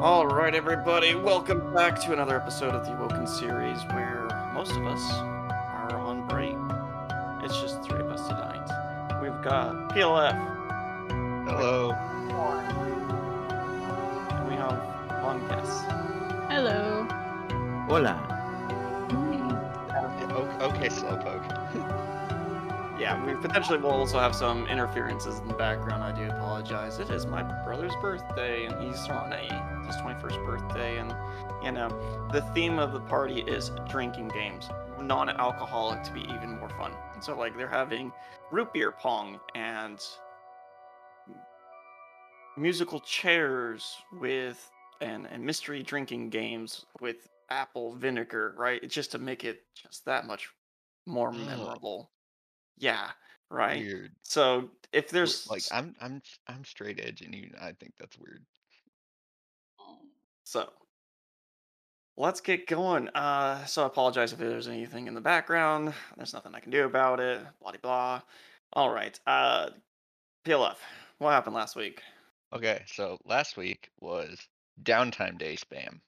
All right, everybody, welcome back to another episode of the Awoken series where most of us are on break. It's just three of us tonight. We've got PLF, Hello. and we have one guest. Hello. Hola. O- Okay, Slowpoke. Yeah, we potentially will also have some interferences in the background. I do apologize. It is my brother's birthday, and he's on a his 21st birthday, and you know the theme of the party is drinking games, non-alcoholic to be even more fun. And so like they're having root beer pong and musical chairs with and and mystery drinking games with apple vinegar, right? Just to make it just that much more memorable. Yeah, right. Weird. So if there's like I'm I'm I'm straight edge and you I think that's weird. so let's get going. Uh so I apologize if there's anything in the background. There's nothing I can do about it. Blah de blah. All right. Uh PLF. What happened last week? Okay, so last week was downtime day spam.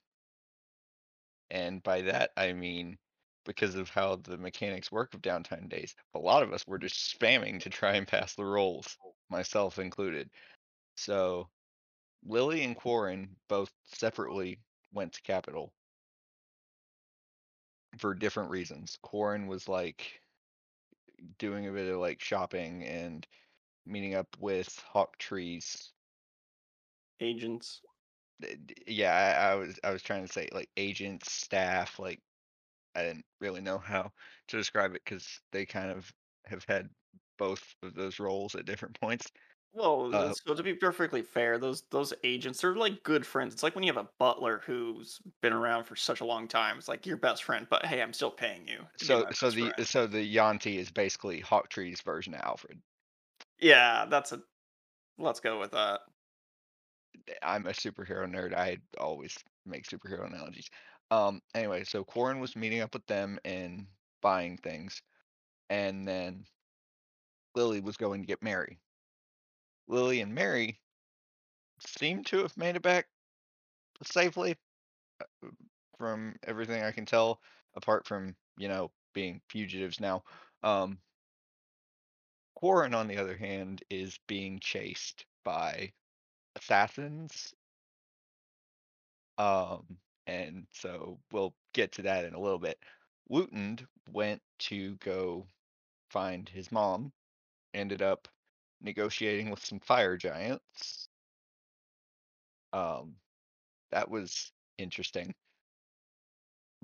And by that I mean because of how the mechanics work of downtime days, a lot of us were just spamming to try and pass the rolls, oh. myself included. So Lily and Quarren both separately went to Capital for different reasons. Quarren was like doing a bit of like shopping and meeting up with Hawk Trees. Agents. Yeah, I, I was I was trying to say like agents, staff, like I didn't really know how to describe it because they kind of have had both of those roles at different points. Well, Uh, so to be perfectly fair, those those agents are like good friends. It's like when you have a butler who's been around for such a long time. It's like your best friend, but hey, I'm still paying you. So so the friend. so the Yuan-ti is basically Hawk Tree's version of Alfred. Yeah, that's a. Let's go with that. I'm a superhero nerd. I always make superhero analogies. Um, anyway, so Quarren was meeting up with them and buying things, and then Lily was going to get Mary. Lily and Mary seem to have made it back safely, uh, from everything I can tell, apart from you know being fugitives now. Um, Quarren, on the other hand, is being chased by assassins Um, and so we'll get to that in a little bit. Wootend went to go find his mom, ended up negotiating with some fire giants. Um, that was interesting.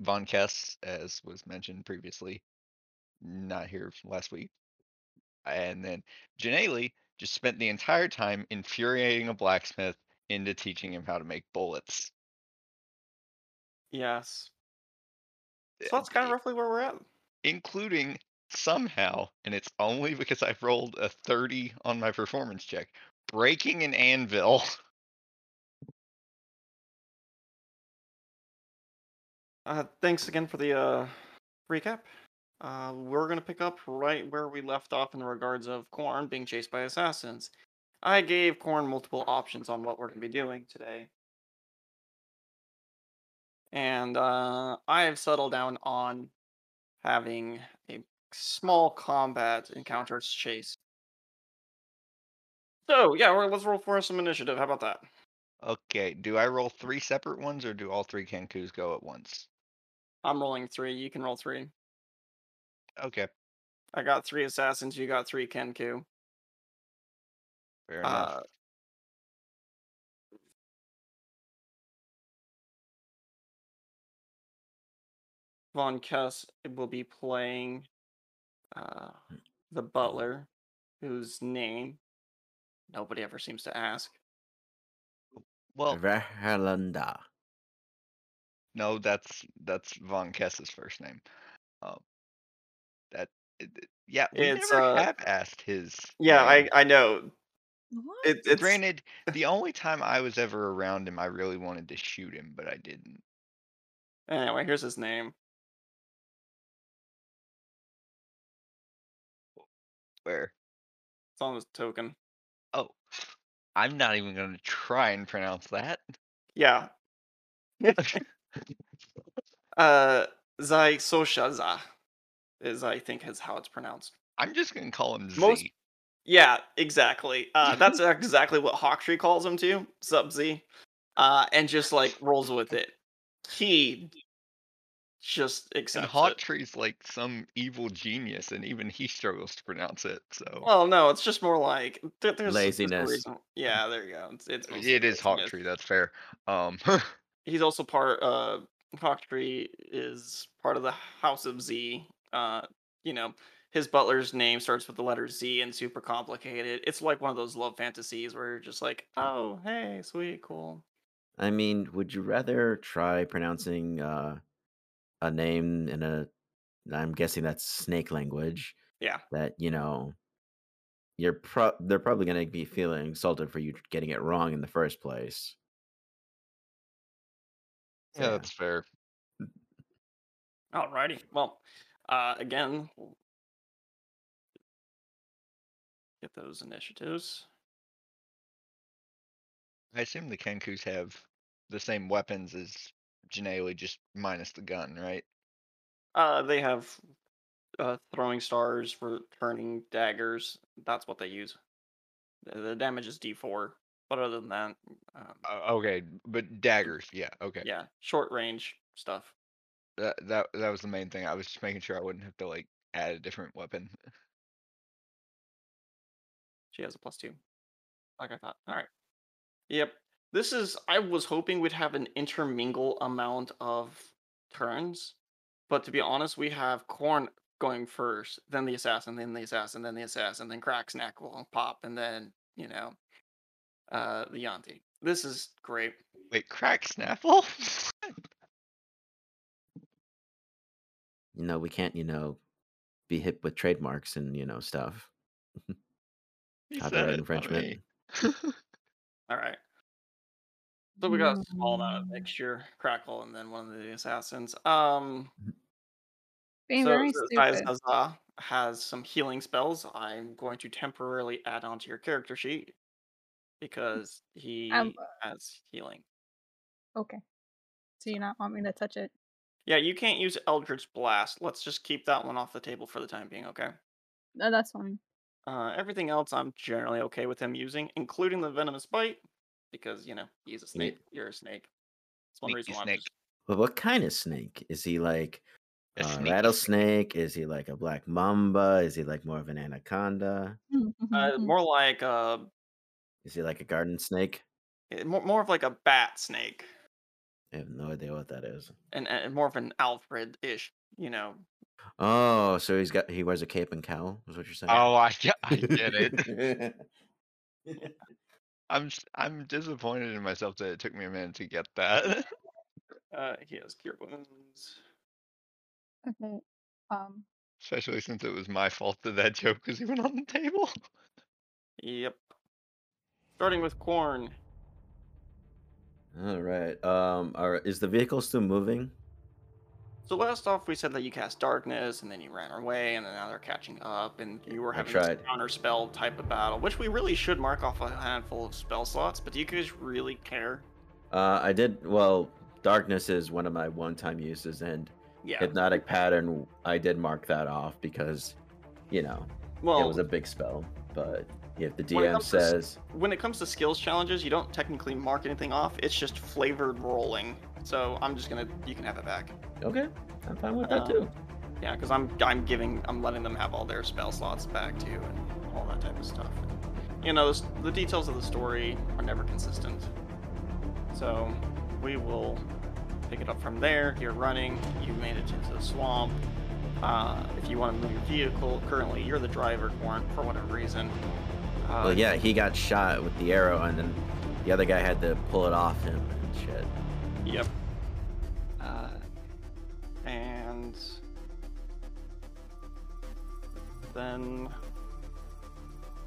Von Kess, as was mentioned previously, not here from last week. And then Janelle just spent the entire time infuriating a blacksmith into teaching him how to make bullets. Yes. So that's kind of roughly where we're at. including somehow, and it's only because I've rolled a 30 on my performance check, breaking an anvil. Uh, thanks again for the uh, recap. Uh, we're gonna pick up right where we left off in regards of Corn being chased by assassins. I gave Corn multiple options on what we're gonna be doing today, and uh, I have settled down on having a small combat encounter chase. So yeah, well, let's roll for some initiative. How about that? Okay, do I roll three separate ones or do all three Kenkus go at once? I'm rolling three. You can roll three. Okay, I got three assassins. You got three Kenku. fair enough. Uh, Von Kess will be playing uh, the butler, whose name nobody ever seems to ask. well, Verhelanda. no, that's that's Von Kess's first name. Um, that it- it- yeah, we It's, never uh, have asked his. Yeah, I name. I know. It, it's Granted, the only time I was ever around him, I really wanted to shoot him, but I didn't. anyway. Here's his name. Where? It's on his token. Oh, I'm not even going to try and pronounce that. Yeah, uh, Zai Soshaza is I think is how it's pronounced. I'm just gonna call him Z. Most- Yeah, exactly. Uh, that's exactly what Hawktree calls him too, Sub Z, uh, and just like rolls with it. He just and accepts Hawk it. Tree's like some evil genius, and even he struggles to pronounce it. So Well, no, it's just more like there, there's there's Laziness. reason- Yeah, there you go. It's, it's mostly it is Hawk. Tree. That's fair. Um, He's also part. Uh, Hawktree is part of the House of Z. Uh, you know, his butler's name starts with the letter Z and super complicated. It's like one of those love fantasies where you're just like, oh, hey, sweet, cool. I mean, would you rather try pronouncing uh, a name in a? I'm guessing that's snake language. Yeah. That you know, you're pro. They're probably going to be feeling insulted for you getting it wrong in the first place. So, yeah, that's fair. Alrighty. Well, uh, again, get those initiatives. I assume the Kenkus have the same weapons as Janaeli, just minus the gun, right? Uh, they have uh, throwing stars for turning daggers. That's what they use. The, the damage is D4, but other than that, um, Uh, okay, but daggers, yeah, okay. yeah, short range stuff. That that that was the main thing. I was just making sure I wouldn't have to like add a different weapon. She has a plus two, like I thought. All right. Yep. This is. I was hoping we'd have an intermingle amount of turns, but to be honest, we have Corn going first, then the assassin, then the assassin, then the assassin, then Crack Snack will pop, and then you know, uh, the Yuan-ti. This is great. Wait, crack Snaffle? you know, we can't, you know, be hit with trademarks and you know stuff. He Copyright said it, not infringement. All right. So we got a small amount of Mm. mixture, Crackle, and then one of the assassins. Um. Being so very so Zai stupid. Zaza has some healing spells. I'm going to temporarily add onto your character sheet because he Um, has healing. Okay. So you not want me to touch it? Yeah, you can't use Eldritch Blast. Let's just keep that one off the table for the time being, okay? No, that's fine. Uh, everything else I'm generally okay with him using, including the Venomous Bite, because, you know, he's a Yeah. snake. You're a snake. That's one Sneaky reason why just- But what kind of snake is he? Like A a sneaky rattlesnake? Is he like a black mamba? Is he like more of an anaconda? Uh, more like a. Is he like a garden snake? eh, more, more of like a bat snake. I have no idea what that is. and, and more of an Alfred-ish, you know. Oh, so he's got he wears a cape and cowl. Is what you're saying? Oh, I get, I get it. I'm s- I'm disappointed in myself that it took me a minute to get that. Uh, he has cure wounds. Okay. Um. Especially since it was my fault that that joke was even on the table. Yep. Starting with corn. All right. Um. All right. Is the vehicle still moving? So last off, we said that you cast darkness, and then you ran away, and then now they're catching up, and you were having this counter spell type of battle, which we really should mark off a handful of spell slots. But do you guys really care? Uh, I did. Well, darkness is one of my one-time uses, and Yeah. hypnotic pattern. I did mark that off because, you know, well, it was a big spell. But if the DM comes to says, when it comes to skills challenges, you don't technically mark anything off. It's just flavored rolling. So I'm just gonna. You can have it back. "Okay, I'm fine with that Um, too." Yeah, because I'm I'm giving I'm letting them have all their spell slots back too, and all that type of stuff. You know, the, the details of the story are never consistent. So we will pick it up from there. You're running. You made it into the swamp. Uh, if you want to move your vehicle, currently you're the driver, Corn, for whatever reason. Uh, Well, yeah, he got shot with the arrow, and then the other guy had to pull it off him and shit. Yep. Uh, and then,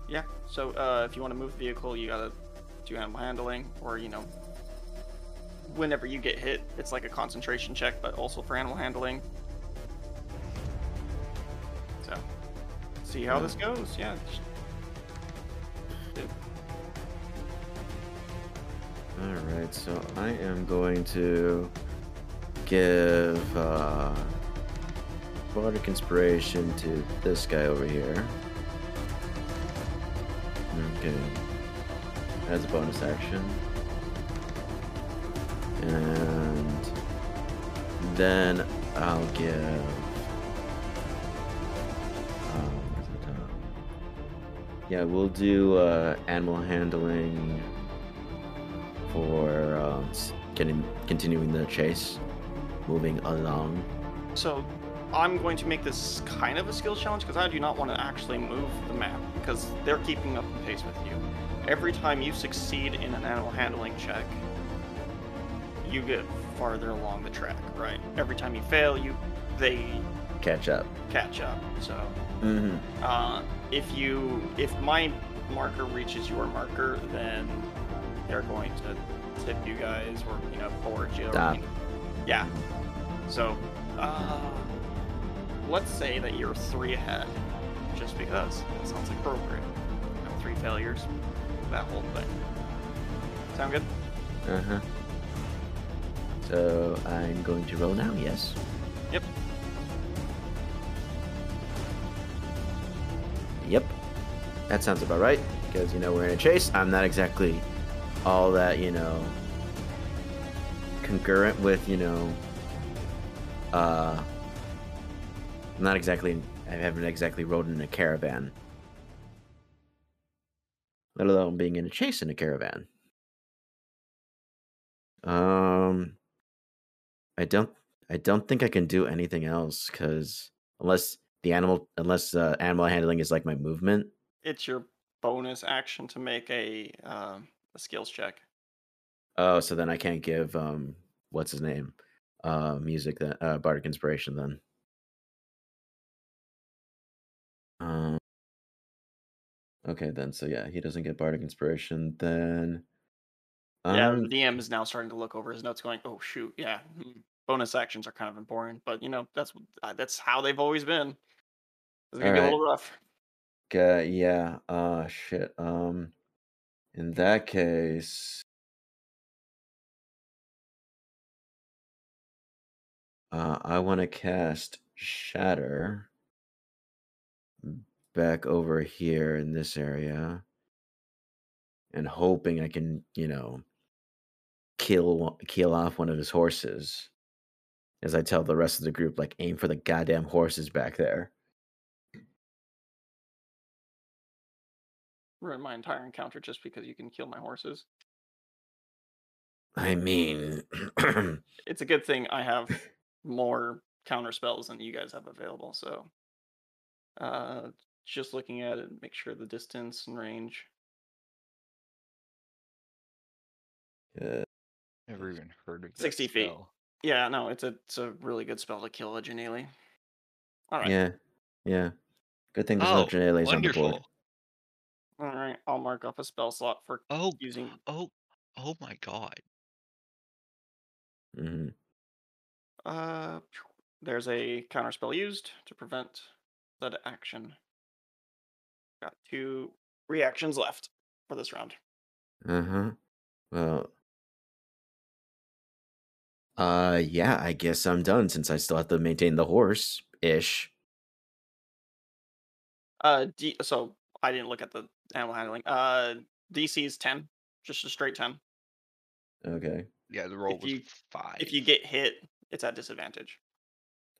yeah. So uh, if you want to move the vehicle, you gotta do animal handling, or you know, whenever you get hit, it's like a concentration check, but also for animal handling. So, see how this goes. Yeah. Alright, so I am going to give uh, Bardic Inspiration to this guy over here. Okay. As a bonus action. And then I'll give. Um, yeah, we'll do uh, animal handling getting continuing the chase, moving along. So I'm going to make this kind of a skill challenge because I do not want to actually move the map because they're keeping up the pace with you. Every time you succeed in an animal handling check, you get farther along the track, right? Every time you fail, you they Catch up. catch up. So Mm-hmm. uh, if you if my marker reaches your marker, then they're going to tip you guys or you know board you. Yeah. So uh, let's say that you're three ahead, just because that sounds appropriate. You know, three failures, that whole thing. Sound good? Uh huh. So I'm going to roll now. Yes. Yep. Yep. That sounds about right. Because you know we're in a chase. I'm not exactly all that you know concurrent with you know. Uh. Not exactly. I haven't exactly rode in a caravan. Let alone being in a chase in a caravan. Um. I don't. I don't think I can do anything else because unless the animal, unless uh, animal handling is like my movement. It's your bonus action to make a um, a skills check. Oh, so then I can't give um what's his name? Uh music that uh Bardic Inspiration then. Um Okay then, so yeah, he doesn't get Bardic Inspiration then. Yeah, Um, the DM is now starting to look over his notes, going, "Oh shoot, yeah, hmm, bonus actions are kind of important, but you know that's uh, that's how they've always been. It's gonna be a little rough." ga- yeah, uh shit. Um in that case uh I want to cast Shatter back over here in this area and hoping I can, you know, kill kill off one of his horses. As I tell the rest of the group, like aim for the goddamn horses back there. Ruin my entire encounter just because you can kill my horses. I mean, It's a good thing I have more counter spells than you guys have available. So, uh, just looking at it, make sure the distance and range. uh, Never even heard of that 60 feet. spell. Yeah, no, it's a it's a really good spell to kill a Janelle. All right, yeah, yeah. Good thing there's Oh, no Janelles on the board. Wonderful. all right. I'll mark off a spell slot for Oh, using oh, oh my god. hmm Uh, there's a counter spell used to prevent that action. Got two reactions left for this round. Uh huh. Well, uh, yeah. I guess I'm done since I still have to maintain the horse ish. Uh, D- so I didn't look at the animal handling. Uh, DC is ten, just a straight ten. Okay. Yeah, the roll If was you- five. If you get hit, it's at disadvantage.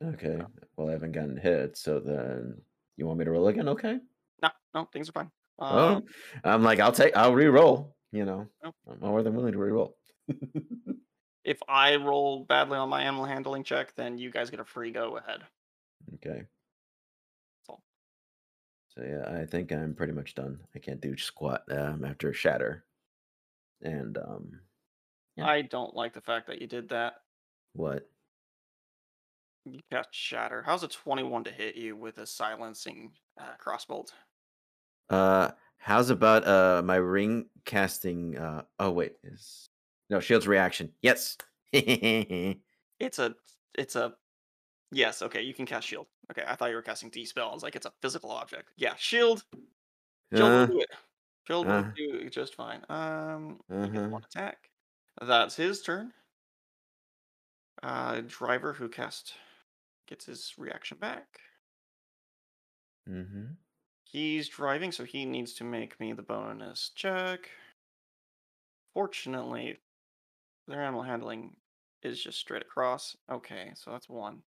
Okay. Well, I haven't gotten hit, so then you want me to roll again? Okay. No, no, things are fine. Oh, Um, I'm like, I'll take, I'll re-roll. You know, Oh. I'm more than willing to re-roll. if I roll badly on my animal handling check, then you guys get a free go ahead. okay. So yeah, I think I'm pretty much done. I can't do squat um, after shatter. And um, Yeah. I don't like the fact that you did that. what? You got shatter. How's a twenty-one to hit you with a silencing uh, crossbolt? Uh, how's about uh my ring casting? Uh, oh wait, is no shield's reaction. Yes. It's a it's a yes, okay, you can cast shield. Okay, I thought you were casting dispel. I was like, it's a physical object. Yeah, shield. Shield Uh, will do it. Shield uh. will do it just fine. Um Uh-huh. one attack. That's his turn. Uh, driver who cast gets his reaction back. Mm-hmm. He's driving, so he needs to make me the bonus check. Fortunately, their animal handling is just straight across. Okay, so that's one.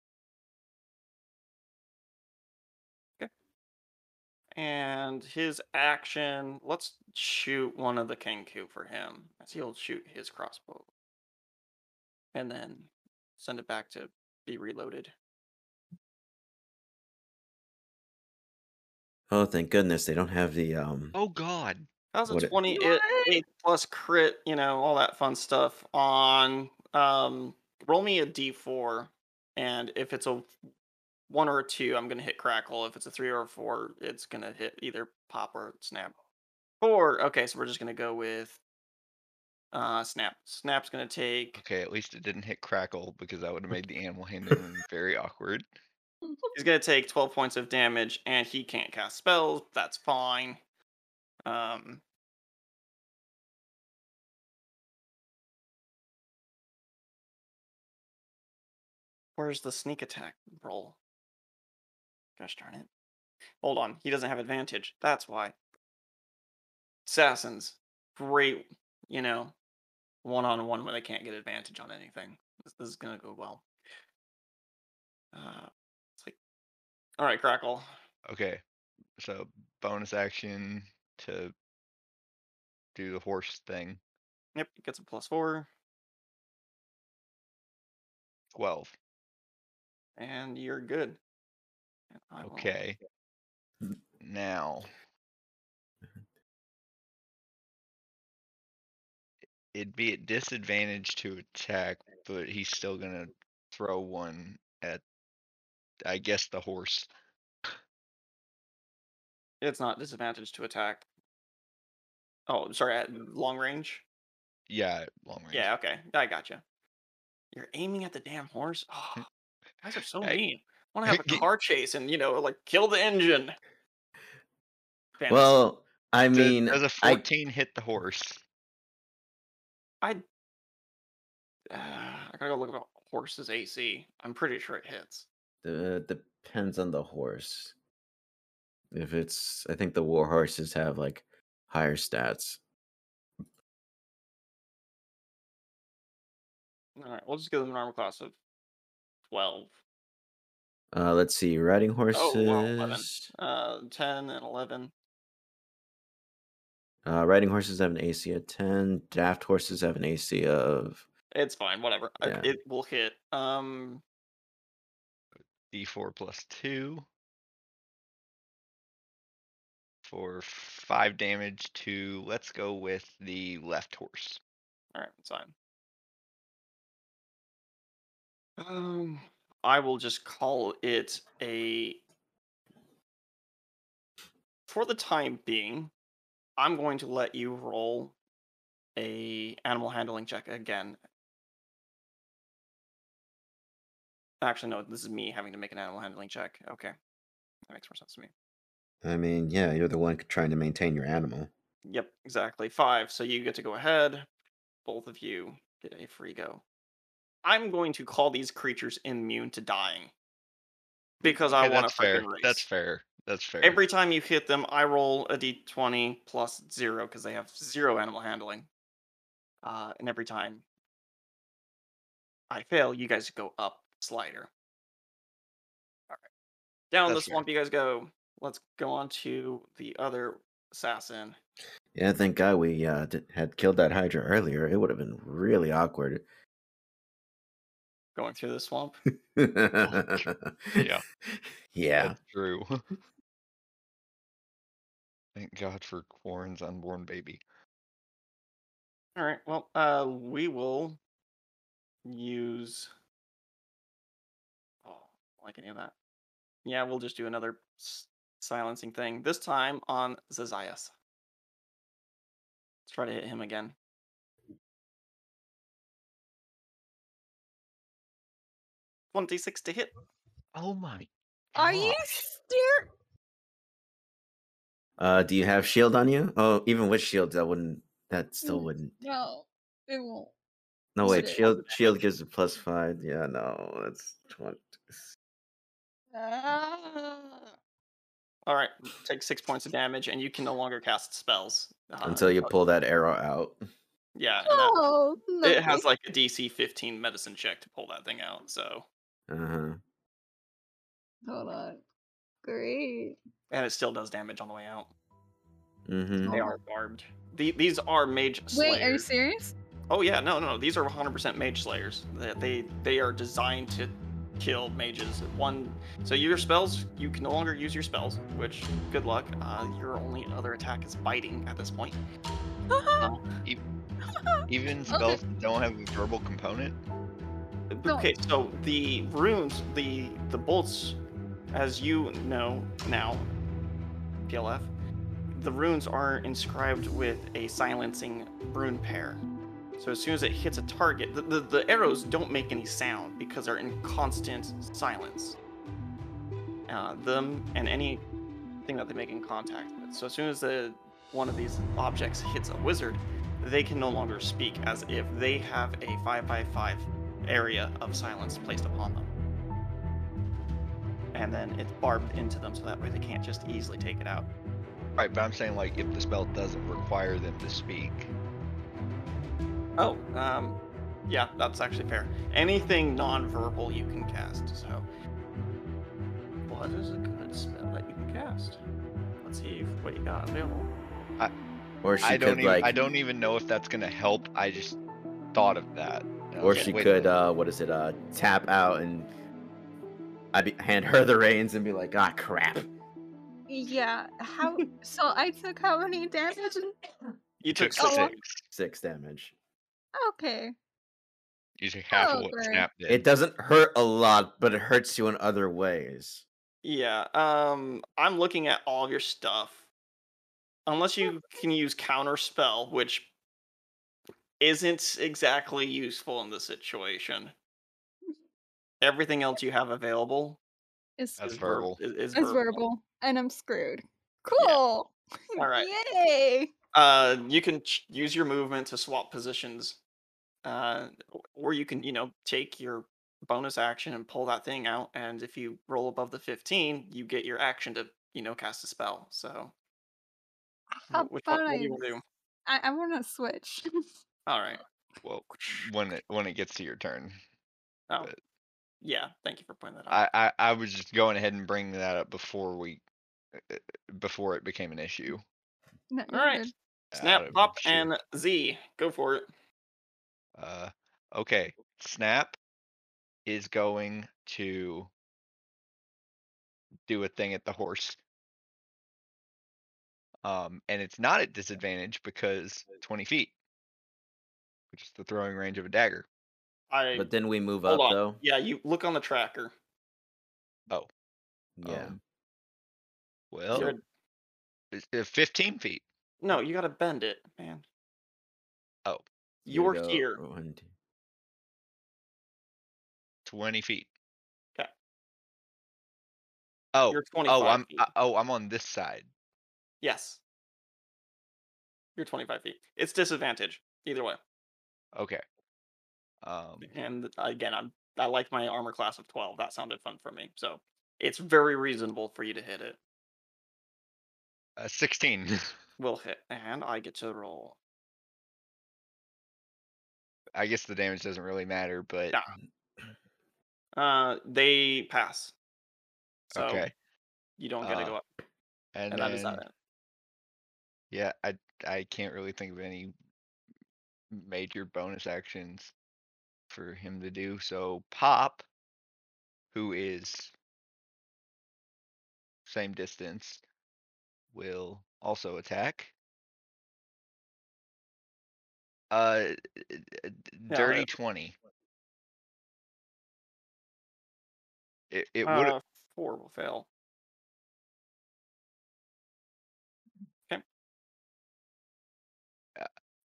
And his action, let's shoot one of the Kenku for him, as he'll shoot his crossbow. And then send it back to be reloaded. Oh, thank goodness they don't have the um. Oh God. How's a What it- 20 it, What? 8 plus crit, you know, all that fun stuff on um roll me a d4 and if it's a 1 or a 2, I'm going to hit crackle. If it's a 3 or a 4, it's going to hit either pop or snap. 4. Okay, so we're just going to go with uh snap. Snap's going to take Okay, at least it didn't hit crackle because that would have made the animal handling very awkward. he's going to take 12 points of damage and he can't cast spells. That's fine. Um Where's the sneak attack roll? Gosh darn it. Hold on, he doesn't have advantage. That's why. Assassins, great, you know, one on one when they can't get advantage on anything. This, this is gonna go well. Uh, it's like, all right, crackle. Okay, so bonus action to do the horse thing. Yep, gets a plus four, Twelve. and you're good. I will- Okay. Now. Mm-hmm. It'd be at disadvantage to attack, but he's still gonna throw one at, I guess, the horse. It's not disadvantage to attack. Oh, sorry, at long range. Yeah, long range. Yeah, okay. I got you. You're aiming at the damn horse. Oh, guys are so Hey. mean. Want to have a car chase and you know, like kill the engine. Fantasy. Well, I Does- mean, does a 14 hit the horse? I, uh, I gotta go look at horse's AC. I'm pretty sure it hits. uh, depends on the horse. If it's, I think the war horses have like higher stats. All right, we'll just give them an armor class of twelve. Uh, let's see, riding horses. Oh, wow, 11. Uh, ten and eleven. Uh, riding horses have an AC of 10. Draft horses have an AC of. It's fine. Whatever. I- Yeah. It will hit. Um, D4 plus 2. For 5 damage to, let's go with the left horse. All right, it's fine. Um, I will just call it a. For the time being, I'm going to let you roll a animal handling check again. Actually, no. This is me having to make an animal handling check. Okay, that makes more sense to me. I mean, yeah, you're the one trying to maintain your animal. Yep, exactly. Five. So you get to go ahead. Both of you get a free go. I'm going to call these creatures immune to dying. Because I Okay, want to fair. race. That's fair. That's fair. Every time you hit them, I roll a d20 plus zero because they have zero animal handling. Uh, and every time I fail, you guys go up slider. All right. Down the That's fair. swamp you guys go. Let's go on to the other assassin. Yeah, thank God we uh, did, had killed that Hydra earlier. It would have been really awkward. Going through the swamp. Yeah. Yeah. That's true. Thank God for Quarren's unborn baby. All right. Well, uh, we will use. Oh, I like any of that. Yeah, we'll just do another s- silencing thing. This time on Zazias. Let's try to hit him again. Twenty-six to hit. Oh my. Are you gosh. steer? Uh, do you have shield on you? Oh, even with shields, that wouldn't. That still Mm. wouldn't. No, it won't. No Yes, wait, it is. shield shield gives a plus five. Yeah, no, that's twenty. Ah. All right, take six points of damage, and you can no longer cast spells uh, Until you pull that arrow out. Yeah, and that- Oh, it has like a DC 15 medicine check to pull that thing out. So, Uh huh. Hold on. Great. and it still does damage on the way out. Mm-hmm. They Oh. are barbed. The, these are mage slayers. Wait, are you serious? Oh yeah, no, no, no. These are 100% mage slayers. They, they they are designed to kill mages. One, so your spells, you can no longer use your spells. Which, good luck. Uh, your only other attack is biting at this point. Uh, Even spells that don't have a verbal component. Okay, so the runes, the the bolts, as you know now, PLF, the runes are inscribed with a silencing rune pair. So as soon as it hits a target, the, the, the arrows don't make any sound because they're in constant silence. Uh, them and anything that they make in contact with. So as soon as the one of these objects hits a wizard, they can no longer speak as if they have a five by five area of silence placed upon them. And then it's barbed into them so that way they can't just easily take it out. Right, but I'm saying like if the spell doesn't require them to speak. Oh, um, yeah, that's actually fair. Anything non-verbal you can cast. So, what is a good spell that you can cast? Let's see if- what you got available. Or she I don't even like, I don't even know if that's gonna help. I just thought of that. And or she wait could, minute. uh, what is it? Uh, tap out and I'd be, hand her the reins and be like, ah, crap. Yeah. How? so I took how many damage? You took took Oh, six. six. Six damage. Okay. You took half Oh, of what great. Snap did. It doesn't hurt a lot, but it hurts you in other ways. Yeah. Um, I'm looking at all of your stuff. Unless you can use counter spell, which isn't exactly useful in the situation. Everything else you have available It's That's is ver- verbal. Is, is it's verbal. verbal, and I'm screwed. Cool. All right. Yay. Uh, you can ch- use your movement to swap positions, uh, or you can, you know, take your bonus action and pull that thing out. And if you roll above the 15, you get your action to, you know, cast a spell. So, How wh- which one, what I? do you want to do? I, I want to switch. All right. Well, when it when it gets to your turn. Oh, But- yeah. Thank you for pointing that out. I, I I was just going ahead and bringing that up before we uh, before it became an issue. No, All good. Snap, out pop, sheer- and Z. Go for it. Uh, okay. Snap is going to do a thing at the horse. Um, and it's not at disadvantage because 20 feet, which is the throwing range of a dagger. I But then we move up on. though. Yeah, you look on the tracker. Oh, Yeah. um, well, You're- it's, uh, 15 feet. no, you got to bend it, man. Oh. You You're go here. one, two- 20 feet. 'Kay. Oh, You're 25 oh, I'm feet. I- oh, I'm on this side. Yes. You're 25 feet. It's disadvantage either way. Okay. Um, And again, I'm I like my armor class of 12. That sounded fun for me. So it's very reasonable for you to hit it. uh, 16. Will hit, and I get to roll. I guess the damage doesn't really matter, but Yeah. Uh, they pass. So okay. you don't get to Uh, go up, And, and that is then, that. yeah, I I can't really think of any major bonus actions for him to do. So Pop, who is same distance, will also attack. Uh, dirty twenty. It it would Uh, four will fail.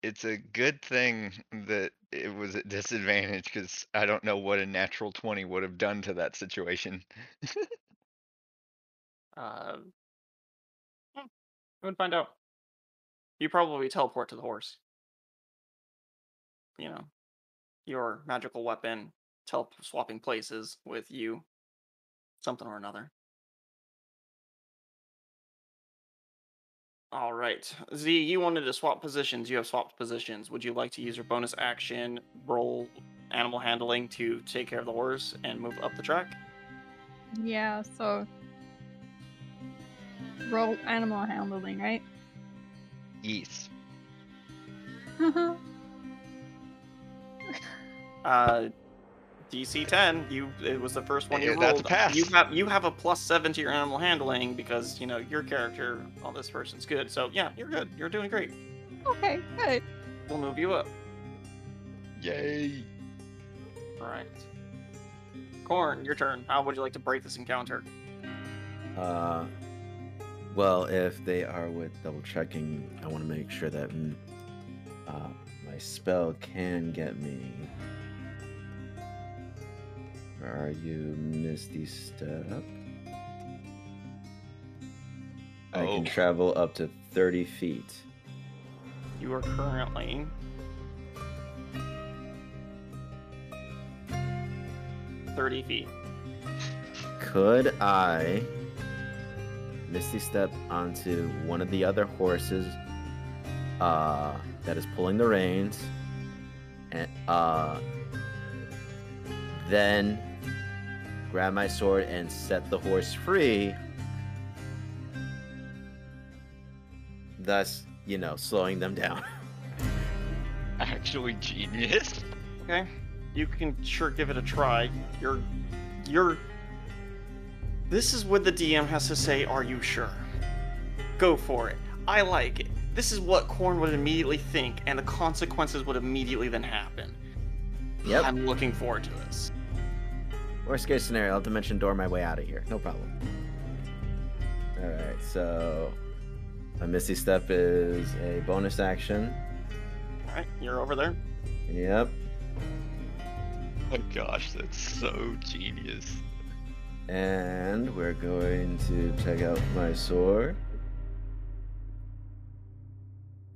It's a good thing that it was at disadvantage because I don't know what a natural 20 would have done to that situation. Uh, hmm, we would find out. You probably teleport to the horse. You know, your magical weapon tele swapping places with you, something or another. All right, Z, you wanted to swap positions. You have swapped positions. Would you like to use your bonus action, roll animal handling to take care of the horse and move up the track? Yeah, so roll animal handling, right? Yes. Uh, DC 10. You it was the first one you Yeah, rolled. that's a pass. You have you have a plus seven to your animal handling because you know your character. Oh, this person's good. So yeah, you're good. You're doing great. okay, good. We'll move you up. Yay. All right. Corn, your turn. How would you like to break this encounter? Uh, well, if they are with double checking, I want to make sure that mm, uh, my spell can get me. Where are you, Misty Step? I Oh. can travel up to 30 feet. You are currently thirty feet. Could I Misty Step onto one of the other horses uh, that is pulling the reins, and uh, then grab my sword and set the horse free, thus, you know, slowing them down. Actually genius. Okay, you can sure give it a try. You're, you're. This is what the DM has to say. Are you sure? Go for it. I like it. This is what Corn would immediately think, and the consequences would immediately then happen. Yep. I'm looking forward to this. Worst case scenario, I'll dimension door my way out of here. No problem. Alright, so a Misty Step is a bonus action. All right, you're over there. Yep. Oh gosh, that's so genius. And we're going to check out my sword.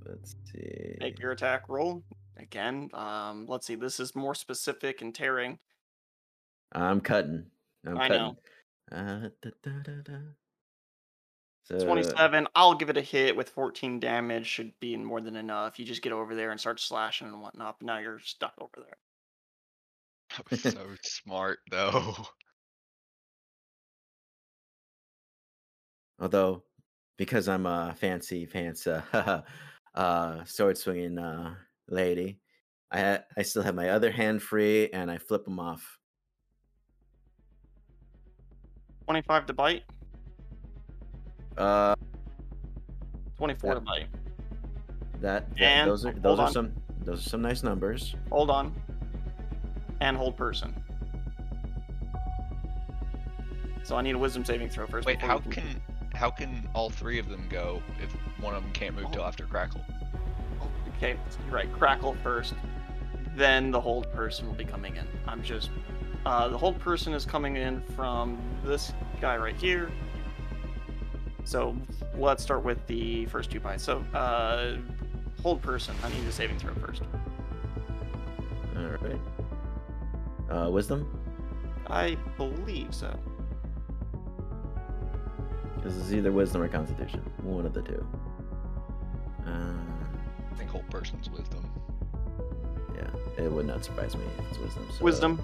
Let's see. Make your attack roll again. Um, let's see. This is more specific and tearing. I'm cutting. I'm I cutting. know. Uh, da, da, da, da. So, 27. I'll give it a hit with 14 damage. Should be more than enough. You just get over there and start slashing and whatnot. But now you're stuck over there. That was so smart though. Although, because I'm a fancy, fancy uh, uh, sword swinging uh, lady, I ha- I still have my other hand free, and I flip them off. 25 to bite. Uh, 24 Yep. to bite. that, that And- those are those are on. some those are some nice numbers. Hold on. And hold person. So I need a wisdom saving throw first. Wait, how you can how can all three of them go if one of them can't move till after Crackle? Okay, you're right. Crackle first, then the hold person will be coming in. I'm just. Uh, the hold person is coming in from this guy right here. So let's start with the first two bites. So, uh, hold person. I need a saving throw first. All right. Uh, wisdom. I believe so. This is either wisdom or constitution. One of the two. Uh, I think hold person's wisdom. yeah, it would not surprise me if it's wisdom. So, Wisdom.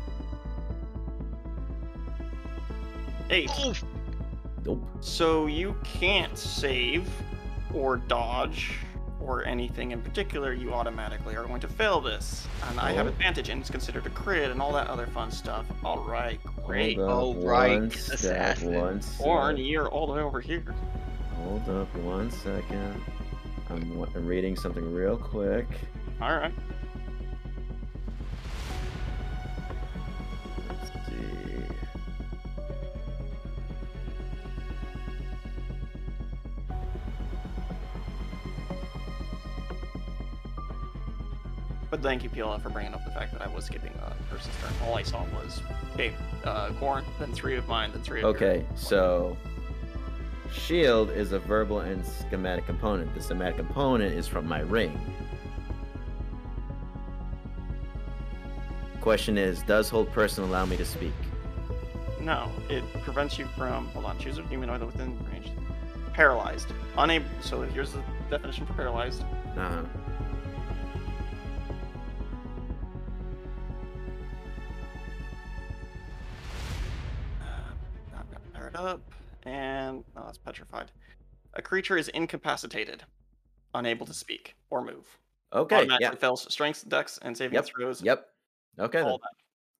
Eight. Nope. So you can't save or dodge or anything in particular. You automatically are going to fail this, and I have Oh. advantage, and it's considered a crit and all that other fun stuff. All right, great. Hold up Oh, right, One step, assassin. one Orn, you're all the way over here. Hold up one second. I'm, I'm reading something real quick. All right. But thank you, PLF, for bringing up the fact that I was skipping a person's turn. All I saw was, okay, uh, Corn, then three of mine, then three of. Okay, so shield is a verbal and somatic component. The somatic component is from my ring. question is, does hold person allow me to speak? No, it prevents you from. Hold on. Choose a humanoid within range. Paralyzed. Unable. So here's the definition for paralyzed. Uh-huh. Up, and oh, that's petrified. A creature is incapacitated, unable to speak or move. Okay. Automatically Yeah. fails strength, dex, and saving Yep. throws. Yep. Okay. Then.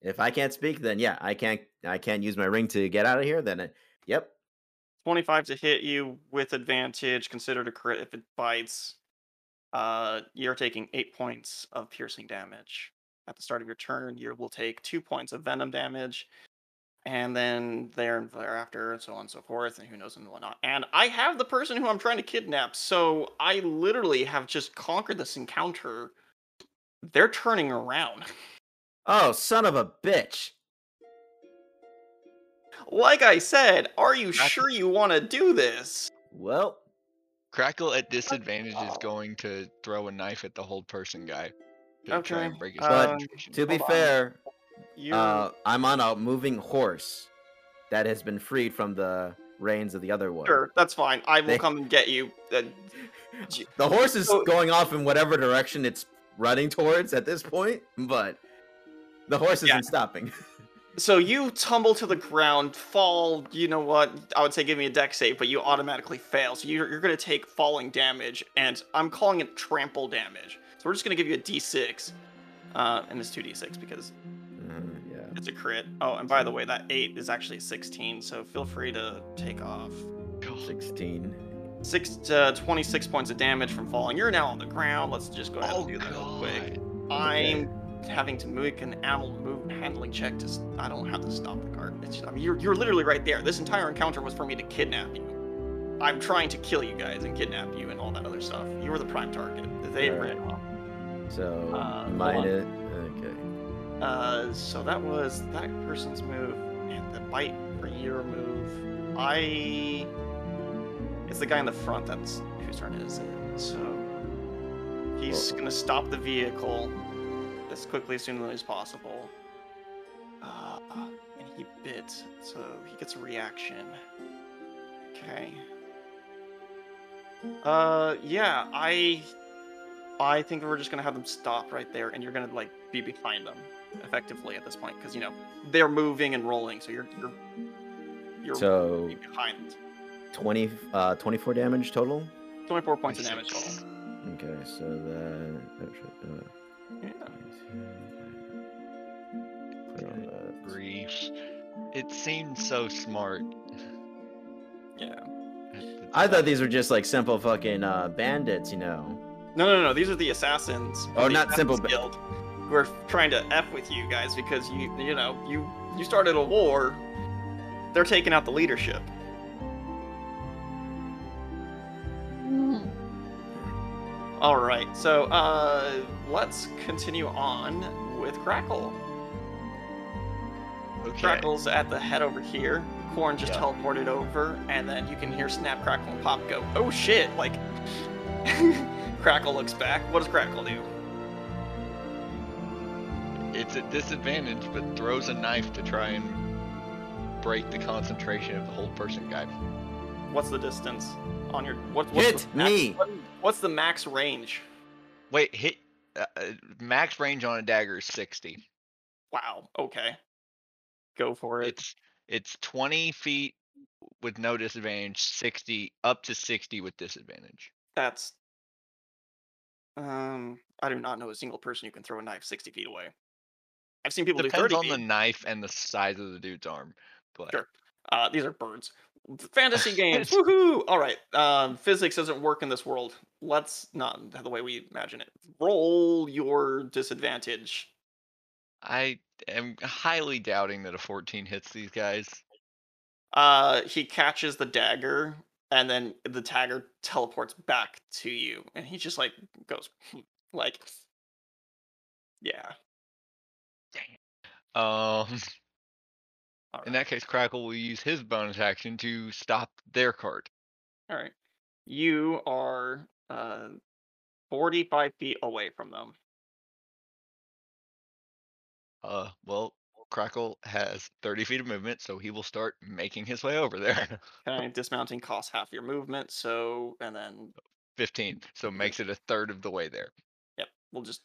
If I can't speak, then yeah, I can't. I can't use my ring to get out of here. Then, it, yep. 25 to hit you with advantage, considered a crit if it bites. Uh, you're taking 8 points of piercing damage. At the start of your turn, you will take 2 points of venom damage. And then there and thereafter, and so on and so forth, and who knows and whatnot. And I have the person who I'm trying to kidnap, so I literally have just conquered this encounter. They're turning around. Oh, son of a bitch! Like I said, are you That's- sure you want to do this? Well, Crackle at disadvantage is going to throw a knife at the hold person guy to try Okay, and break his uh, concentration. to be on. fair, You uh, I'm on a moving horse that has been freed from the reins of the other one. Sure, that's fine. I will They- come and get you. Uh, The horse is So- going off in whatever direction it's running towards at this point, but the horse isn't Yeah. stopping. so you tumble to the ground, fall. You know what? I would say give me a dex save, but you automatically fail. So you're, you're going to take falling damage, and I'm calling it trample damage. So we're just going to give you a d6, uh, and it's 2d6 because. It's a crit. Oh, and by the way, that 8 is actually a 16, so feel free to take off. 16. Six to 26 points of damage from falling. You're now on the ground. Let's just go ahead Oh and do that real quick. god! I'm having to make an animal move handling check to. s- I don't have to stop the cart. It's, I mean, you're, you're literally right there. This entire encounter was for me to kidnap you. I'm trying to kill you guys and kidnap you and all that other stuff. You were the prime target. They Alright. ran off. So, Uh, hold Uh, so that was that person's move. And the bite for your move. I. It's the guy in the front that's whose turn it is. It. So he's gonna stop the vehicle as quickly as soon as possible. Uh, and he bit, so he gets a reaction. Okay. Uh, yeah, I, I think we're just gonna have them stop right there, and you're gonna like be behind them effectively at this point, because you know they're moving and rolling, so you're you're you're So, behind. 20, uh, 24 damage total? 24 points of damage total. Okay, so that. Oh, shit. Uh, Yeah. put on that. Grief. It seemed so smart. Yeah. I thought these were just like simple fucking uh, bandits, you know. No, no, no. These are the assassins. Oh, the not simple Assassins ba- Guild. We're trying to f with you guys because you, you know, you you started a war. They're taking out the leadership. Mm. All right. So, uh, let's continue on with Crackle. Okay. Crackle's at the head over here. Corn just Yeah. teleported over, and then you can hear Snap, Crackle, and Pop go, "Oh shit!" Like, Crackle looks back. What does Crackle do? It's at disadvantage, but throws a knife to try and break the concentration of the hold person guy. What's the distance on your what? What's Hit max, me. what- what's the max range? Wait, hit uh, uh, max range on a dagger is 60. Wow. Okay. Go for it. It's it's 20 feet with no disadvantage, 60 up to 60 with disadvantage. That's. Um, I do not know a single person who can throw a knife sixty feet away. I've seen people do Depends thirty on feet. the knife and the size of the dude's arm. But Sure. Uh, these are birds. Fantasy games. Woohoo! All right. Um, physics doesn't work in this world. Let's not the way we imagine it. Roll your disadvantage. I am highly doubting that a 14 hits these guys. Uh, he catches the dagger, and then the dagger teleports back to you, and he just like goes like, yeah. Um, All in that case, Crackle will use his bonus action to stop their cart. All right. You are uh, 45 feet away from them. Uh, well, Crackle has 30 feet of movement, so he will start making his way over there. Okay, dismounting costs half your movement, so and then 15, so makes it a third of the way there. yep, we'll just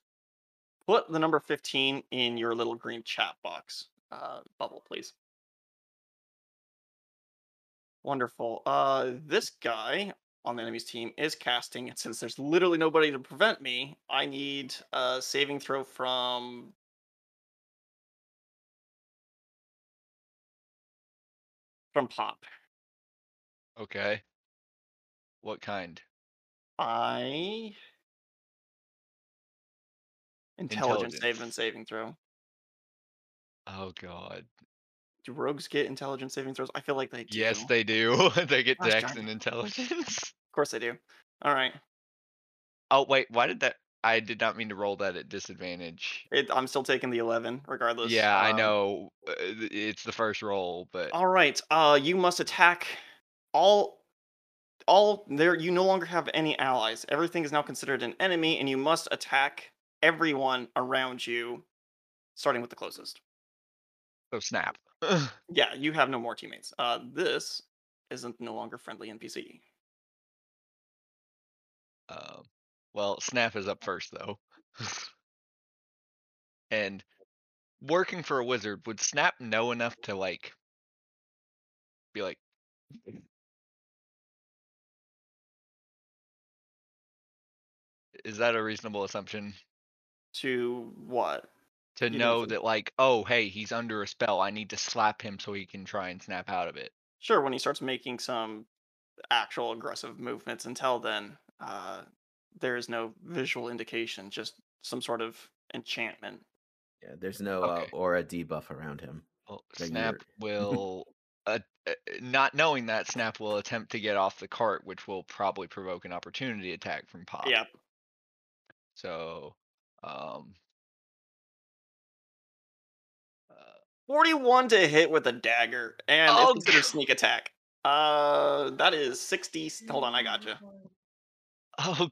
put the number 15 in your little green chat box uh, bubble, please. Wonderful. Uh, this guy on the enemy's team is casting, and since there's literally nobody to prevent me, I need a saving throw from from Pop. Okay. What kind? I intelligence save and saving throw. Oh god. Do rogues get intelligence saving throws? I feel like they do. Yes, they do. they get Gosh dex and intelligence. Of course they do. All right. Oh wait, why did that? I did not mean to roll that at disadvantage. It, I'm still taking the 11 regardless. Yeah, I Um, know. uh, It's the first roll, but All right. Uh, you must attack all. All there. You no longer have any allies. Everything is now considered an enemy, and you must attack everyone around you, starting with the closest. so snap. Yeah, you have no more teammates. Uh, this isn't no longer friendly NPC. Um, well, Snap is up first though. and working for a wizard, would Snap know enough to like be like Is that a reasonable assumption? To what? To You know don't- that like, oh hey, he's under a spell. I need to slap him so he can try and snap out of it. Sure, when he starts making some actual aggressive movements, until then, uh, there is no visual indication, just some sort of enchantment. Yeah, there's no Okay. uh, aura debuff around him. Well, Snap will, uh, uh, not knowing that, Snap will attempt to get off the cart, which will probably provoke an opportunity attack from Pop. Yep. So, um, uh, 41 to hit with a dagger, and Oh, it's considered God. sneak attack. Uh, that is 60. Hold on, I got you. oh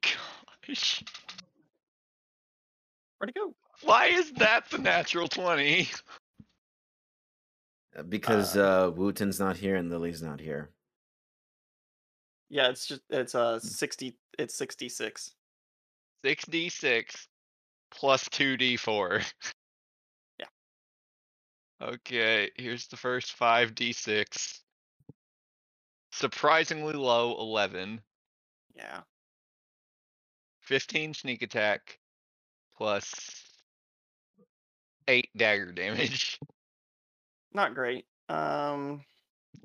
gosh, Where'd it go? why is that the natural twenty? Uh, Because uh, Wooten's not here and Lily's not here. Yeah, it's just it's uh 60. It's 66. Six d six plus two d four. Yeah. Okay, here's the first five d six. Surprisingly low, eleven. Yeah. 15 sneak attack plus 8 dagger damage. Not great. Um,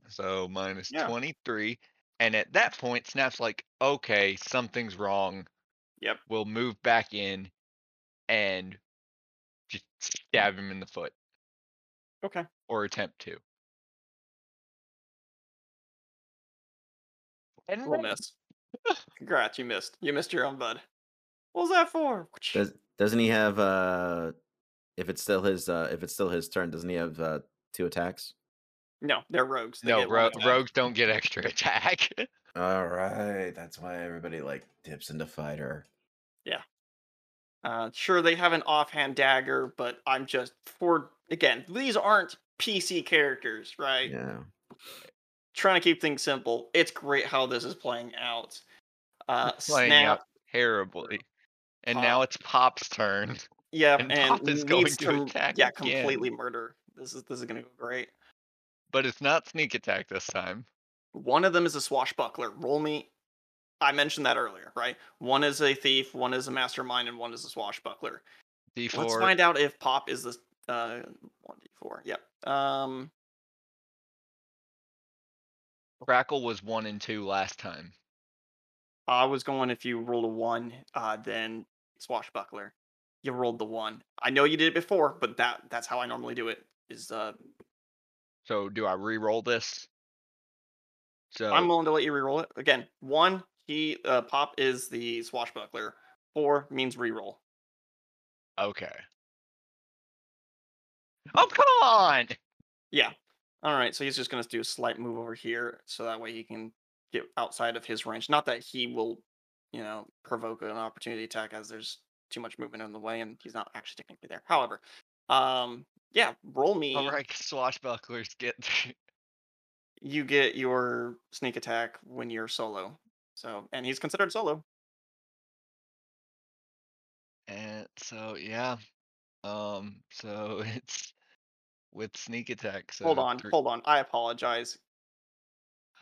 So minus Yeah. 23. And at that point, Snap's like, okay, something's wrong. Yep. We'll move back in and just stab him in the foot okay. or attempt to. And We'll miss. miss. Congrats, you missed. You missed your own bud. What was that for? Does doesn't he have uh if it's still his uh if it's still his turn, doesn't he have uh two attacks? No, they're rogues. They No, ro- rogues don't get extra attack. All right, that's why everybody like dips into fighter. Uh, sure, they have an offhand dagger, but I'm just for again. These aren't PC characters, right? Yeah. Trying to keep things simple. It's great how this is playing out. Uh, Playing snap, out terribly. And now it's Pop's turn. yeah, and and, Pop is going to to attack yeah again. completely murder. This is this is gonna go great. But it's not sneak attack this time. One of them is a swashbuckler. Roll me. I mentioned that earlier, right? One is a thief, one is a mastermind, and one is a swashbuckler. D4. Let's find out if Pop is the uh one d four. Yep. Um. Crackle was one and two last time. I was going if you rolled a one, uh, then swashbuckler. You rolled the one. I know you did it before, but that that's how I normally do it. Is uh, So do I re-roll this? So I'm willing to let you re-roll it again. One, he uh, pop is the swashbuckler. Four means reroll. okay. Oh come on! Yeah. All right. So he's just gonna do a slight move over here, so that way he can get outside of his range. Not that he will, you know, provoke an opportunity attack as there's too much movement in the way, and he's not actually technically there. However, Um, yeah, roll me. All right, swashbucklers get. You get your sneak attack when you're solo. So, and he's considered solo. and so yeah, um, so it's with sneak attack. So hold on, hold on. I apologize.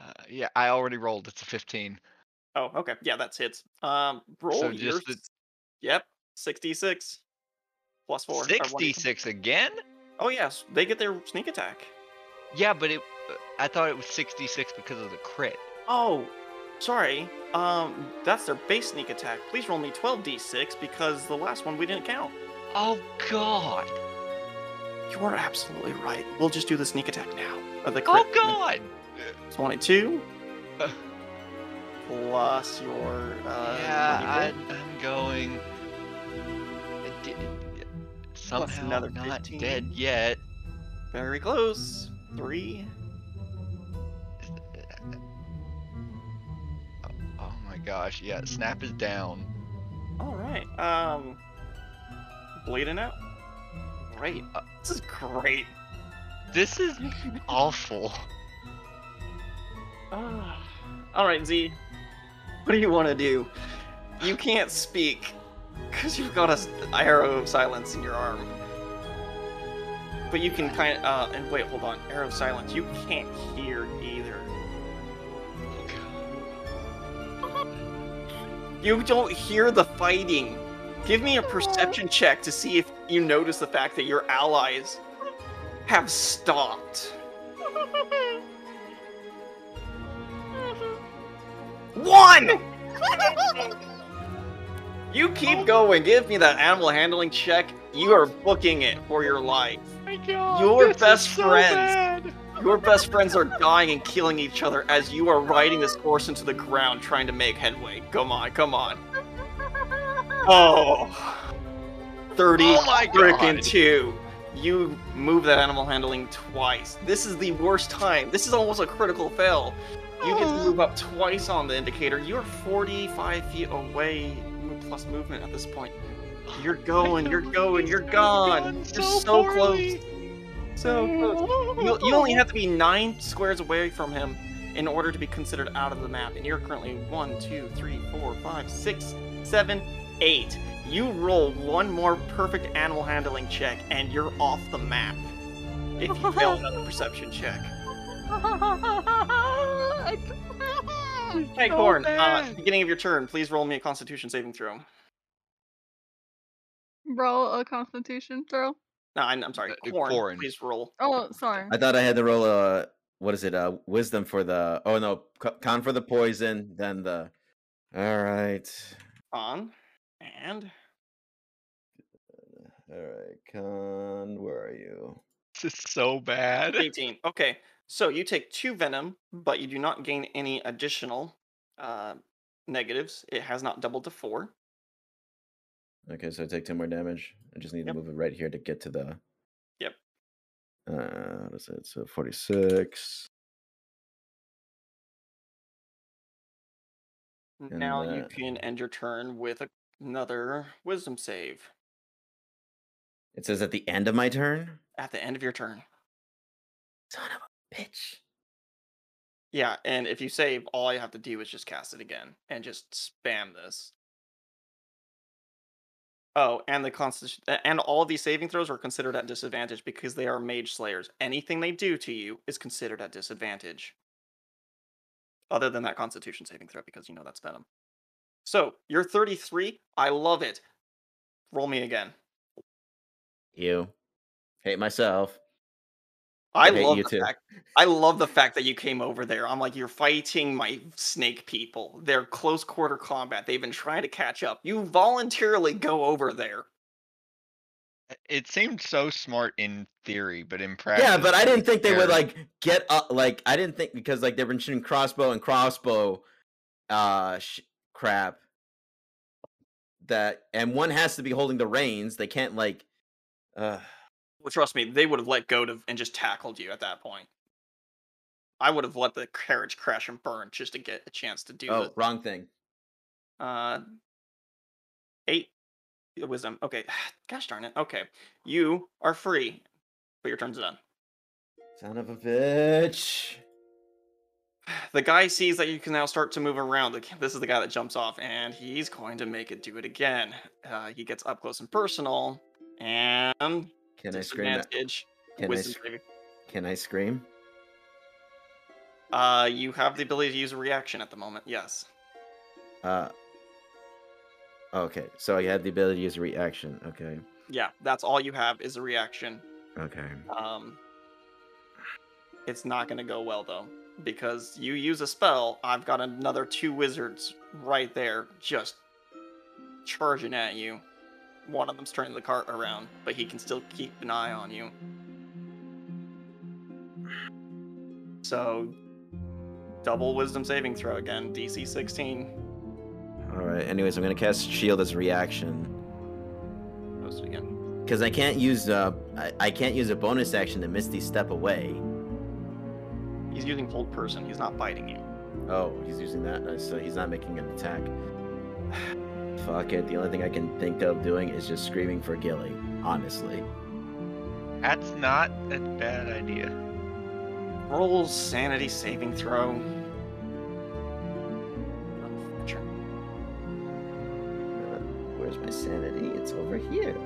Uh, yeah, I already rolled. It's a 15. Oh, okay. Yeah, that's hits. Um, roll So your. the- Yep, sixty-six plus four. 66 again? Oh yes, they get their sneak attack. Yeah, but it. uh, I thought it was 66 because of the crit. Oh, sorry. Um, that's their base sneak attack. Please roll me twelve d6 because the last one we didn't count. Oh God! You are absolutely right. We'll just do the sneak attack now. Uh, the Oh. God! 22 Uh. plus your uh yeah, I, I'm going. Did- Somehow another not 15. dead yet. very close. Three. Gosh! Yeah, snap is down. All right. Um, bleeding out. Great. Uh, This is great. This is awful. Ah. All right, Z. What do you want to do? You can't speak because you've got a arrow of silence in your arm. But you can kind of. Uh, and wait, hold on. Arrow of silence. You can't hear either. You don't hear the fighting. Give me a perception check to see if you notice the fact that your allies have stopped. One! You keep going. Give me that animal handling check. You are booking it for your life. God! Your best so friends. bad. Your best friends are dying and killing each other as you are riding this horse into the ground trying to make headway. Come on, come on. Oh. 30 Oh God. 2. You move that animal handling twice. This is the worst time. This is almost a critical fail. You get to move up twice on the indicator. You're 45 feet away plus movement at this point. You're going, you're going, you're gone. You're so close. So close. You, you only have to be nine squares away from him in order to be considered out of the map. And you're currently one, two, three, four, five, six, seven, eight. You roll one more perfect animal handling check, and you're off the map. If you fail another perception check. Hey, So Corn, uh, beginning of your turn, please roll me a Constitution saving throw. Roll a Constitution throw. No, I'm, I'm sorry, Uh, Corn, Corn. please roll. Oh, sorry. I thought I had to roll a what is it? Uh, wisdom for the. Oh no, con for the poison. Then the. All right, On. And. all right, con. Where are you? This is so bad. 18. Okay, so you take two venom, but you do not gain any additional uh, negatives. It has not doubled to four. Okay, so I take ten more damage. I just need Yep. to move it right here to get to the. Yep. Uh, what is it? So forty-six. And now you can end your turn with another wisdom save It says at the end of my turn. at the end of your turn. Son of a bitch. Yeah, and if you save, all you have to do is just cast it again and just spam this. Oh, and the constitution and all these saving throws are considered at disadvantage because they are mage slayers. Anything they do to you is considered at disadvantage. Other than that constitution saving throw, because you know that's venom. So you're 33. I love it. Roll me again. You. Hate myself. I hate love you the too. fact. I love the fact that you came over there. I'm like, you're fighting my snake people. They're close quarter combat. They've been trying to catch up. You voluntarily go over there. It seemed so smart in theory, but in practice. Yeah, but I didn't think they would like get up. Like I didn't think because like they've been shooting crossbow and crossbow, uh, sh- crap. That and one has to be holding the reins. They can't like, uh, Well, trust me, they would have let go to, and just tackled you at that point. I would have let the carriage crash and burn just to get a chance to do oh, wrong thing. uh eight. wisdom. Okay, gosh darn it. Okay, you are free, but your turn's done. Son of a bitch. The guy sees that you can now start to move around. This is the guy that jumps off, and he's going to make it do it again. Uh, he gets up close and personal, and Can I scream? At, can I wisdom sc- saving. can I scream? Uh, you have the ability to use a reaction at the moment. Yes. Uh. Okay, so I had the ability to use a reaction. Okay. Yeah, that's all you have is a reaction. Okay. Um, it's not going to go well though, because you use a spell. I've got another two wizards right there, just charging at you. One of them's turning the cart around, but he can still keep an eye on you. So, double wisdom saving throw again, DC 16. All right. Anyways, I'm gonna cast shield as a reaction Post it again. because I can't use uh I, I can't use a bonus action to misty step away. He's using hold person. He's not biting you. Oh, he's using that, so he's not making an attack. Fuck it. The only thing I can think of doing is just screaming for Gilly. Honestly. That's not a bad idea. Roll sanity saving throw. Uh, where's my sanity? It's over here.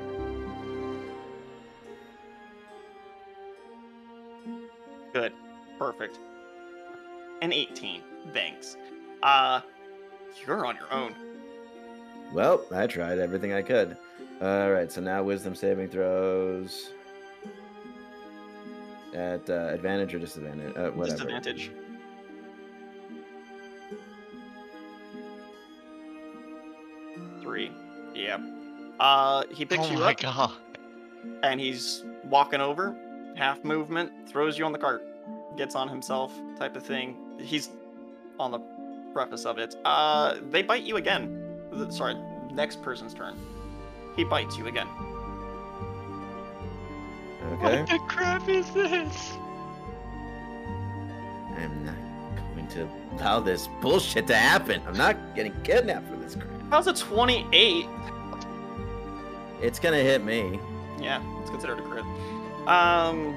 Good. Perfect. An 18. Thanks. Uh, you're on your own. Well, I tried everything I could. All right, so now wisdom saving throws at uh, advantage or disadvantage, uh, whatever. Disadvantage. Three. Yeah. Uh, he picks oh you my up god. and he's walking over, half movement, throws you on the cart, gets on himself, type of thing. He's on the preface of it. Uh, they bite you again. Th- Sorry, next person's turn. He bites you again. Okay. What the crap is this? I'm not going to allow this bullshit to happen. I'm not getting kidnapped for this crap. How's a 28? It's gonna hit me. Yeah, it's considered a crit. Um,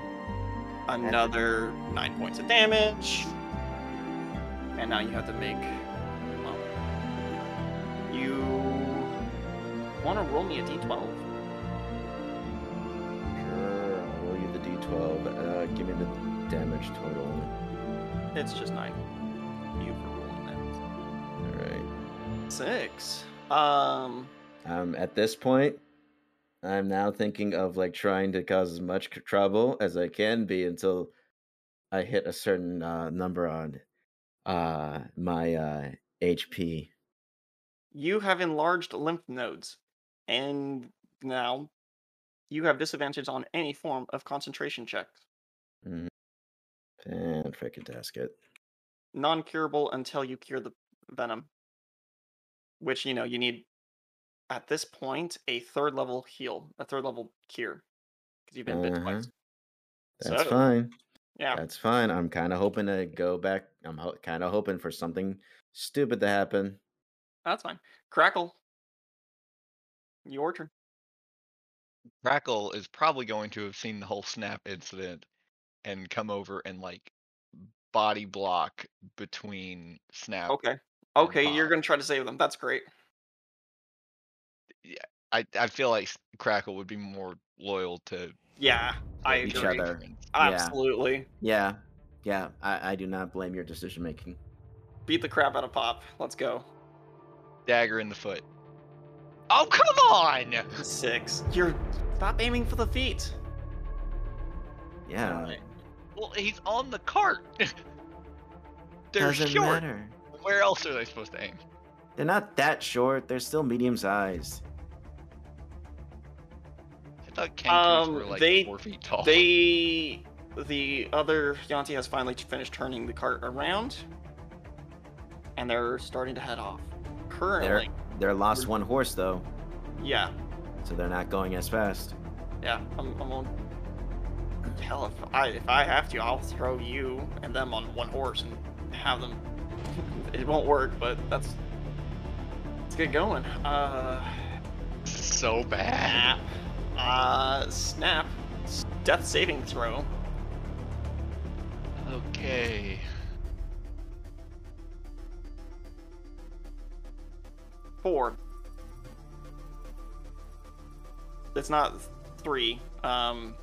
another nine points of damage, and now you have to make. You want to roll me a d12? Sure, I'll roll you the d12. Uh, give me the damage total. It's just nine. You for rolling that. All right. Six. Um, Um, at this point, I'm now thinking of like trying to cause as much trouble as I can be until I hit a certain uh, number on uh, my uh, HP. You have enlarged lymph nodes, and now you have disadvantage on any form of concentration checks. Mhm. And freaking tasket. non-curable until you cure the venom which you know you need at this point a third level heal a third level cure because you've been bit Uh-huh. twice That's So, fine. yeah That's fine. I'm kind of hoping to go back. I'm ho- kind of hoping for something stupid to happen. That's fine crackle your turn Crackle is probably going to have seen the whole snap incident and come over and like body block between snap. okay okay you're gonna try to save them that's great Yeah, I, I feel like Crackle would be more loyal to yeah i each agree other. friends. absolutely Yeah. Yeah. I, I do not blame your decision making. beat the crap out of pop let's go Dagger in the foot. Oh come on! six you're stop aiming for the feet Yeah. Well, he's on the cart. They're Doesn't short. matter. Where else are they supposed to aim? They're not that short. They're still medium sized. I thought kangaroos Um, were like they- four feet tall. They, the other Yuan-ti has finally finished turning the cart around, and they're starting to head off. Currently, They're lost one horse though, yeah, so they're not going as fast. yeah. I'm, I'm on. Hell, if I if I have to, I'll throw you and them on one horse and have them. it won't work, but that's let's get going. Uh, so bad. Snap. Uh, snap. Death saving throw. Okay. Four. It's not three. Um,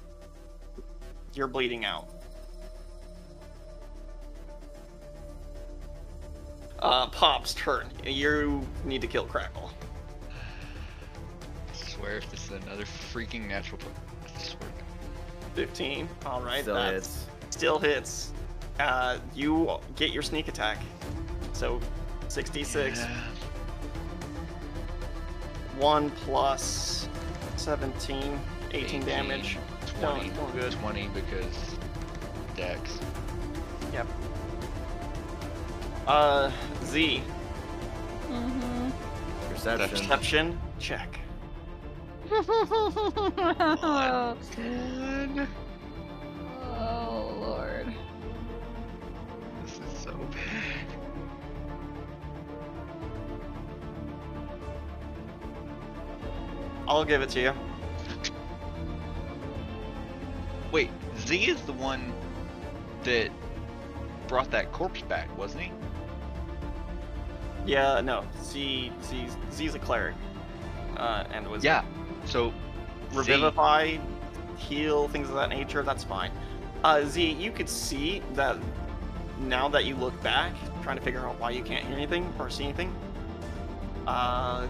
you're bleeding out. Uh, Pop's turn. You need to kill Crackle. I swear if this is another freaking natural. I swear. 15. All right. Still that's- hits. Still hits. Uh, you get your sneak attack. So, 66. Yeah. 1 plus 17, 18, damage. 20. Doing- doing good. 20 because Dex. Yep. Uh, Z. Mm-hmm. Perception. Perception check. oh, Good. Lord. This is so bad. I'll give it to you. Wait, Z is the one that brought that corpse back, wasn't he? Yeah, no. Z, Z, Z's a cleric. Uh, and was Yeah. So Z- revivify, heal, things of that nature. That's fine. Uh, Z, you could see that now that you look back, trying to figure out why you can't hear anything or see anything. Uh,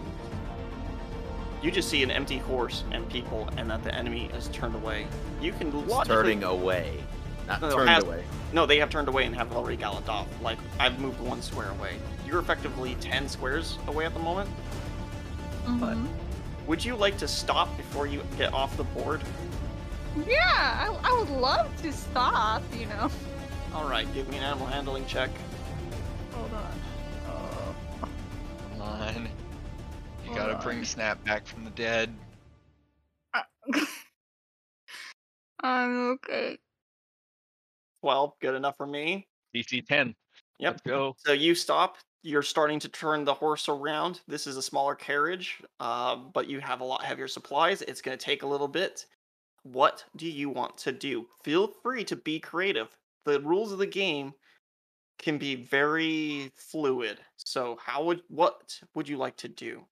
you just see an empty horse and people, and that the enemy has turned away. You can It's logically- turning away. Not No, no, turned has- away. No, they have turned away and have already galloped off. Like I've moved one square away. You're effectively ten squares away at the moment. Mhm. Would you like to stop before you get off the board? Yeah, I, I would love to stop, you know. All right, give me an animal handling check. Hold on. Oh. Come on. You gotta on. bring Snap back from the dead. I'm okay. Twelve, good enough for me. DC 10. Yep. Let's go. So you stop. You're starting to turn the horse around. This is a smaller carriage, uh, but you have a lot heavier supplies. It's going to take a little bit. What do you want to do? Feel free to be creative. The rules of the game can be very fluid. So how would what would you like to do?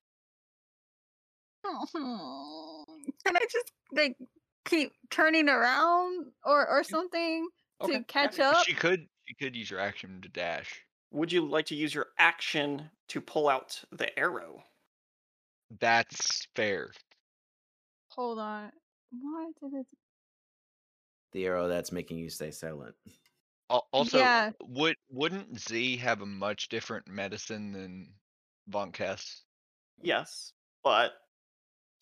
Oh. Can I just like keep turning around or or something Okay, to catch up? She could she could use your action to dash. Would you like to use your action to pull out the arrow? That's fair. Hold on. Why did it? The arrow that's making you stay silent. Also, Yeah. would wouldn't Z have a much different medicine than Von Kess? Yes, but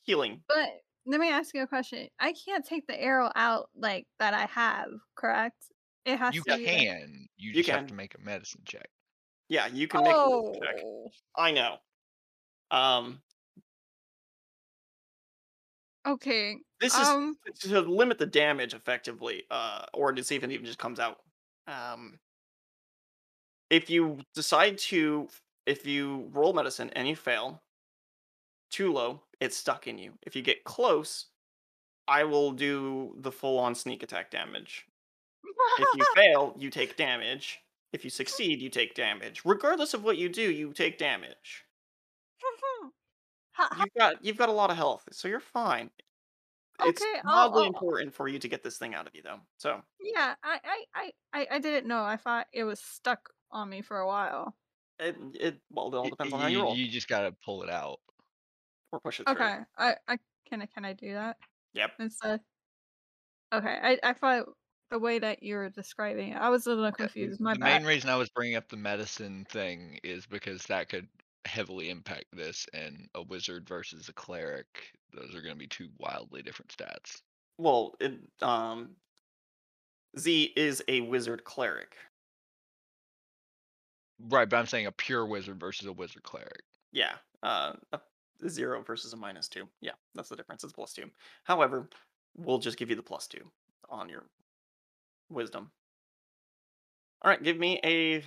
healing. But let me ask you a question. I can't take the arrow out like that I have, correct? It has You to be like- can. You You just have to make a medicine check. Yeah, you can make a wisdom check. Oh, I know. Um, okay. this is Um, to limit the damage effectively, uh, or to see if it even just comes out. Um, if you decide to, if you roll medicine and you fail, too low, it's stuck in you. If you get close, I will do the full-on sneak attack damage. If you fail, you take damage. If you succeed, you take damage. Regardless of what you do, you take damage. Ha- ha- You've got you've got a lot of health, so you're fine. It's Okay, I'll- oddly I'll- important for you to get this thing out of you, though. So yeah, I, I, I, I, I didn't know. I thought it was stuck on me for a while. it it well, it all Y- depends on how you roll You just gotta pull it out. Or push it through. Okay, I, I can, I can I do that Yep. instead? Okay, I, I thought the way that you were describing it, I was a little confused. the My main reason I was bringing up the medicine thing is because that could heavily impact this, and a wizard versus a cleric, those are going to be two wildly different stats. Well, it um Z is a wizard cleric. Right, but I'm saying a pure wizard versus a wizard cleric. Yeah. Uh, a zero versus a minus two. Yeah, that's the difference. It's plus two. However, we'll just give you the plus two on your wisdom. All right, give me a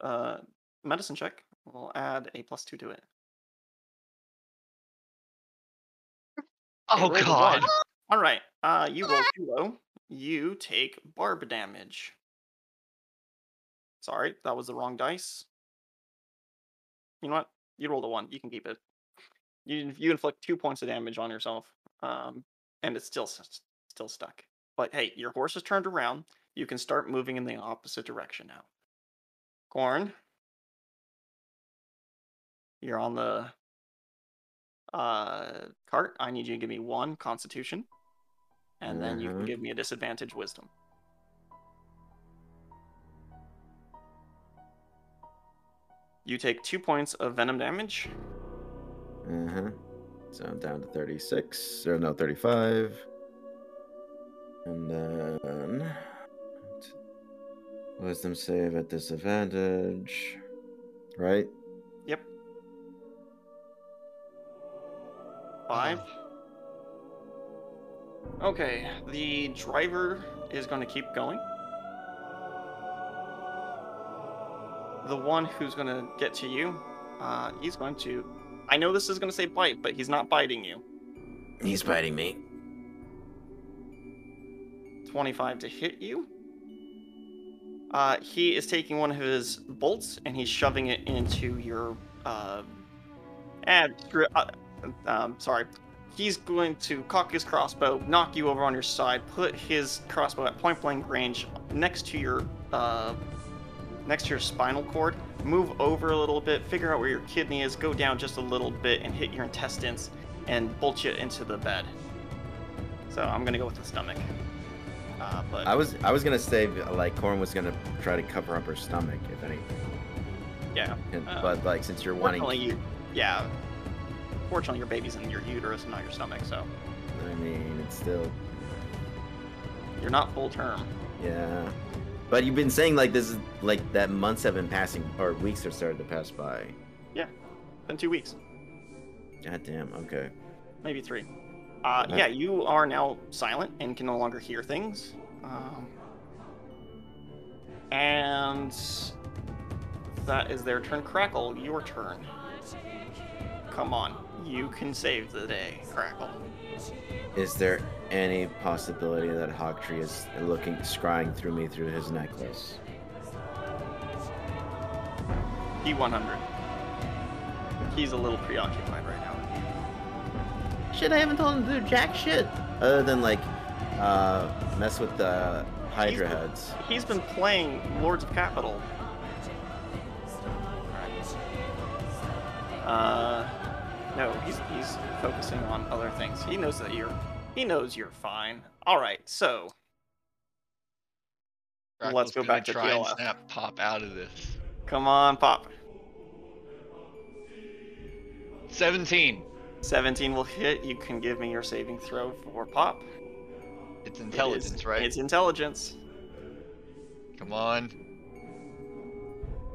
uh, medicine check. We'll add a plus two to it. Oh god. All right. Uh, you roll too low. You take barb damage. Sorry, that was the wrong dice. You know what? You rolled a one. You can keep it. You you inflict two points of damage on yourself, um, and it's still still stuck. But hey, your horse is turned around. You can start moving in the opposite direction now. Corn, you're on the uh, cart. I need you to give me one Constitution, and then you can Mhm. give me a disadvantage Wisdom. You take two points of venom damage. Uh huh. So I'm down to 36. Or no, 35. And then. Wisdom save at disadvantage. Right? Yep. Five. Okay, the driver is going to keep going. The one who's going to get to you, uh, he's going to. I know this is going to say bite, but he's not biting you. He's biting me. 25 to hit you. Uh, he is taking one of his bolts and he's shoving it into your. Uh, and screw- uh, um, sorry. He's going to cock his crossbow, knock you over on your side, put his crossbow at point blank range next to your uh, next to your spinal cord. Move over a little bit, figure out where your kidney is, go down just a little bit, and hit your intestines, and bolt you into the bed. So I'm gonna go with the stomach. Uh, but I was I was gonna say like Corn was gonna try to cover up her stomach if anything, yeah, And- Uh, but like since you're wanting, you, yeah. Fortunately, your baby's in your uterus and not your stomach, so I mean it's still you're not full term. yeah. But you've been saying like this is like that months have been passing or weeks have started to pass by. Yeah, been two weeks, God damn. Okay. maybe three. Uh, Uh, yeah, you are now silent and can no longer hear things. Um, and that is their turn. Crackle, your turn. Come on, you can save the day, Crackle. Is there any possibility that Hawktree is looking, scrying through me through his necklace? P100. He's a little preoccupied right now. Shit, I haven't told him to do jack shit. Other than like, uh, mess with the Hydra He's- heads. He's been playing Lords of Capital. Uh, no, he's he's focusing on other things. He knows that you're he knows you're fine. All right, so Let's go back to try and snap pop out of this. come on, Pop. 17. 17 will hit. You can give me your saving throw for Pop. It's It is- intelligence, right? It's intelligence. Come on.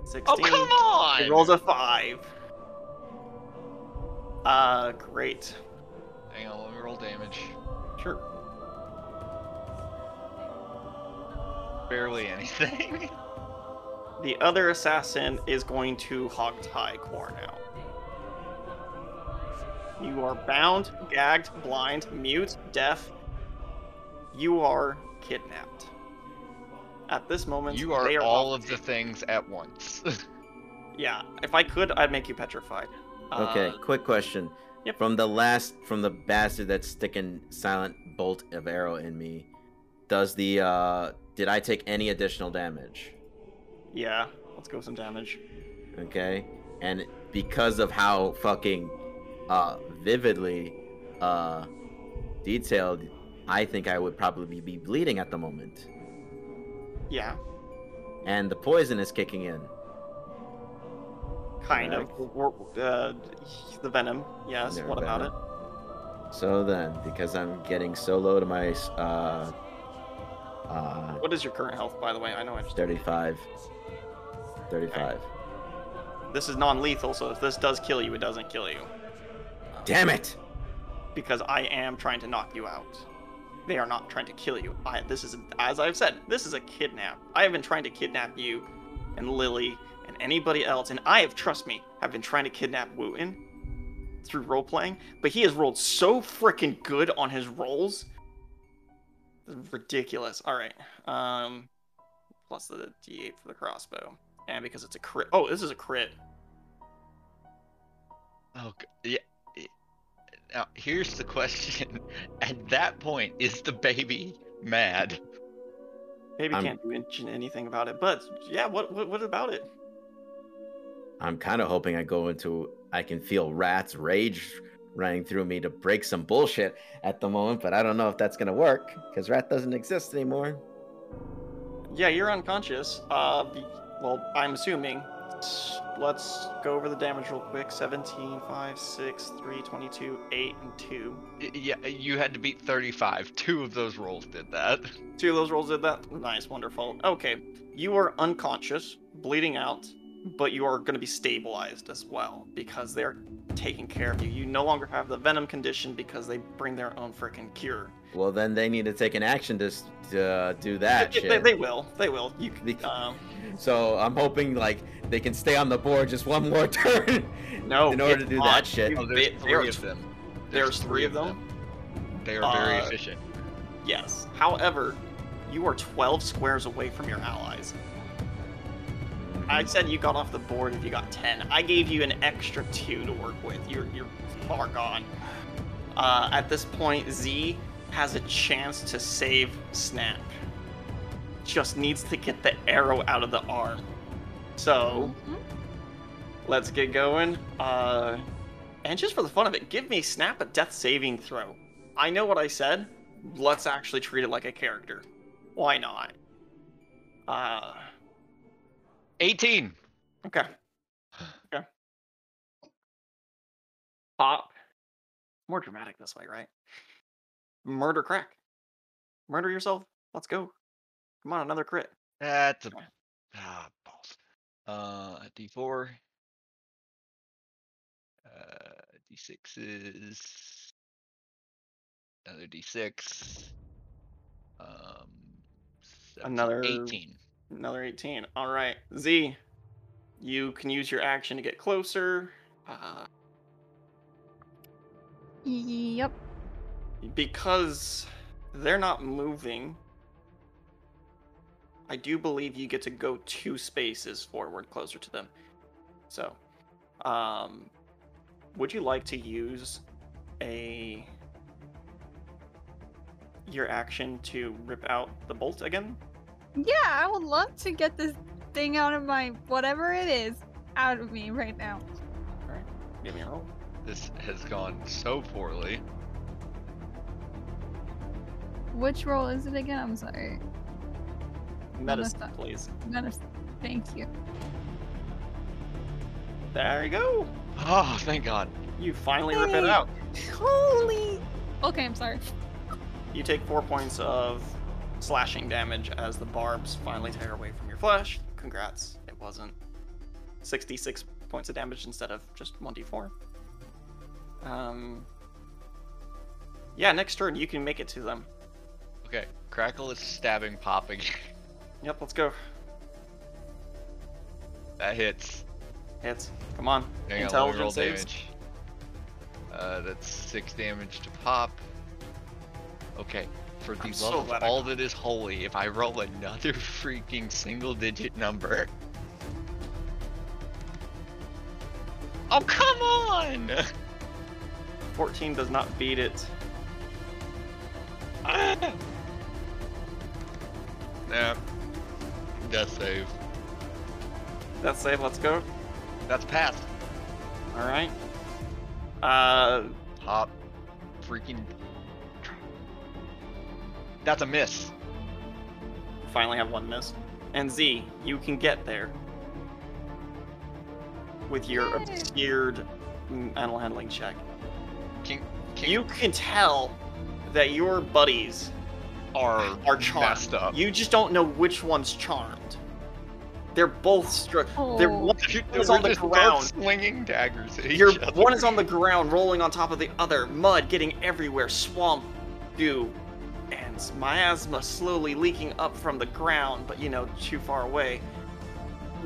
16. Oh, come on! He rolls a five. Uh, great. Hang on, let me roll damage. Sure. Barely anything. The other assassin is going to hog tie Core now. You are bound, gagged, blind, mute, deaf. You are kidnapped. At this moment, you are they are all of the things at once. Yeah, if I could, I'd make you petrified. Okay, Uh, quick question. Yep. From the last, from the bastard that's sticking silent bolt of arrow in me, does the uh, did I take any additional damage? yeah, let's go some damage. Okay, and because of how fucking uh vividly uh detailed, I think I would probably be bleeding at the moment, Yeah, and the poison is kicking in. Kind of. Correct. Uh, the venom. Yes. What about it? So then, because I'm getting so low to my uh uh What is your current health, by the way? I know I just. 35 35 This is non-lethal, so if this does kill you, it doesn't kill you. damn it because I am trying to knock you out. They are not trying to kill you. I, this is, as I've said, this is a kidnap. I have been trying to kidnap you, and Lily, anybody else, and I have, trust me, have been trying to kidnap Wooten through role playing, but he has rolled so freaking good on his rolls. Ridiculous. All right. Um, plus the d8 for the crossbow, and because it's a crit. Oh, this is a crit. Oh, yeah. Now, here's the question. At that point, is the baby mad? Baby I'm- can't do an- anything about it, but yeah. What what, what about it? I'm kind of hoping I go into I can feel Rat's rage running through me to break some bullshit at the moment, but I don't know if that's gonna work because Rat doesn't exist anymore. Yeah, you're unconscious. Uh, well, I'm assuming. Let's go over the damage real quick. 17, 5, 6, 3, 22, 8, and 2. Yeah, you had to beat 35. Two of those rolls did that. Two of those rolls did that? Nice, wonderful. Okay, you are unconscious, bleeding out, but you are going to be stabilized as well because they're taking care of you. You no longer have the venom condition because they bring their own freaking cure. Well, then they need to take an action to, to uh, do that They, shit. they, they will. They will. You can. Um, So I'm hoping like they can stay on the board just one more turn. no, in order to do not. that shit. You- Oh, they- there's they three are of them. There's three of them. They are very Uh, efficient. Yes. However, you are 12 squares away from your allies. I said you got off the board if you got 10. I gave you an extra 2 to work with. You're, you're far gone. Uh, at this point, Z has a chance to save Snap. Just needs to get the arrow out of the arm. So, Mhm. let's get going. Uh, and just for the fun of it, give me Snap a death saving throw. I know what I said. Let's actually treat it like a character. Why not? Uh, 18. okay. Okay. Pop. More dramatic this way, right? Murder crack. Murder yourself. Let's go. Come on, another crit. That's a ah balls. Uh, D4. Uh, D6 is another D6. Um, 17, Another- 18. Another 18. All right. Z, you can use your action to get closer. Uh, Yep. because they're not moving, I do believe you get to go two spaces forward closer to them. So, um, would you like to use a your action to rip out the bolt again? Yeah, I would love to get this thing out of my whatever it is out of me right now. All right, give me a roll. This has gone so poorly. Which roll is it again? I'm sorry. Medicine, not- please. Medicine. Thank you. There you go. Oh, thank God. You finally rip it out. Holy. Okay, I'm sorry. You take four points of slashing damage as the barbs finally tear away from your flesh. Congrats. It wasn't 66 points of damage instead of just 1d4. Um, yeah, next turn you can make it to them. Okay, Crackle is stabbing Pop again. Yep, let's go. that hits. Hits. Come on. Hang on, roll Intelligence saves. damage. Uh, that's six damage to Pop. Okay, for the I'm love so of all that is holy, if I roll another freaking single-digit number. Oh come on! 14 does not beat it. Ah! Nah. Death save. Death save, let's go. That's passed. Alright. Uh, Hop. Freaking. That's a miss. finally have one miss. And Z, you can get there with your Yay. obscured animal handling check. Can, can You can tell that your buddies are are charmed. messed up. You just don't know which one's charmed. They're both struck. They're Oh. one You- is we're on the just both ground. slinging daggers at Your each other. one is on the ground, rolling on top of the other, mud getting everywhere, swamp, goo, miasma slowly leaking up from the ground, but you know, too far away.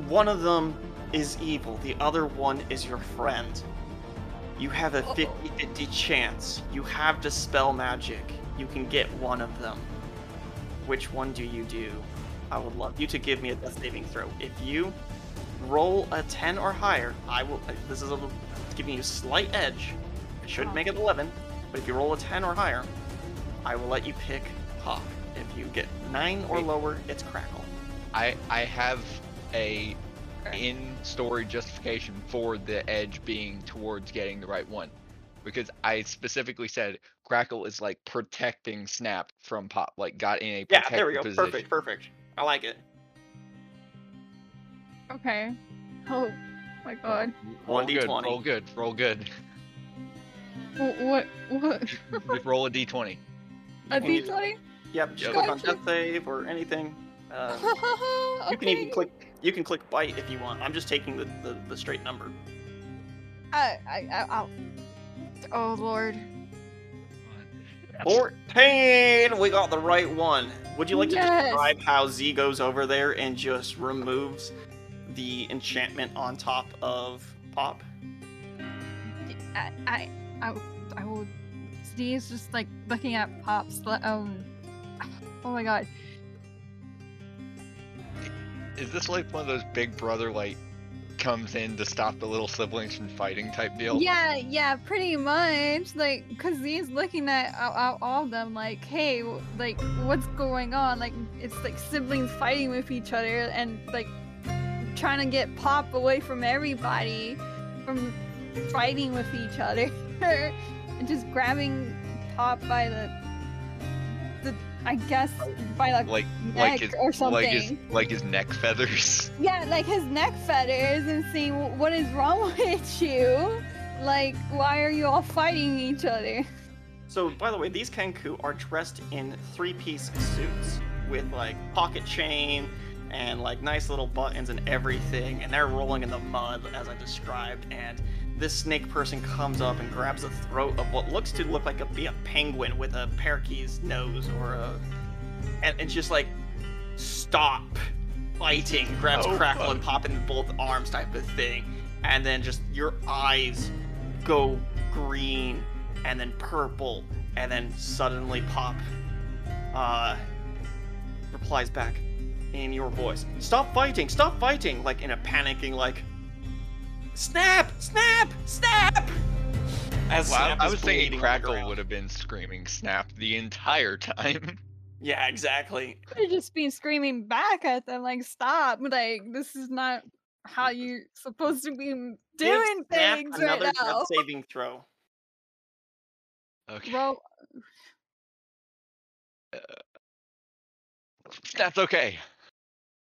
One of them is evil, the other one is your friend. You have a 50 50 chance. You have to spell Magic. You can get one of them. Which one do you do? I would love you to give me a death saving throw. If you roll a 10 or higher, I will. uh, This is a, little- giving you a slight edge. I should make it 11, but if you roll a 10 or higher, I will let you pick Pop. If you get 9 or Wait. lower, it's Crackle. I I have a in story justification for the edge being towards getting the right one. Because I specifically said Crackle is like protecting Snap from Pop, like got in a Yeah, there we go. position. Perfect, perfect. I like it. Okay. Oh my god. Roll good, 1d20. roll good, roll good. Wh- What? What? Roll a d20. A can use- D20? Yep, just Yep. click on death save or anything. Uh, okay. you can even click. You can click bite if you want. I'm just taking the, the, the straight number. I, I, I, I'll... Oh lord. 14! We got the right one. Would you like to Yes. describe how Z goes over there and just removes the enchantment on top of Pop? I, I, I, I will. Steve's just like looking at Pops. Um. Oh my god. Is this like one of those big brother like comes in to stop the little siblings from fighting type deal? Yeah, yeah, pretty much. Like, cause he's looking at all, of them, like, hey, like, what's going on? Like, it's like siblings fighting with each other and like trying to get Pop away from everybody, from fighting with each other, and just grabbing Pop by the, I guess, by the Like neck like his or something. like his like his neck feathers. Yeah, like his neck feathers and seeing what is wrong with you. Like, why are you all fighting each other? So, by the way, these Kenku are dressed in three-piece suits with like pocket chain and like nice little buttons and everything, and they're rolling in the mud as I described. And this snake person comes up and grabs the throat of what looks to look like a be a penguin with a parakeet's nose or a, and it's just like stop fighting. Grabs Oh, Crackle fuck. and pop in both arms type of thing, and then just your eyes go green and then purple and then suddenly pop uh replies back in your voice stop fighting stop fighting like in a panicking like snap snap snap as Well, I, Snap I is was thinking bleeding Crackle would have been screaming snap the entire time. yeah exactly Could have just been screaming back at them, like, stop. Like, this is not how you're supposed to be Give doing Snap things another right now. death saving throw Okay. Well, uh, That's okay.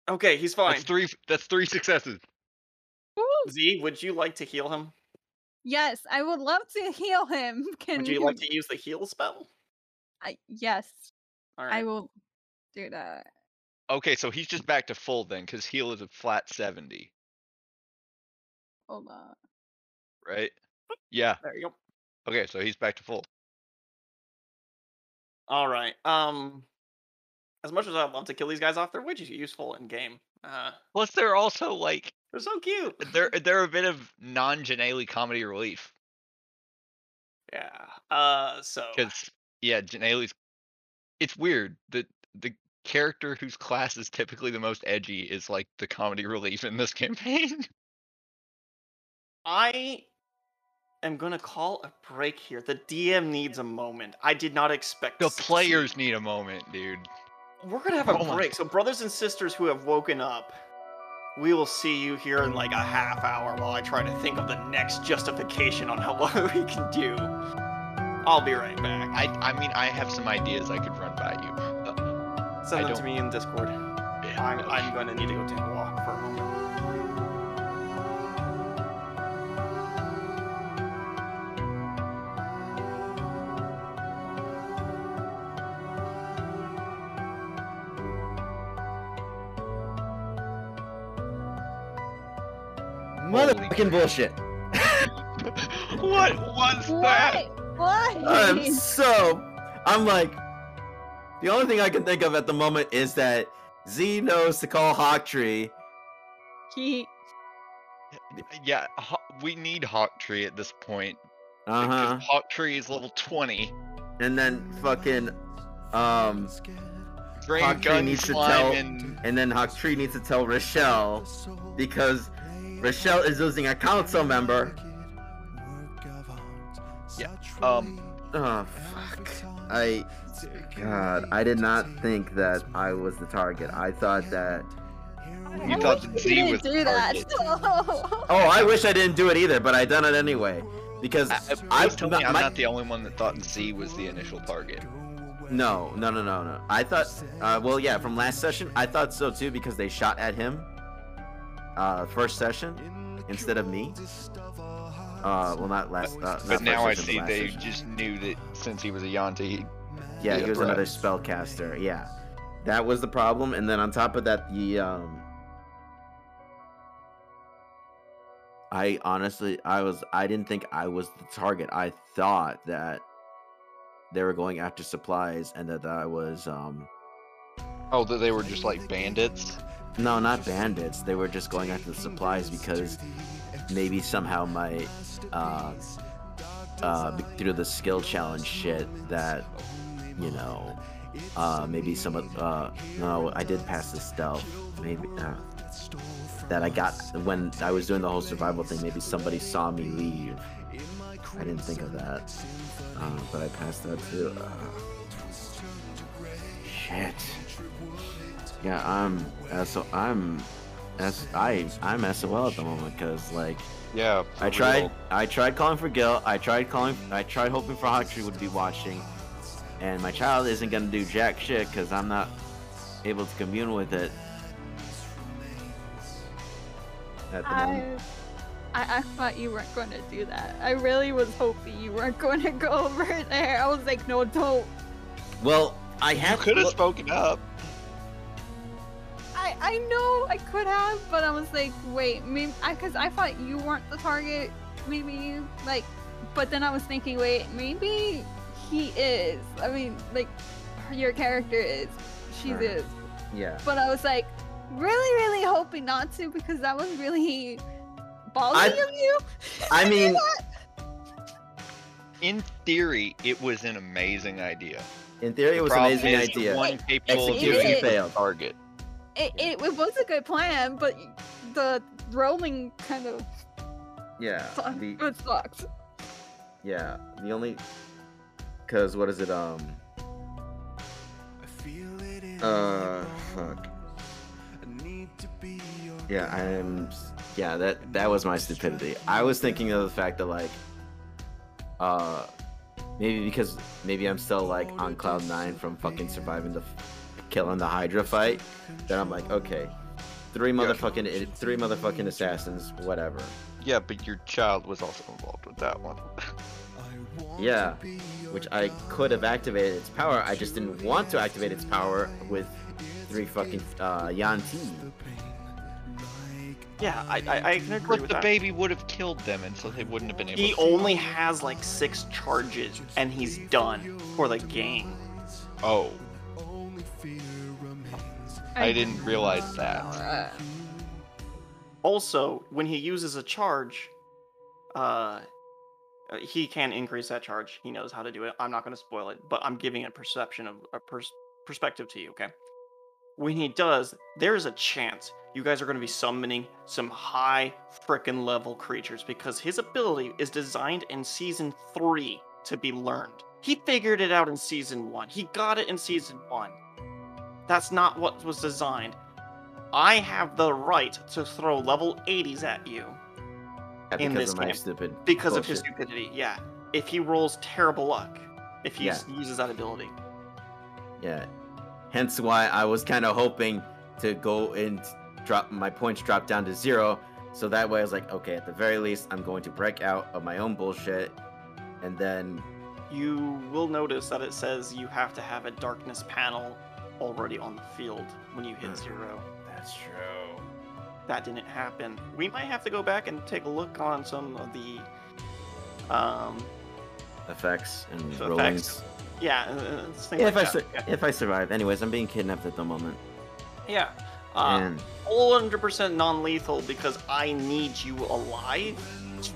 okay he's fine That's three that's three successes. Woo, z would you like to heal him yes, I would love to heal him. Can would you like to use the heal spell I, yes, all I will do that. Okay, so he's just back to full then, because heal is a flat 70, Hold on. right? Yeah. there you go Okay, so he's back to full. All right. Um, as much as I'd love to kill these guys off, they're way too useful in game. Uh, Plus, they're also like they're so cute. they're they're a bit of non-Janelle comedy relief. Yeah. Uh, so Because yeah, Janelle's. It's weird that the character whose class is typically the most edgy is like the comedy relief in this campaign. I am gonna call a break here. The DM needs a moment. I did not expect the to players need a moment, dude. We're gonna have a Oh my- break. So, brothers and sisters who have woken up, we will see you here in like a half hour while I try to think of the next justification on how what we can do. I'll be right back. I I mean I have some ideas I could run by you. Send I them to don't- me in Discord. yeah, I'm, okay. I'm going to need to go take a walk for a moment. Motherfucking bullshit. what was that? What? What? I'm so. I'm like. The only thing I can think of at the moment is that Z knows to call Hawk Tree. He, Yeah, we need Hawk Tree at this point. Uh huh. because Hawk Tree is level 20. And then fucking um, Drain Hawk Tree gun needs to tell- and and then Hawk Tree needs to tell Rochelle because Rochelle is losing a council member. Yeah, um, Oh fuck! I, God, I did not think that I was the target. I thought that. You thought wish that you Z didn't was the that. target. Oh, I wish I didn't do it either, but I done it anyway because I, I, please tell me I'm my- not the only one that thought Z was the initial target. No, no, no, no, no. I thought, uh, well, yeah, from last session, I thought so too because they shot at him. Uh, first session instead of me. Uh, well, not last. Uh, not But now I see they session. just knew that since he was a Yuan-ti, he Yeah, Yeah, he was right. another spellcaster. Yeah, that was the problem. And then on top of that, the um, I honestly, I was, I didn't think I was the target. I thought that they were going after supplies, and that I was um, Oh, that they were just like bandits. No, not bandits. They were just going after the supplies because maybe somehow my uh, uh, through the skill challenge shit that you know uh, maybe some of uh, no, I did pass the stealth. Maybe uh, that I got when I was doing the whole survival thing. Maybe somebody saw me leave. I didn't think of that, uh, but I passed that too. Uh, shit. Yeah, I'm so I'm S I I'm SOL at the moment because like Yeah. I tried real. I tried calling for Gil. I tried calling. I tried hoping for Hawk Tree would be watching, and my child isn't gonna do jack shit because I'm not able to commune with it. At the moment. I, I, I thought you weren't going to do that. I really was hoping you weren't going to go over there. I was like, no, don't. Well, I You could have spoken up. I, I know I could have, but I was like, wait, maybe because I, thought you weren't the target. Maybe like, but then I was thinking, wait, maybe he is. I mean, like, your character is. She Right. is. Yeah. But I was like, really, really hoping not to because that was really ballsy I- of you. I mean, In theory, it was an amazing idea. in theory, it was an problem amazing is idea. One capable of Execution doing it failed. target. It, it, it was a good plan, but the rolling kind of Yeah. sucked. The, it sucked. yeah. The only, cause what is it? Um. Uh, fuck. Yeah, I'm. Yeah, that that was my stupidity. I was thinking of the fact that like, uh, maybe because maybe I'm still like on cloud nine from fucking surviving the killing the Hydra fight. then I'm like, okay, three motherfucking idi- three motherfucking assassins, whatever. Yeah, but your child was also involved with that one. Yeah, which I could have activated its power. I just didn't want to activate its power with three fucking uh, Yuan-ti. Yeah, I, I, I can agree but with the that. baby would have killed them, and so they wouldn't have been able. He to... only has like six charges, and he's done for the game. Oh, I didn't realize that. Also, when he uses a charge, uh, uh, he can increase that charge. He knows how to do it. I'm not going to spoil it, but I'm giving a perception of a pers- perspective to you. Okay. When he does, there is a chance you guys are going to be summoning some high frickin' level creatures because his ability is designed in season three to be learned. He figured it out in season one. He got it in season one. That's not what was designed. I have the right to throw level 80s at you Yeah, In because this of my game. because of his stupidity. Yeah. If he rolls terrible luck, if he Yeah. uses that ability. Yeah. Hence why I was kind of hoping to go and drop my points drop down to zero. So that way I was like, okay, at the very least, I'm going to break out of my own bullshit. And then, You will notice that it says you have to have a darkness panel already on the field when you hit zero. that's true. That didn't happen. We might have to go back and take a look on some of the um Effects and Effects. rollings. yeah, uh, uh, things like if I that. sur- yeah. if I survive. Anyways, I'm being kidnapped at the moment. Yeah. Uh, And 100% non-lethal because I need you alive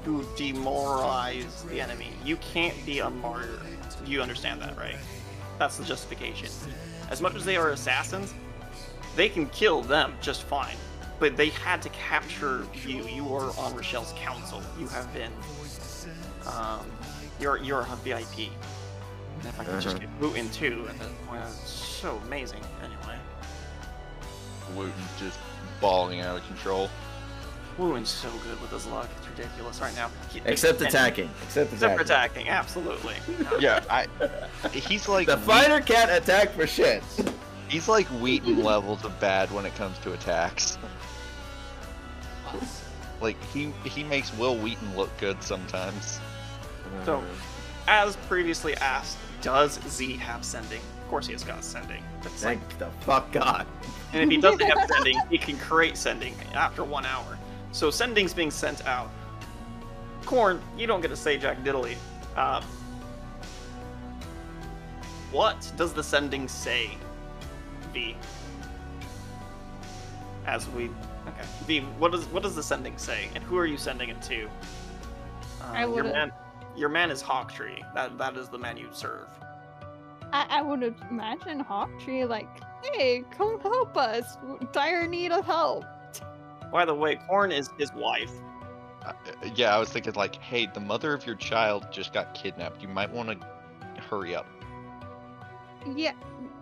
to demoralize the enemy. You can't be a martyr. You understand that, right? That's the justification. As much as they are assassins, they can kill them just fine. But they had to capture you. You are on Rochelle's council. You have been. Um, you're you're a VIP. And if I could just Uh-huh. get Wooten too at that point, that's so amazing. Anyway, Wooten just balling out of control. Wooten's so good with his luck. It's ridiculous right now. He- except and- attacking. Except Except for attacking. attacking, absolutely. Yeah, I. He's like The Wheat- fighter can't attack for shit. He's like Wheaton levels of bad when it comes to attacks. Like he he makes Wil Wheaton look good sometimes. So- As previously asked, does Z have sending? Of course he has got sending. It's like- Thank the fuck God. and if he doesn't have sending, he can create sending after one hour. So sending's being sent out. Corn, you don't get to say Jack Diddley. Uh, what does the sending say, V? As we okay, V. What does what does the sending say, and who are you sending it to? Uh, I your man, your man is Hawktree. That that is the man you serve. I, I would imagine Hawktree like, hey, come help us. Dire need of help. By the way, Corn is his wife. Yeah, I was thinking like, hey, the mother of your child just got kidnapped. You might want to hurry up. Yeah.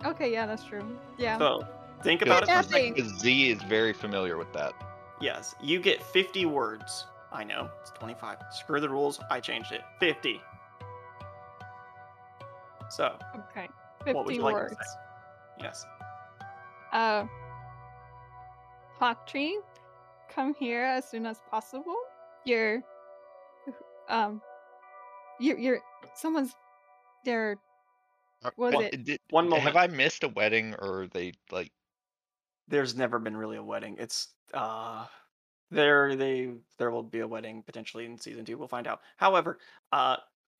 Okay, yeah, that's true. Yeah. So think about it for a Because Z is very familiar with that. Yes, you get 50 words. I know, it's 25. Screw the rules, I changed it. 50. So, Okay. what would 50 you like words. to say? Yes. Uh, Hawktree, come here as soon as possible. You're, um, you're, you're, someone's, they're, Uh, Was what- it- did- One moment Have. I missed a wedding or are they like? There's never been really a wedding. It's, uh, there, they, there will be a wedding potentially in season two. We'll find out. However, uh,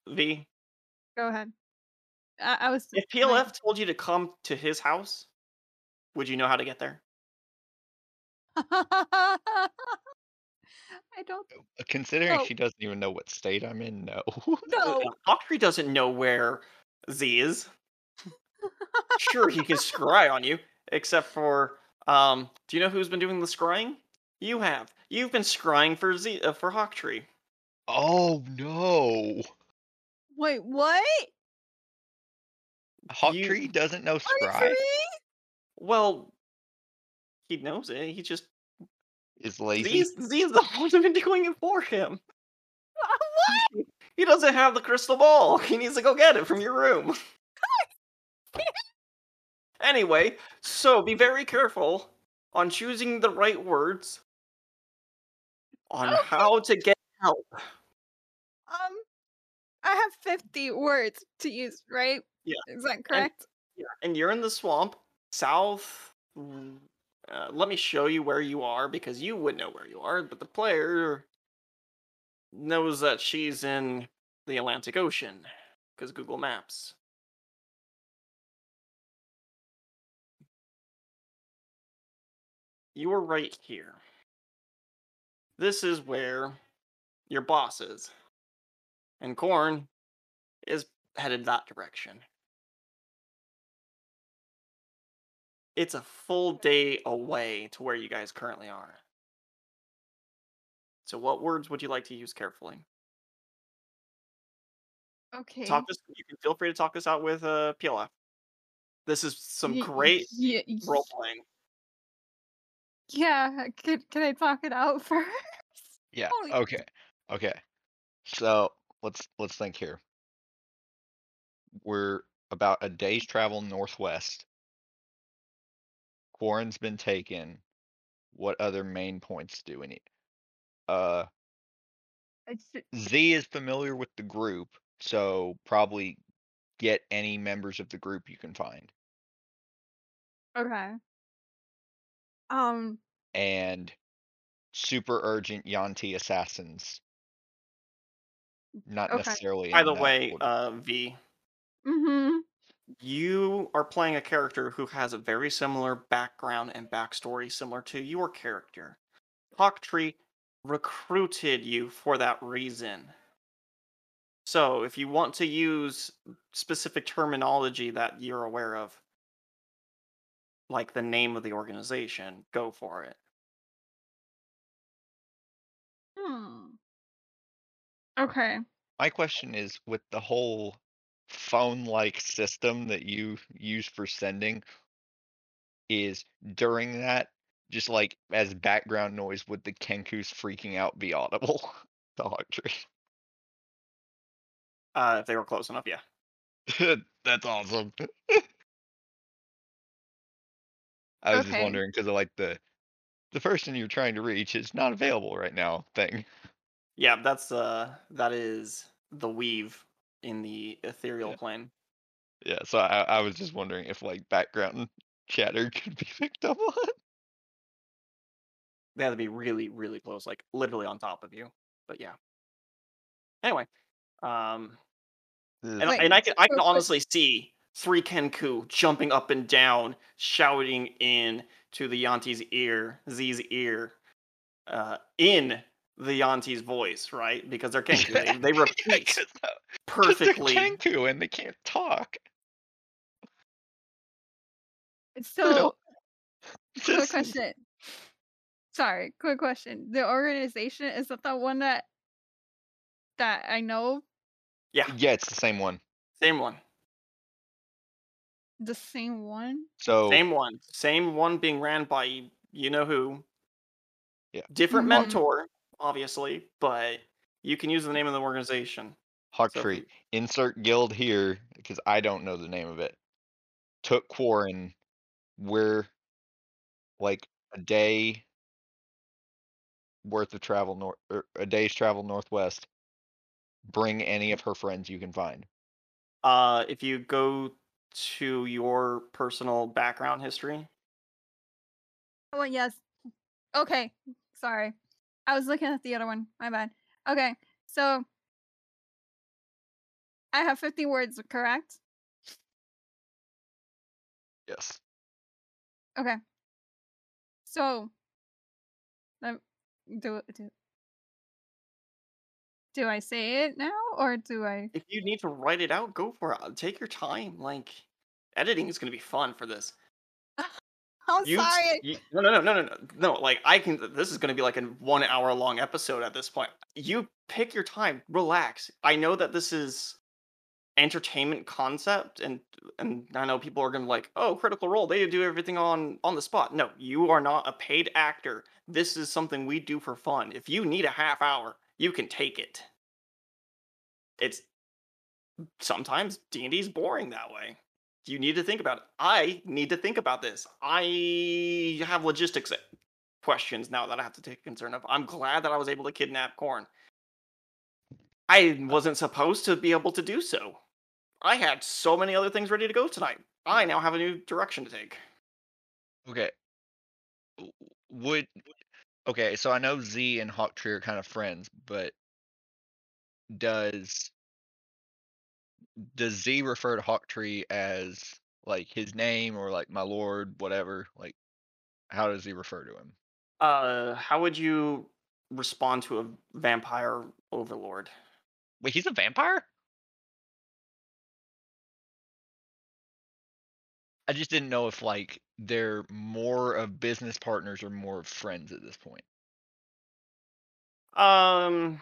V, go ahead. I, I was. if PLF told you to come to his house, would you know how to get there? I don't Considering Oh. she doesn't even know what state I'm in, no. know. Hawktree doesn't know where Z is. sure he can scry on you except for um do you know who's been doing the scrying you have you've been scrying for z uh, for hawktree oh no! Wait, what? Hawktree doesn't know Scry. Well he knows it he just Is lazy. z's, z's the one who's been doing it for him what? he doesn't have the crystal ball he needs to go get it from your room anyway so be very careful on choosing the right words on Okay. how to get help Um, I have 50 words to use, right? Yeah. Is that correct? Yeah, and you're in the swamp, south. Uh, let me show you where you are because you would know where you are, but the player knows that she's in the Atlantic Ocean because Google Maps. You are right here. This is where your boss is. And Corn is headed that direction. It's a full day away to where you guys currently are. So, what words would you like to use carefully? okay. Talk this. You can feel free to talk this out with uh, PLF. This is some Ye- great ye- ye- role playing. Yeah, can, can I talk it out first? Yeah. Holy- Okay. Okay. So let's let's think here. We're about a day's travel northwest. Quarren's been taken. What other main points do we need? Uh, It's- Z is familiar with the group, so probably get any members of the group you can find. Okay. Um, And super urgent Yuan-ti assassins. Not Okay. necessarily. By in the that way, order. uh, V, mm-hmm. You are playing a character who has a very similar background and backstory similar to your character. Hawktree recruited you for that reason. So, if you want to use specific terminology that you're aware of, like the name of the organization, go for it. Hmm. Okay. My question is with the whole phone-like system that you use for sending, is during that just like as background noise would the Kenku's freaking out be audible to tree Uh, if they were close enough, yeah. That's awesome. I was just wondering because of like the the person you're trying to reach is not available right now thing. Yeah, that's uh that is the weave in the ethereal Yeah. plane. Yeah, so I, I was just wondering if like background chatter could be picked up on. They had to be really, really close, like literally on top of you. But yeah. Anyway, um, and, Wait, and I can I can honestly see three Kenku jumping up and down, shouting in to the Yuan-ti's ear, Z's ear, uh, in the Yuan-ti's voice, right? Because they're Kenku, they, they Yeah, repeat 'cause, 'cause perfectly. They're Kenku and they can't talk. It's so, quick Just- question. Sorry, quick question. The organization is that the one that that I know Yeah, Yeah, it's the same one. same one, the same one? So same one, same one being ran by you know who. Yeah. Different Mhm. mentor, obviously, but you can use the name of the organization. So if Hawktree, you- insert guild here because I don't know the name of it. Took Quarren. We're like a day worth of travel north, a day's travel northwest. Bring any of her friends you can find. Uh, if you go to your personal background history, Oh yes. Okay. Sorry. I was looking at the other one. My bad. Okay. So I have 50 words, correct? Yes. Okay. So um, do do do I say it now or do I if you need to write it out, go for it. Uh, Take your time. Like, editing is going to be fun for this. I'm You, sorry. you no, no, no, no, no, no, no. Like, I can. This is going to be like a one hour long episode at this point. You pick your time. Relax. I know that this is entertainment concept, and and I know people are going to be like, oh, Critical Role. They do everything on on the spot. No, you are not a paid actor. This is something we do for fun. If you need a half hour, you can take it. It's sometimes D&D is boring that way. You need to think about it. I need to think about this. I have logistics questions now that I have to take concern of. I'm glad that I was able to kidnap Corn. I wasn't supposed to be able to do so. I had so many other things ready to go tonight. I now have a new direction to take. Okay. Would okay, so I know Z and Hawk Tree are kind of friends, but does does Z refer to Hawktree as like his name or like my lord, whatever? Like how does he refer to him? Uh, how would you respond to a vampire overlord? Wait, he's a vampire? I just didn't know if like they're more of business partners or more of friends at this point. Um,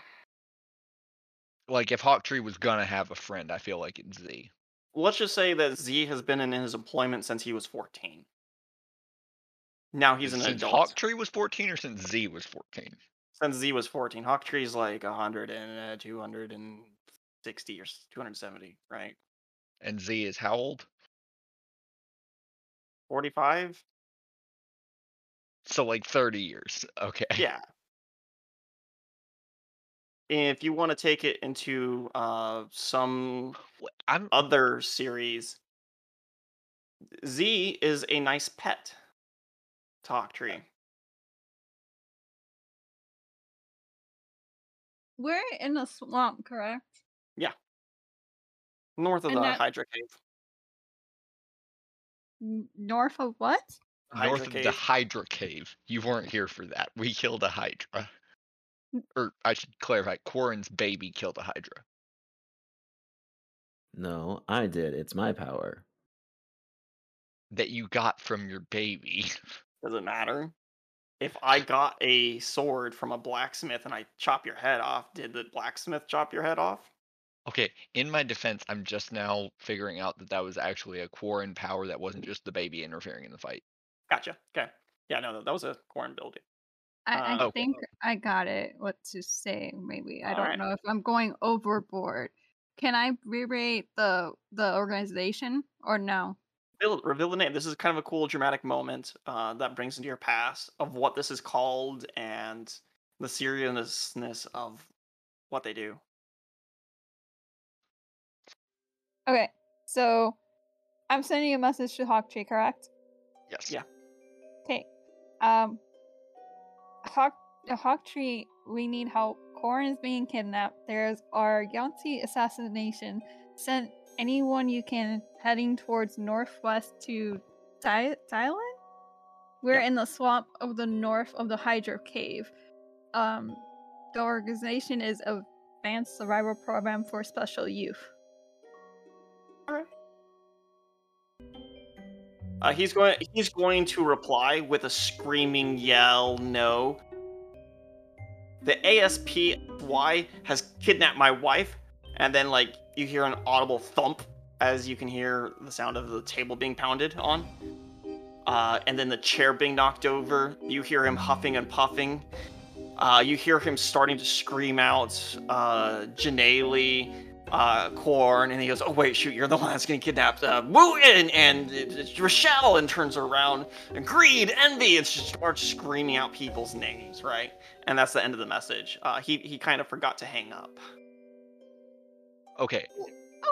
Like if Hawktree was gonna have a friend, I feel like it's Z. let's just say that Z has been in his employment since he was 14. Now he's an since adult. Hawktree was 14 or since Z was 14? since Z was 14. Hawktree's like 100 and uh, 260 or 270, right? And Z is how old? 45? So like 30 years. Okay. Yeah. If you want to take it into uh, some I'm other series, Z is a nice pet to Hawktree. We're in a swamp, correct? Yeah. North of And the that- Hydra Cave. North of what? Hydra North of the. Hydra cave. You weren't here for that. We killed a Hydra. Mm. Or I should clarify, Quarren's baby killed a Hydra. No, I did. It's my power. That you got from your baby. Does it matter? If I got a sword from a blacksmith and I chop your head off, did the blacksmith chop your head off? Okay, in my defense, I'm just now figuring out that that was actually a Quarren power that wasn't just the baby interfering in the fight. Gotcha. Okay. Yeah, no, that was a corn building. I, I Uh, think I got it. What to say? Maybe I don't Alright. know if I'm going overboard. Can I reiterate the the organization or no? Reveal, reveal the name. This is kind of a cool dramatic moment uh, that brings into your past of what this is called and the seriousness of what they do. Okay, so I'm sending a message to Hawk Tree, correct? Yes. Yeah. Okay. Um, Hawk Hawk Tree, we need help. Corin is being kidnapped. There's our Yuan-ti assassination. Send anyone you can heading towards northwest to Thai- Thailand. We're Yeah. in the swamp of the north of the Hydro Cave. Um, the organization is Advanced Survival Program for Special Youth. Uh, he's going. He's going to reply with a screaming yell. No. The ASPY has kidnapped my wife, and then like you hear an audible thump as you can hear the sound of the table being pounded on. Uh, and then the chair being knocked over. You hear him huffing and puffing. Uh, you hear him starting to scream out, uh, Janelle, uh, Corn, and he goes, "Oh wait, shoot, you're the one that's getting kidnapped." Uh, Wooten and it- it's Rochelle, and turns around, and Greed, Envy, and just starts screaming out people's names, right? And that's the end of the message. Uh, he he kind of forgot to hang up. Okay.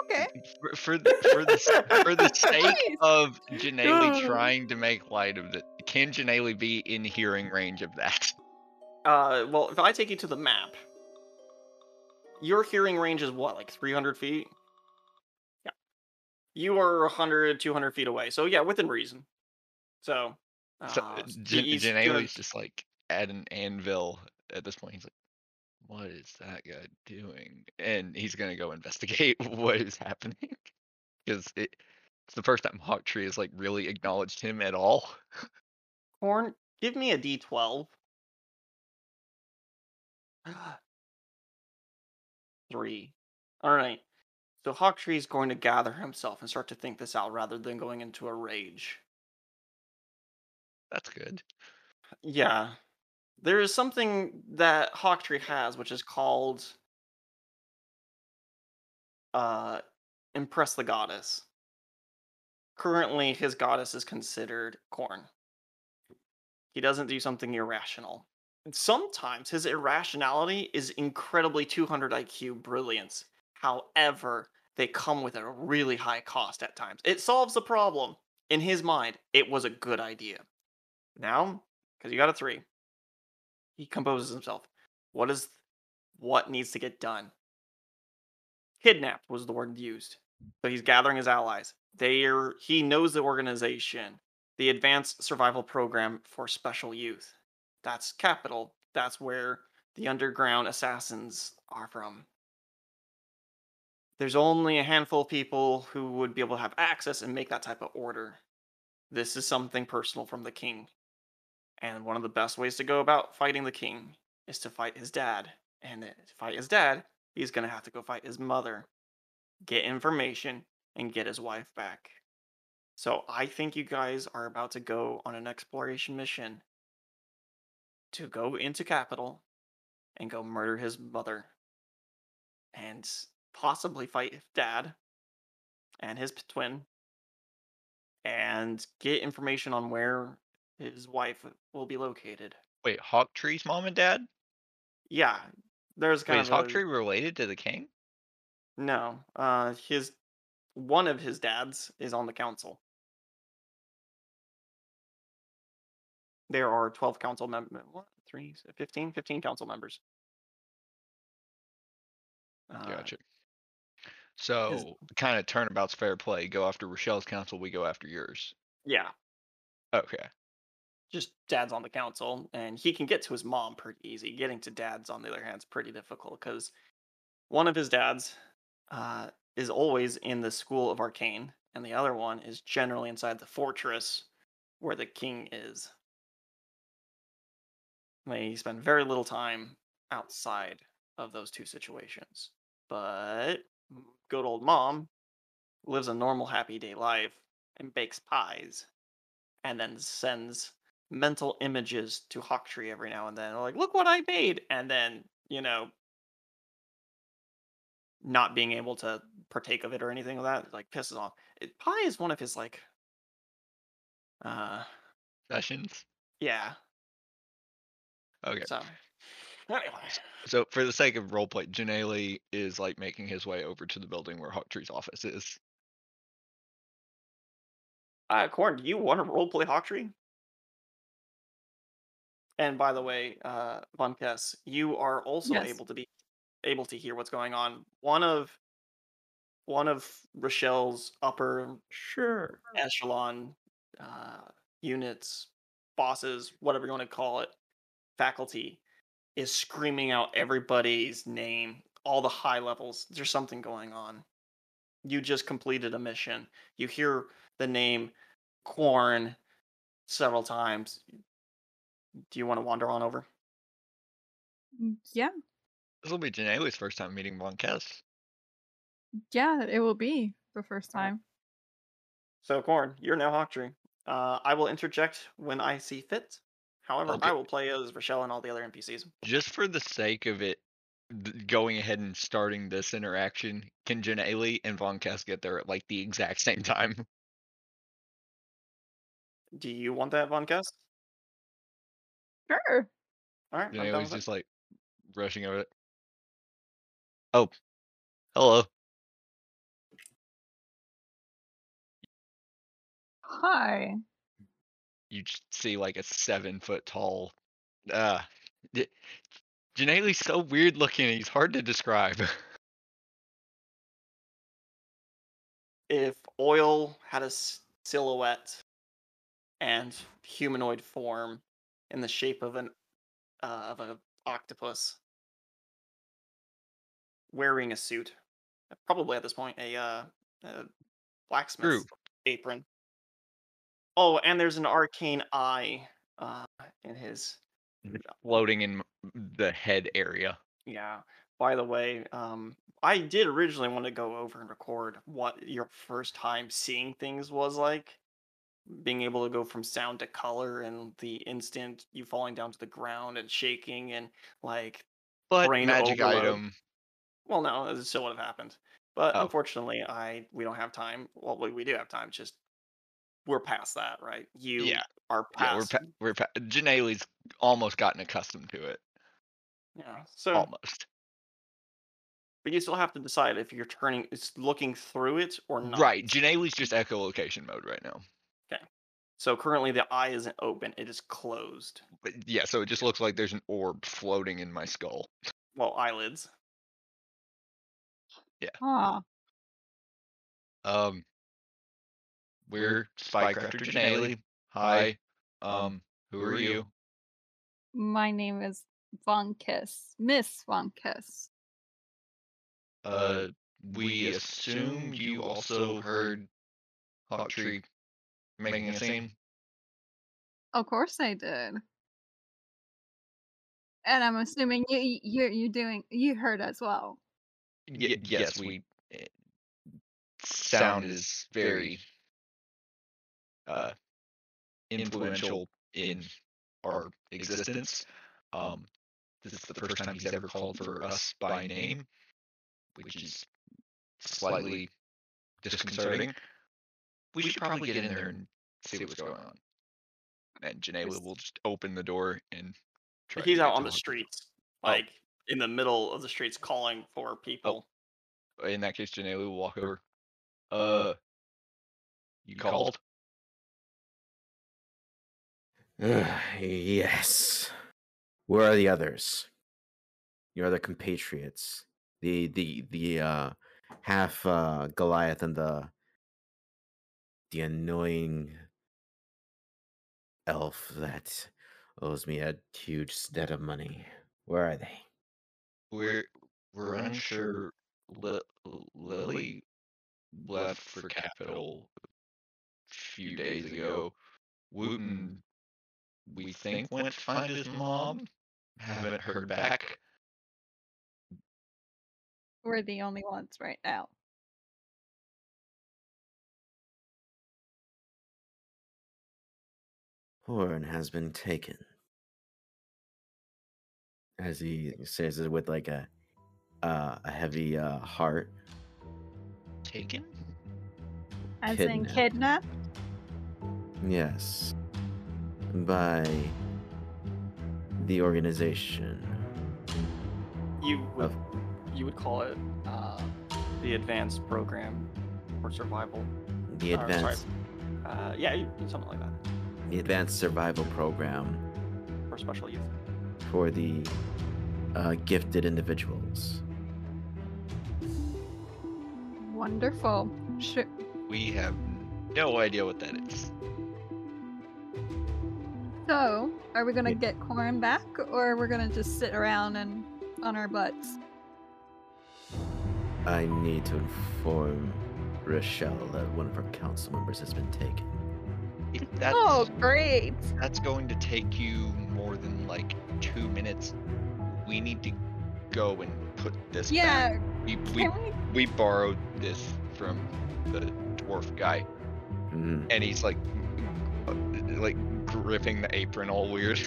Okay. For, for the for the for the sake Nice. of Janelle trying to make light of it, can Janelle be in hearing range of that? Uh, well, if I take you to the map, your hearing range is what, like 300 feet? Yeah. You are 100, 200 feet away. So, yeah, within reason. So, uh, uh, s- Jan- he's gonna- Janelle's just like at an anvil at this point. He's like, "What is that guy doing?" And he's gonna go investigate what is happening because it, it's the first time Hawk Tree has like really acknowledged him at all. Corn, give me a d12. Three. All right. So Hawktree is going to gather himself and start to think this out rather than going into a rage. That's good. Yeah. There is something that Hawktree has which is called uh Impress the Goddess. Currently his goddess is considered corn. He doesn't do something irrational. And sometimes his irrationality is incredibly 200 IQ brilliance. However, they come with a really high cost at times. It solves the problem. In his mind, it was a good idea. Now, because you got a three, he composes himself. What is what needs to get done? Kidnapped was the word used. So he's gathering his allies. They are he knows the organization, the Advanced Survival Program for Special Youth. That's capital. That's where the underground assassins are from. There's only a handful of people who would be able to have access and make that type of order. This is something personal from the king. And one of the best ways to go about fighting the king is to fight his dad. And to fight his dad, he's going to have to go fight his mother, get information, and get his wife back. So I think you guys are about to go on an exploration mission to go into capital and go murder his mother and possibly fight dad and his twin and get information on where his wife will be located. Wait, Hawk Tree's mom and dad? Yeah, there's kind Wait, is of Hawk a- Tree related to the king? no. Uh, his one of his dads is on the council. There are 12 council members. What? Three, 15? 15 council members. Uh, Gotcha. So kind of turnabout's fair play. Go after Rochelle's council, we go after yours. Yeah, Okay. just dad's on the council, and he can get to his mom pretty easy. Getting to dad's, on the other hand, is pretty difficult because one of his dads uh, is always in the School of Arcane, and the other one is generally inside the fortress where the king is. They spend very little time outside of those two situations. But good old mom lives a normal, happy day life and bakes pies and then sends mental images to Hawktree every now and then. Like, look what I made. And then, you know, not being able to partake of it or anything like that, like pisses off. It, pie is one of his like uh Sessions. yeah. Okay. So anyway. So for the sake of roleplay, Janelle is like making his way over to the building where Hawktree's office is. Uh Corn, do you want to roleplay Hawktree? And by the way, uh Von Kess, you are also Yes. able to be able to hear what's going on. One of one of Rochelle's upper Sure. echelon uh, units, bosses, whatever you want to call it, faculty is screaming out everybody's name, all the high levels. There's something going on. You just completed a mission. You hear the name Corn several times. Do you want to wander on over? Mm, Yeah, This will be Janelle's first time meeting Von Kess. yeah, it will be the first Alright. time. So, Corn, you're now Hawktree. Uh, I will interject when I see fit. However, Okay. I will play as Rochelle and all the other NPCs. Just for the sake of it, going ahead and starting this interaction, can Janelle and Von Kess get there at like the exact same time? Do you want that, Von Kess? Sure. All right, I'm Janelle's with it. just like rushing over it. Oh, hello. Hi. You see like a seven foot tall. Uh, Janelle's so weird looking. He's hard to describe. if oil had a silhouette and humanoid form in the shape of an uh, of a octopus wearing a suit probably at this point a, uh, a blacksmith apron oh and there's an arcane eye uh, in his floating in the head area. Yeah. By the way, um, I did originally want to go over and record what your first time seeing things was like. Being able to go from sound to color and the instant you falling down to the ground and shaking and like, But Brain magic overload. item. well, no, it still would have happened. But Oh. unfortunately, I we don't have time. Well, we, we do have time. Just we're past that, right? You Yeah. are Yeah, we're past. pa- we're pa- Janelle's almost gotten accustomed to it. yeah. So Almost. But you still have to decide if you're turning, it's looking through it or not. Right. Janelle's just echolocation mode right now. Okay. So currently the eye isn't open; it is closed. But yeah, so it just looks like there's an orb floating in my skull. Well, eyelids. Yeah. Ah, Um, we're Spycrafter Janelle. Hi. Um, who are you? my name is Von Kess. Miss Von Kess. Uh, we assume you also heard Hawktree making a scene. Of course I did. And I'm assuming you you you you doing you heard as well. Y- yes, we. eh, Sound is very uh influential in our existence. Um, this is the first time he's ever called for us by name, which is slightly disconcerting. We should probably get in there and see what's going on. And Janela will just open the door and try. He's get out on the Hawktree. streets, Oh. like in the middle of the streets, calling for people. In that case, Janela will walk over. Uh, you called? yes. Where are the others? Your other compatriots. The the the uh half uh Goliath and the the annoying elf that owes me a huge debt of money. Where are they? We're we're unsure. Li- Lily left for capital a few days ago. Wooten, we think went to find his mom. Haven't heard back. We're the only ones right now. Horn has been taken. As he says it with like a uh, a heavy uh, heart. Taken? As in Kidnapped. kidnapped? Yes. By the organization. You would, Of- you would call it uh, the advanced program for survival. The Or, advanced Uh, yeah, something like that the advanced survival program for special youth. for the uh, gifted individuals. Wonderful. Sure. We have no idea what that is. So, are we gonna Yeah. get Corn back, or we're gonna just sit around and on our butts? I need to inform Rochelle that one of our council members has been taken. That's Oh, great! that's going to take you more than like two minutes. We need to go and put this Yeah. back. We, we Can we? we borrowed this from the dwarf guy, Mhm. and he's like, uh, like gripping the apron all weird.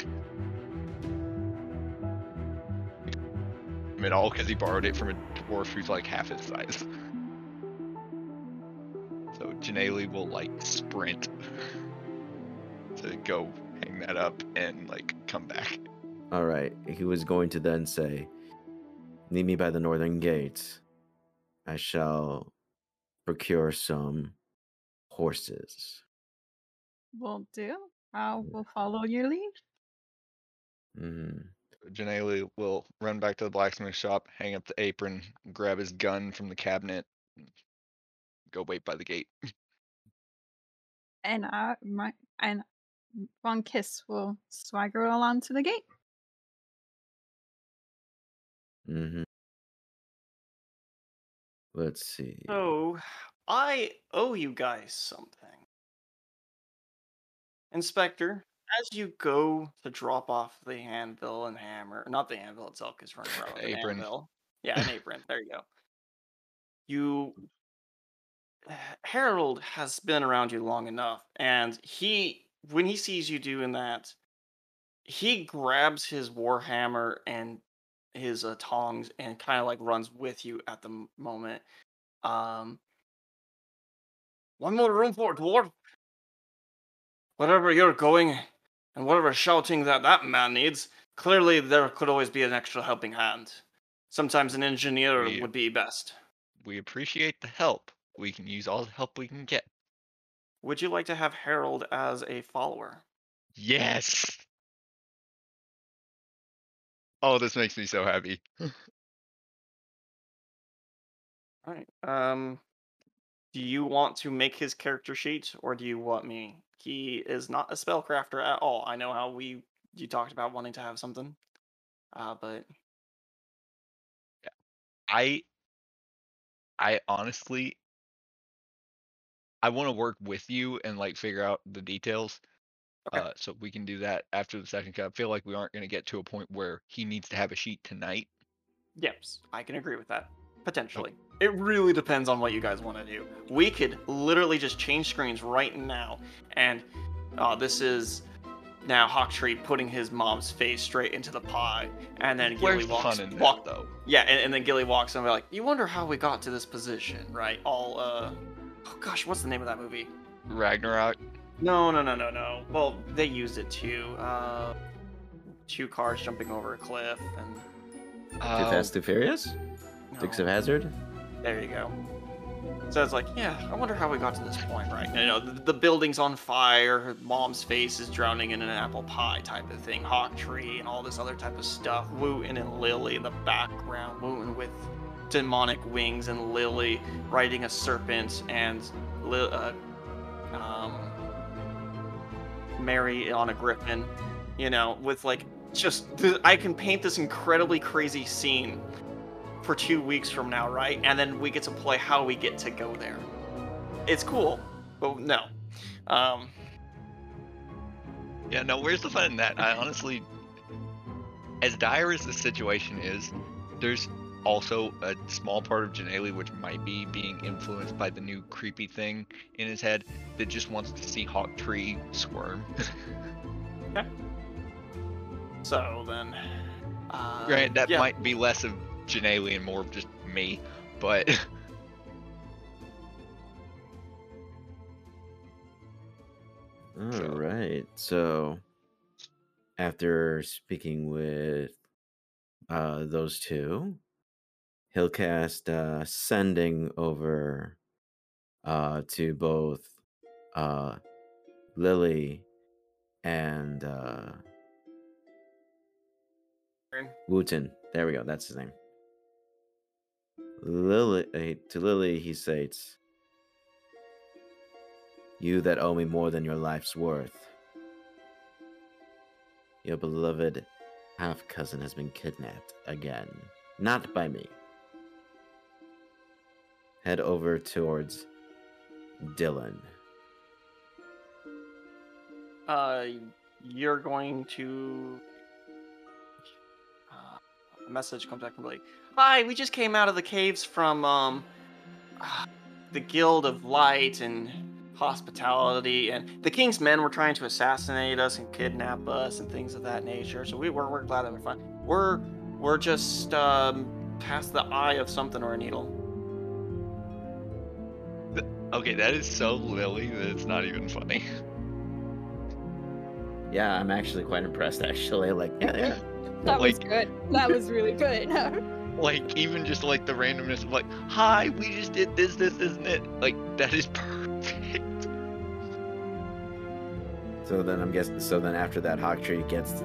I mean, all because he borrowed it from a dwarf who's like half his size. So Janelle will like sprint to go hang that up and like come back. All right. He was going to then say, "Meet me by the northern gate. I shall procure some horses." Won't do. I will follow your lead. hmm Janelle will run back to the blacksmith shop, hang up the apron, grab his gun from the cabinet, and go wait by the gate. And I my and Von Kess will swagger along to the gate. Mm-hmm. Let's see. So, I owe you guys something. Inspector, as you go to drop off the anvil and hammer, not the anvil itself, because running around with an Apron. anvil. Yeah, an apron. There you go. You. Harold has been around you long enough, and he, when he sees you doing that, he grabs his warhammer and his uh, tongs and kind of like runs with you at the moment. Um, one more room for a dwarf. Wherever you're going, and whatever shouting that that man needs, clearly there could always be an extra helping hand. Sometimes an engineer We- would be best. We appreciate the help. We can use all the help we can get. Would you like to have Harold as a follower? Yes. Oh, this makes me so happy. All right. Um, do you want to make his character sheet, or do you want me? He is not a spellcrafter at all. I know how we you talked about wanting to have something, uh, but I I honestly I want to work with you and like figure out the details. Okay. Uh, so we can do that after the second cut. I feel like we aren't going to get to a point where he needs to have a sheet tonight. yes, I can agree with that. Potentially, it really depends on what you guys want to do. We could literally just change screens right now, and uh, this is now Hawktree putting his mom's face straight into the pie, and then Gilly the walks, fun in walk, that though? Yeah, and, and then Gilly walks and we're like, you wonder how we got to this position, right? All, uh, oh gosh, what's the name of that movie? Ragnarok. No, no, no, no, no. Well, they used it too. Uh, two cars jumping over a cliff, and Too Uh, Fast, Too Furious? Dukes of Hazzard? There you go. So it's like, yeah, I wonder how we got to this point, right? You know, the, the building's on fire, mom's face is drowning in an apple pie type of thing, Hawk Tree, and all this other type of stuff. Wooten and Lily in the background, Wooten with demonic wings, and Lily riding a serpent, and uh, um, Mary on a griffin, you know, with like just I can paint this incredibly crazy scene for two weeks from now, right? And then we get to play how we get to go there. It's cool, but no. Um, Yeah, no, where's the fun in that? I honestly, as dire as the situation is, there's also a small part of Janelle which might be being influenced by the new creepy thing in his head that just wants to see Hawk Tree squirm. so then, uh, Right, that yeah. might be less of Janelle and more of just me, but All So- right. So after speaking with uh those two, he'll cast uh sending over uh to both uh Lily and uh Wooten. There we go, that's his name. Lily eh, to Lily he states You that owe me more than your life's worth. Your beloved half cousin has been kidnapped again. Not by me. Head over towards Dylan. uh, you're going to. A message comes back from like, "Hi, we just came out of the caves from um, the Guild of Light and Hospitality, and the King's men were trying to assassinate us and kidnap us and things of that nature. So we we're, we're glad that we're fine. We're we're just um past the eye of something or a needle. okay, that is so Lily that it's not even funny. Yeah, I'm actually quite impressed actually. Like, yeah, yeah. That was good. That was really good. Like even just like the randomness of like, hi, we just did this, this, isn't it? Like that is perfect. So then I'm guessing so then after that Hawk Tree gets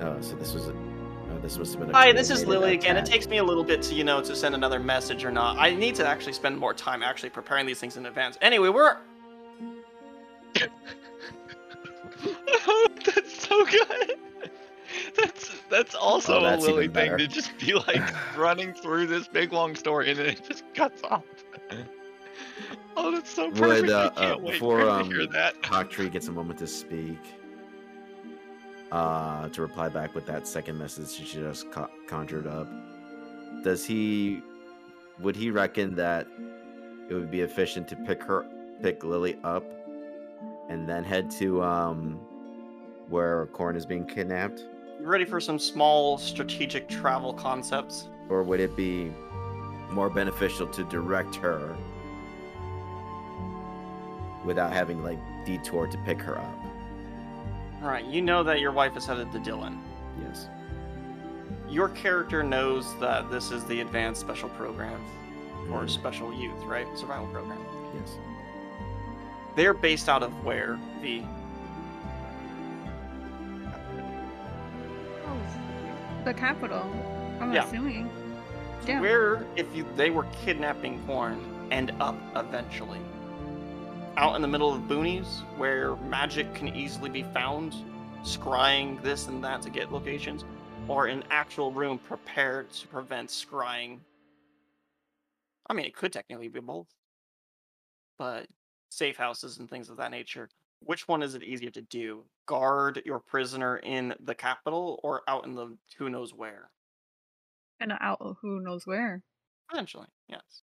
uh so this was a oh, this must have been Hi, this is Lily again. It takes me a little bit to, you know, to send another message or not. I need to actually spend more time actually preparing these things in advance. Anyway, we're that's so good. That's that's also Oh, a Lily thing to just be like running through this big long story and then it just cuts off. oh, that's so perfect. Would, uh, I can't uh, wait before, for um, to hear that. Hawk gets a moment to speak. Uh, to reply back with that second message she just co- conjured up. Does he? Would he reckon that it would be efficient to pick her, pick Lily up, and then head to um, where Corn is being kidnapped, ready for some small strategic travel concepts. or would it be more beneficial to direct her without having like detour to pick her up? All right, you know that your wife is headed to Dylan. Yes. Your character knows that this is the advanced special program or Mhm. special youth, right? Survival program. Yes. They're based out of where? The the capital. I'm Yeah. assuming. Yeah. where if you they were kidnapping Corn end up eventually. Out in the middle of boonies where magic can easily be found, scrying this and that to get locations, or an actual room prepared to prevent scrying. I mean, it could technically be both, but safe houses and things of that nature. Which one is it easier to do? Guard your prisoner in the capital or out in the who knows where? And out of who knows where. Potentially, yes.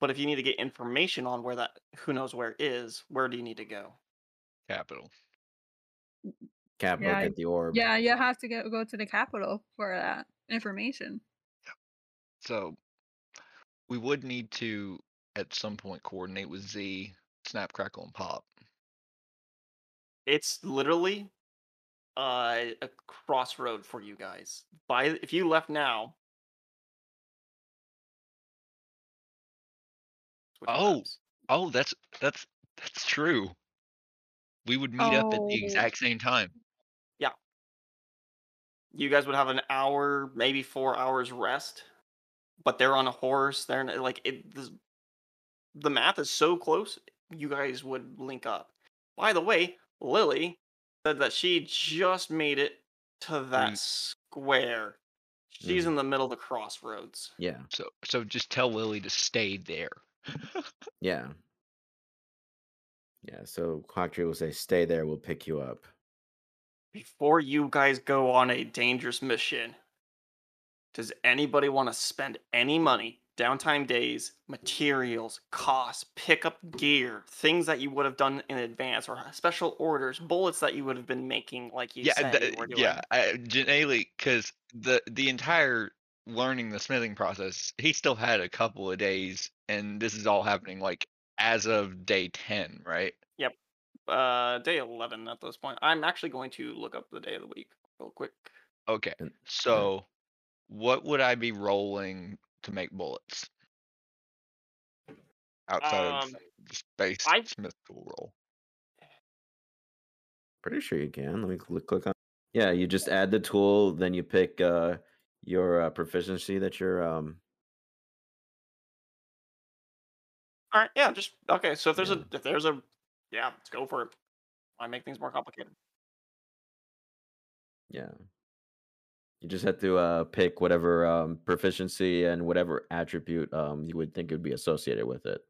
But if you need to get information on where that who knows where is, where do you need to go? Capital. Mm, mm. Capital Yeah, get the orb. Yeah, you have to go go to the capital for that information. So we would need to at some point coordinate with Z, Snap, Crackle, and Pop. It's literally uh, a crossroad for you guys. By if you left now. Oh, maps. Oh, that's that's that's true. We would meet up at Oh. the exact same time. Yeah. You guys would have an hour, maybe four hours rest, but they're on a horse. They're like it. The, the math is so close. You guys would link up. by the way, Lily said that she just made it to that you- square. She's Mhm. in the middle of the crossroads. Yeah. So so just tell Lily to stay there. Yeah. Yeah. So Hawktree will say, "Stay there. We'll pick you up." Before you guys go on a dangerous mission, does anybody want to spend any money, downtime days, materials, costs, pick up gear, things that you would have done in advance, or special orders, bullets that you would have been making, like you yeah, said th- you were doing? yeah. I, Janelle, because the the entire learning the smithing process, he still had a couple of days, and this is all happening like as of day ten, right? Yep, uh, day 11 at this point. I'm actually going to look up the day of the week real quick. Okay. So, what would I be rolling to make bullets outside Um, of just base I- smith tool roll? Pretty sure you can. Let me cl- click on. Yeah, you just add the tool, then you pick uh, your uh, proficiency that you're. Um, All right, yeah, just okay. So if there's Yeah. a if there's a yeah, let's go for it. Why make things more complicated? yeah. You just have to uh, pick whatever um, proficiency and whatever attribute um, you would think would be associated with it.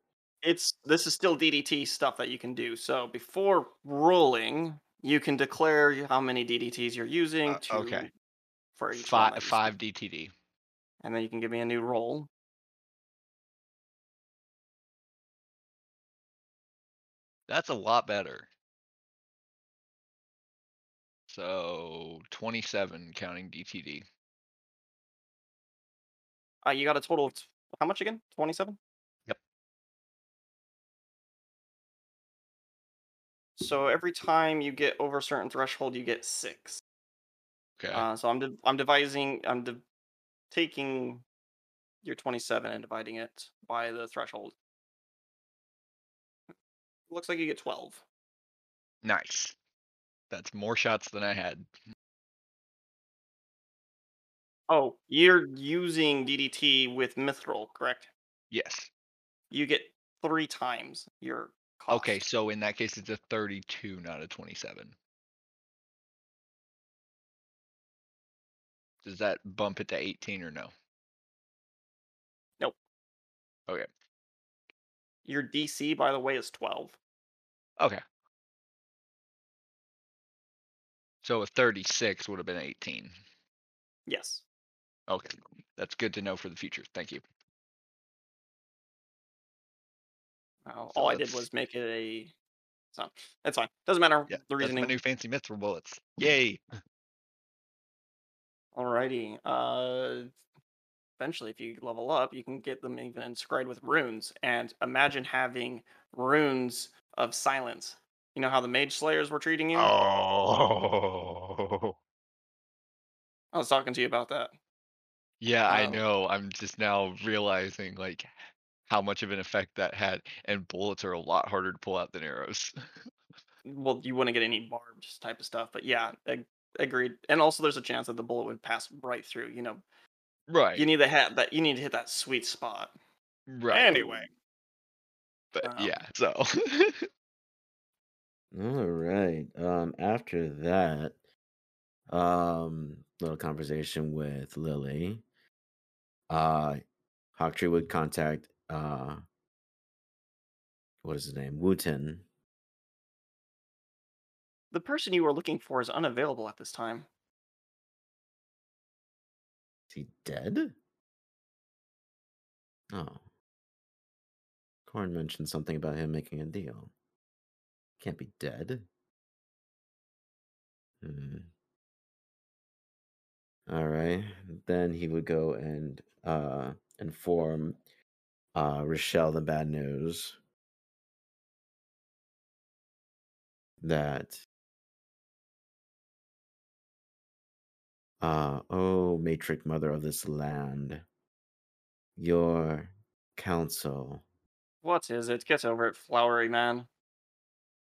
It's this is still DDT stuff that you can do. So before rolling, you can declare how many DDTs you're using Uh, to okay. for each one Five that five. DTD. and then you can give me a new roll. That's a lot better. So twenty seven counting DTD. Uh, you got a total of t- how much again? Twenty-seven. Yep. So every time you get over a certain threshold, you get six. Okay. Uh, so I'm div- I'm devising I'm div- taking your 27 and dividing it by the threshold. Looks like you get 12. nice. That's more shots than I had. Oh, you're using DDT with Mithril, correct? Yes. You get three times your cost. Okay, so in that case, it's a 32, not a 27. Does that bump it to 18 or no? Nope. Okay. Your DC, by the way, is 12. Okay. So a 36 would have been 18. Yes. Okay. That's good to know for the future. Thank you. Uh, So all I did was make it a. So that's fine. Doesn't matter. Yeah. the That's reasoning. my new fancy mithril bullets. Yay. Alrighty. Uh, eventually, if you level up, you can get them even inscribed with runes. And imagine having runes of silence. You know how the mage slayers were treating you? Oh. I was talking to you about that. Yeah, I Oh. know. I'm just now realizing like how much of an effect that had. And bullets are a lot harder to pull out than arrows. Well, you wouldn't get any barbed type of stuff, but yeah, ag- agreed. And also, there's a chance that the bullet would pass right through. You know, right. you need to hit that. You need to hit that sweet spot. right. Anyway, But um, yeah, so All right. Um, after that, um, little conversation with Lily. Uh, Hawktree would contact uh, what is his name? Wooten. the person you were looking for is unavailable at this time. Is he dead? Oh. Korn mentioned something about him making a deal. Can't be dead. Hmm. All right. Then he would go and uh, inform uh, Rochelle the bad news that uh, oh matric mother of this land, your counsel What is it? Get over it, flowery man.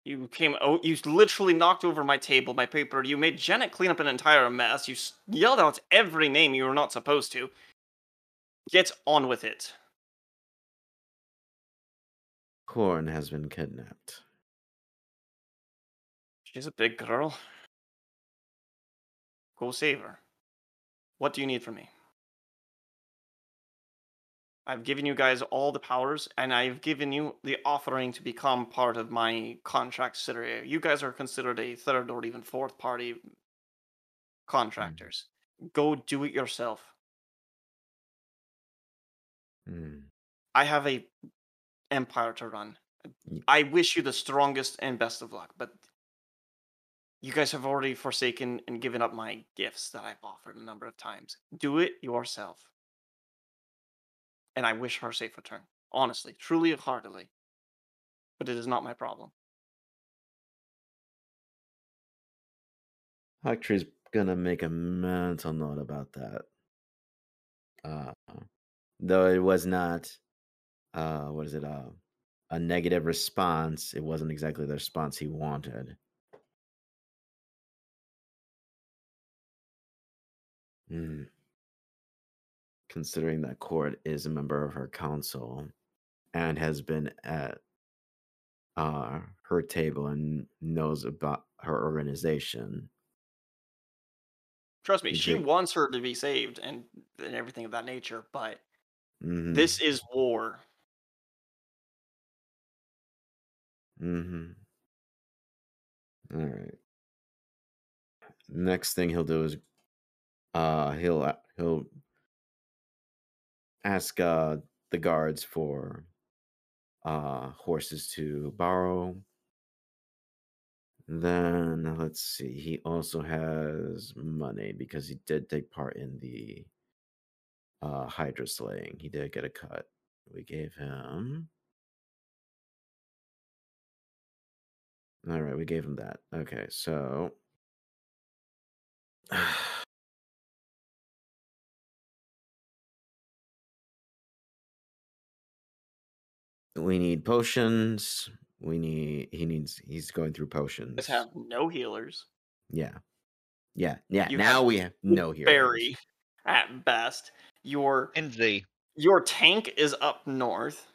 You came. Oh, you literally knocked over my table, my paper. You made Janet clean up an entire mess. You yelled out every name you were not supposed to. Get on with it. Korn has been kidnapped. She's a big girl. Go save her. What do you need from me? I've given you guys all the powers, and I've given you the offering to become part of my contract scenario. You guys are considered a third or even fourth party contractors. Go do it yourself. Mm. I have a empire to run. I wish you the strongest and best of luck, but you guys have already forsaken and given up my gifts that I've offered a number of times. Do it yourself. And I wish her a safe return. Honestly, truly, heartily. But it is not my problem. Hawktree's gonna make a mental note about that. Uh, though it was not, uh, what is it? Uh, a negative response. It wasn't exactly the response he wanted. Hmm. Considering that Court is a member of her council and has been at uh, her table and knows about her organization. Trust me, she wants her to be saved and, and everything of that nature, but Mhm, this is war. Mm-hmm. All right. Next thing he'll do is, uh, he'll he'll ask uh the guards for uh horses to borrow. Then let's see. He also has money because he did take part in the uh Hydra slaying. He did get a cut. We gave him. All right, we gave him that. Okay, so we need potions. We need he needs he's going through You potions. guys have no healers. Yeah. Yeah. Yeah. You now have we have no heroes. Barry, at best. Your And Z. your tank is up north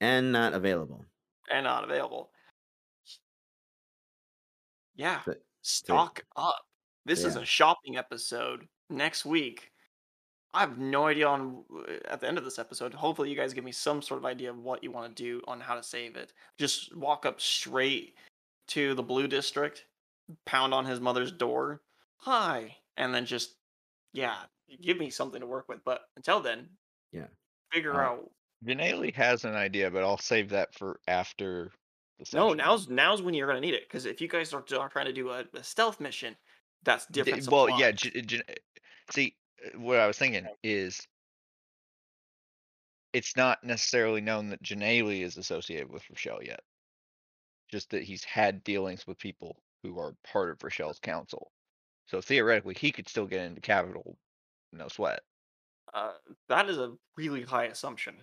And not available. and not available. Yeah, So- stock up. This is a shopping episode next week. I have no idea on at the end of this episode. Hopefully, you guys give me some sort of idea of what you want to do on how to save it. Just walk up straight to the blue district, pound on his mother's door, hi, and then just yeah, give me something to work with. But until then, Yeah. figure Uh, out. Janaeli has an idea, but I'll save that for after the No, now's now's when you're gonna need it because if you guys are, are trying to do a, a stealth mission, that's D- different. Well, yeah. supplies. J- J- see, uh, what I was thinking is, it's not necessarily known that Janaeli is associated with Rochelle yet. Just that he's had dealings with people who are part of Rochelle's council. So theoretically, he could still get into Capital, no sweat. Uh, that is a really high assumption.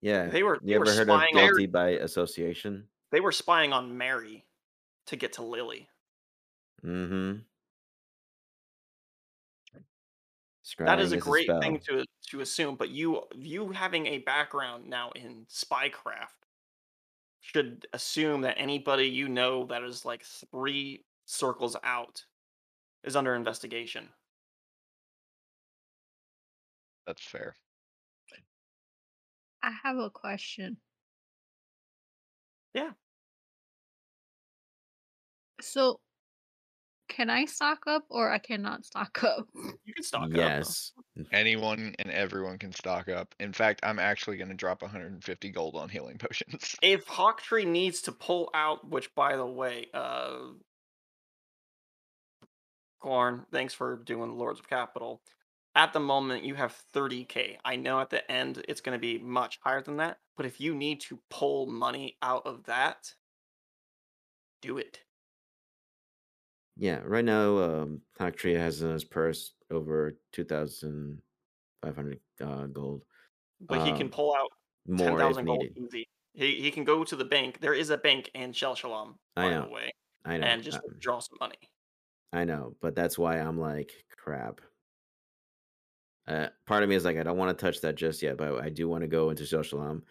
Yeah. They were they you were ever heard of guilty by association? they were spying on Mary to get to Lily. Mm-hmm. That is Scrying a a great thing to to assume, but you you having a background now in spycraft should assume that anybody you know that is like three circles out is under investigation. That's fair. I have a question. Yeah. So, can I stock up or I cannot stock up? You can stock up. Yes. Anyone and everyone can stock up. In fact, I'm actually going to drop 150 gold on healing potions. If Hawktree needs to pull out, which by the way, uh Corn, thanks for doing Lords of Capital. At the moment, you have 30k. I know at the end it's going to be much higher than that, but if you need to pull money out of that, do it. Yeah. Right now, um, has in his purse over two thousand five hundred uh, gold. But he can Um, pull out More if 10,000 gold needed. easy. He, he can go to the bank. There is a bank in Shell Shalom, I know. the way, I know. and just um, withdraw some money. I know, but that's why I'm like, crap. Uh, part of me is like, I don't want to touch that just yet, but I do want to go into Socialam,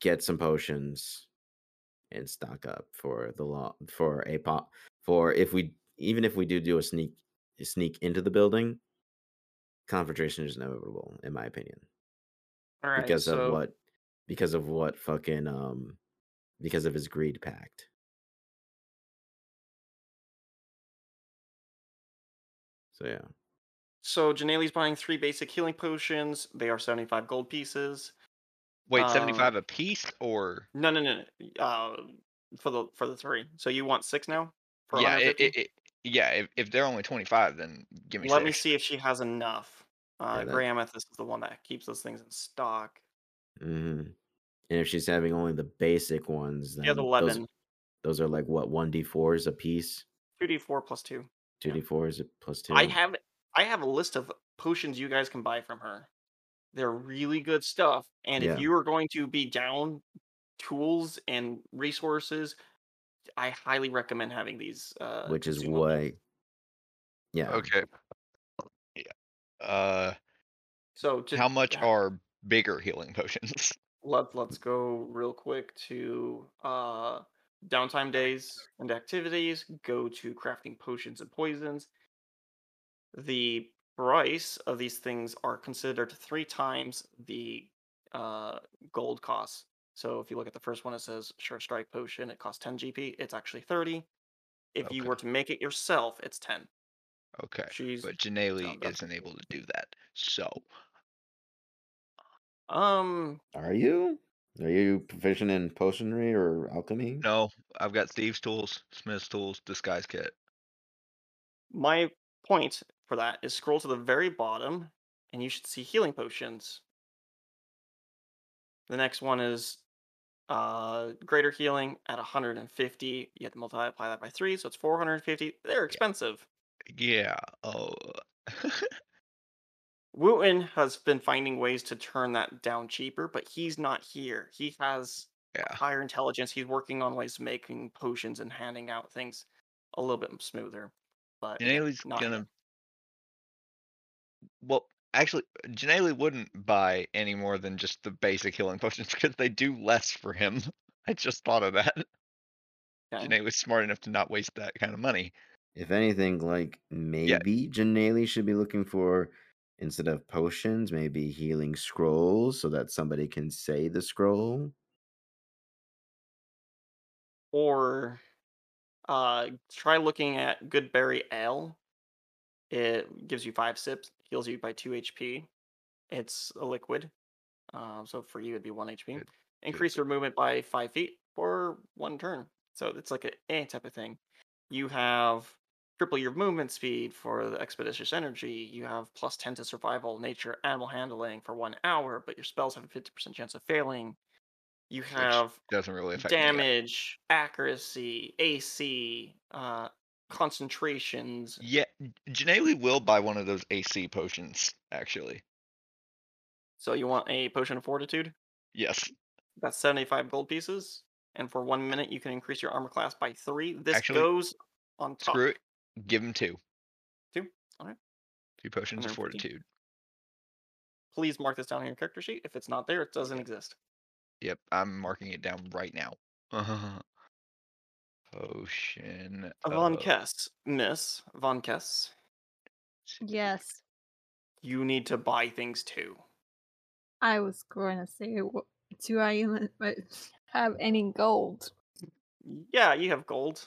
get some potions, and stock up for the law for a po- for if we even if we do do a sneak a sneak into the building, confrontation is inevitable, in my opinion, All right. because so of what because of what fucking um because of his greed pact. So yeah. so Janelle's buying three basic healing potions. They are 75 gold pieces. Wait, Um, 75 a piece or No, no, no. no, Uh, for the for the three. So you want six now? For yeah, it, 150? it, it, yeah. If, if they're only 25, then give me Let me see if she has enough. Uh, Yeah, that- Grey Amethyst is the one that keeps those things in stock. hmm And if she's having only the basic ones, then She has those, 11. those are like what one d fours a piece, 2d4 plus 2. Two d four is fours plus two. I have I have a list of potions you guys can buy from her. They're really good stuff. And Yeah. if you are going to be down tools and resources, I highly recommend having these. Uh, which is consumable. why. Yeah. Okay. Yeah. Uh, So just how much ha- are bigger healing potions? Let's let's go real quick to uh downtime days and activities. Go to crafting potions and poisons. The price of these things are considered three times the uh gold costs. So if you look at the first one, it says sure strike potion. It costs 10 GP. It's actually 30. If you were to make it yourself, it's 10. Okay, She's but Janelle isn't able to do that. So um Are you? Are you proficient in potionry or alchemy? no, I've got thieves' tools, smith's tools, disguise kit. my point for that is scroll to the very bottom and you should see healing potions. The next one is uh greater healing at 150. You have to multiply that by 3, so it's 450. They're expensive. Yeah. Oh. Wooten has been finding ways to turn that down cheaper, but he's not here. He has yeah. higher intelligence. He's working on ways of making potions and handing out things a little bit smoother. But Janelle's not gonna. Well, actually, Janelle wouldn't buy any more than just the basic healing potions because they do less for him. I just thought of that. Okay. Janelle was smart enough to not waste that kind of money. If anything, like maybe Janelle should be looking for instead of potions, maybe healing scrolls so that somebody can say the scroll. or uh try looking at good berry ale it gives you five sips heals you by 2 hp it's a liquid um, so for you it'd be 1 hp Good- increase your movement by 5 feet for one turn so it's like a eh type of thing. You have triple your movement speed for the expeditious energy you have plus 10 to survival nature animal handling for one hour but your spells have a 50% chance of failing. You have Doesn't really affect damage, accuracy, AC, uh, concentrations. Yeah, Janelle will buy one of those AC potions. Actually, So you want a potion of fortitude? yes. That's 75 gold pieces. And for one minute, you can increase your armor class by three. This Actually, goes on top. Screw it. Give him two. Two? Alright. Two potions of fortitude. Please mark this down on your character sheet. If it's not there, it doesn't exist. Yep, I'm marking it down right now. Potion. Von of- Kess, Miss Von Kess, Yes, you need to buy things too. I was going to say, wh- do I even uh, have any gold? Yeah, you have gold.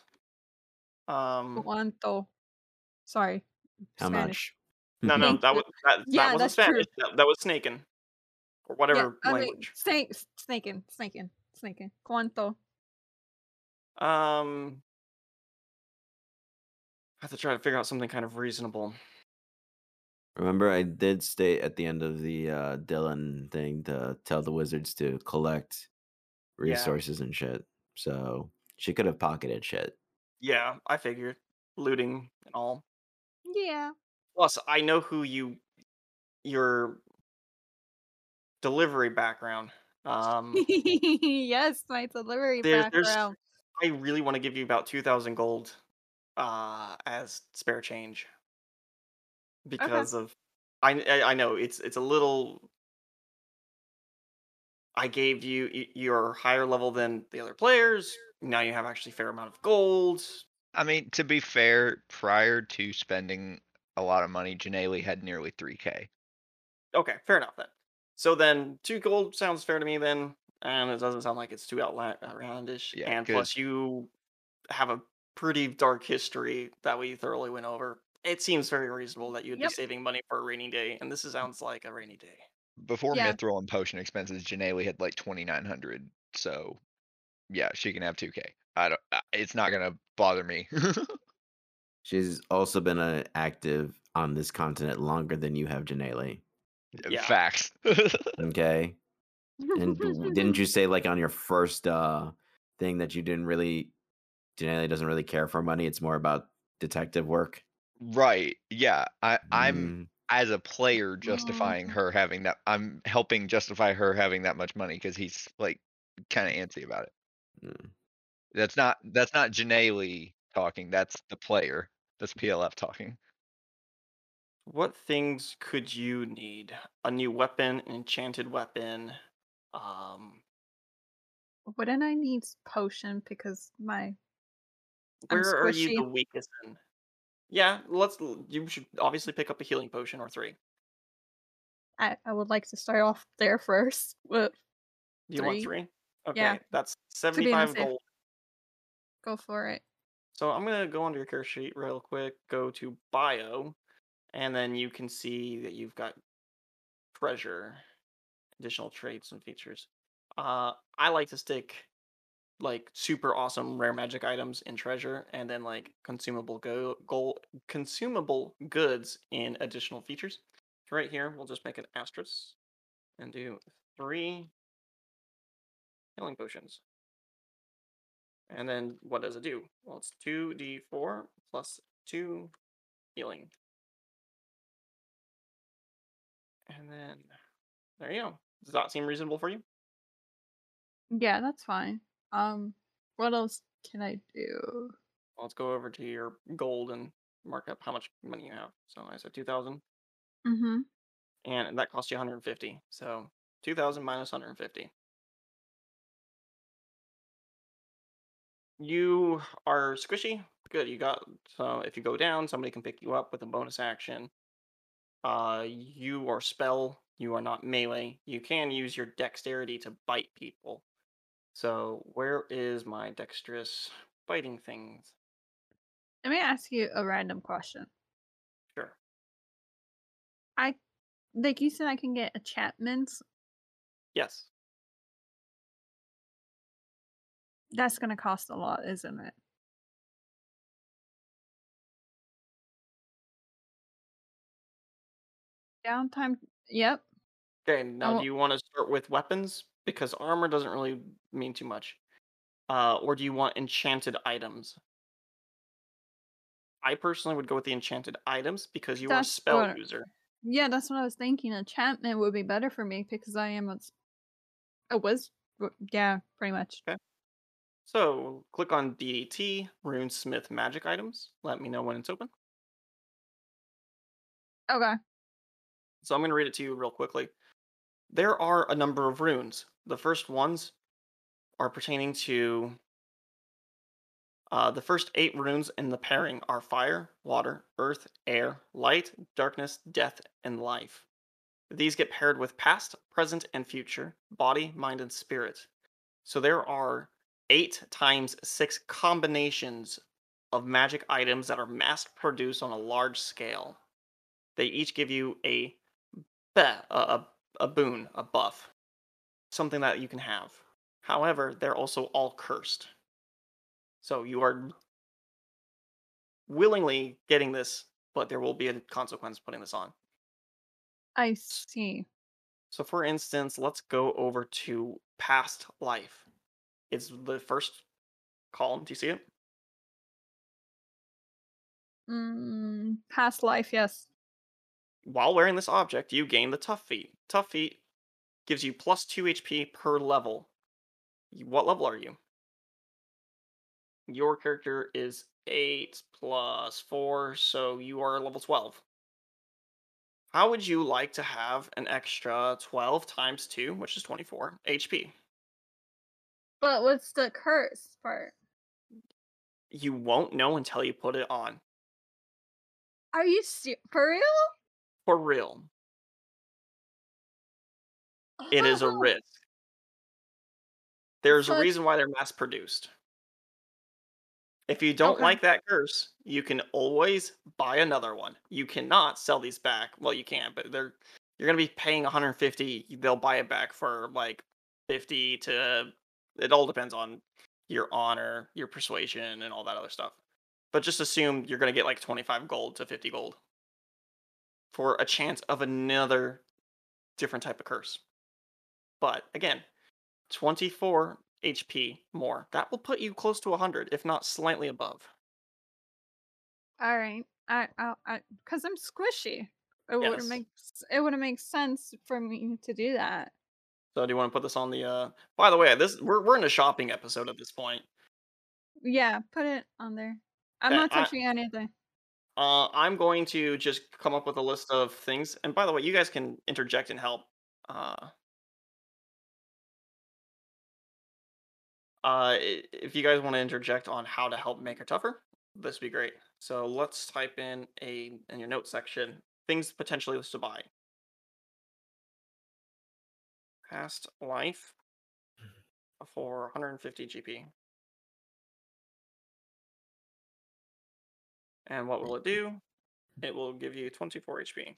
Um, Cuanto? Sorry. How Spanish. no, no, that was that, that Yeah, wasn't that's true. Spanish. That, that was Snaken, or whatever yeah, okay, language. Snake, snaking, snaking, snaking. Cuanto? Um, I have to try to figure out something kind of reasonable. Remember, I did state at the end of the uh, Dylan thing to tell the wizards to collect Yeah. resources and shit. So she could have pocketed shit. Yeah, I figured looting and all. Yeah. Plus, I know who you, your delivery background. Um, yes, my delivery There- there's- background. I really want to give you about two thousand gold, uh, as spare change. Because of, I, I I know it's it's a little. I gave you you're higher level than the other players. Now you have actually a fair amount of gold. I mean, to be fair, prior to spending a lot of money, Janae had nearly 3k. Okay, fair enough then. So then two gold sounds fair to me then, and it doesn't sound like it's too outlandish. Yeah, and 'cause- plus you have a pretty dark history that we thoroughly went over. It seems very reasonable that you'd Yep. be saving money for a rainy day, and this sounds like a rainy day. Before Yeah. mithril and potion expenses, Janelle had like 2900. So, yeah, she can have 2k. I don't. It's not gonna bother me. She's also been uh, active on this continent longer than you have, Janelle. Yeah. Facts. Okay. And didn't you say like on your first uh thing that you didn't really Janae doesn't really care for money, it's more about detective work? right. Yeah. I. I'm Mm, as a player justifying her having that. I'm helping justify her having that much money because he's like kind of antsy about it. mm. That's not. That's not Janelle talking. That's the player. That's PLF talking. What things could you need? A new weapon, an enchanted weapon. Um, Wouldn't I need potion because my I'm where are you the weakest in? Yeah, let's. You should obviously pick up a healing potion or three. I, I would like to start off there first. You want Three. three? Okay, Yeah, that's be on the seventy-five safe- gold. go for it. So I'm gonna go onto your character sheet real quick, go to bio, and then you can see that you've got treasure, additional traits and features. Uh, I like to stick like super awesome rare magic items in treasure, and then like consumable go gold consumable goods in additional features. So right here, we'll just make an asterisk and do three healing potions. And then what does it do? Well, it's 2d4 plus 2 healing. And then there you go. Does that seem reasonable for you? Yeah, that's fine. Um, what else can I do? Let's go over to your gold and mark up how much money you have. So I said 2000 Mm-hmm. and that cost you 150. So 2000 minus 150. You are squishy. Good. You got so if you go down, somebody can pick you up with a bonus action. Uh, you are spell. You are not melee. You can use your dexterity to bite people. So where is my dexterous biting things? Let me ask you a random question. Sure. I like you said I can get enchantments. Yes. That's gonna cost a lot, isn't it? Downtime. Yep. Okay. Now, do you want to start with weapons because armor doesn't really mean too much, uh, or do you want enchanted items? I personally would go with the enchanted items because you are a That's spell what- user. Yeah, that's what I was thinking. Enchantment would be better for me because I am a. s- A was. Yeah, pretty much. Okay. So click on DDT, Runesmith magic items. Let me know when it's open. Okay. So I'm going to read it to you real quickly. There are a number of runes. The first ones are pertaining to. Uh, the first eight runes in the pairing are fire, water, earth, air, light, darkness, death, and life. These get paired with past, present, and future, body, mind, and spirit. So there are eight times six combinations of magic items that are mass produced on a large scale. They each give you a a, a, boon, a buff, something that you can have. However, they're also all cursed. So you are willingly getting this, but there will be a consequence putting this on. I see. So, for instance, let's go over to past life. It's the first column. Do you see it? Mm, past life, yes. While wearing this object, you gain the Tough Feat. Tough Feat gives you plus 2 HP per level. What level are you? Your character is 8 plus 4, so you are level 12. How would you like to have an extra 12 times 2, which is 24, HP? But what's the curse part? You won't know until you put it on. Are you se- for real? For real. It is a risk. There's So a reason why they're mass produced. If you don't Okay. like that curse, you can always buy another one. You cannot sell these back. Well, you can, but they're you're gonna be paying 150. They'll buy it back for like 50 to. It all depends on your honor, your persuasion, and all that other stuff. But just assume you're gonna get like 25 gold to 50 gold for a chance of another different type of curse. But again, 24 HP more. That will put you close to 100, if not slightly above. All right. I I I cuz I'm squishy. It Yes. wouldn't make it wouldn't make sense for me to do that. So do you want to put this on the uh by the way, this we're we're in a shopping episode at this point. Yeah, put it on there. I'm Okay, not I- touching anything. Uh I'm going to just come up with a list of things. And by the way, you guys can interject and help. Uh uh if you guys want to interject on how to help make her tougher, this would be great. So let's type in a in your notes section things potentially to buy. Past life for 150 GP. And what will it do? It will give you 24 HP.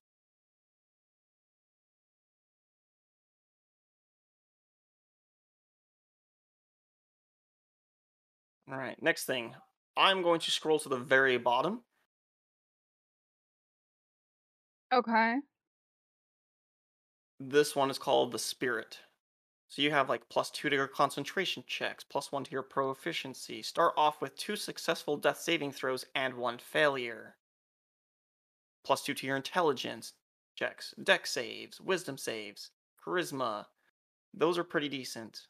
All right, next thing. I'm going to scroll to the very bottom. Okay. This one is called the Spirit. So you have like plus two to your concentration checks, plus one to your proficiency. Start off with two successful death saving throws and one failure. Plus two to your intelligence checks, dex saves, wisdom saves, charisma. Those are pretty decent.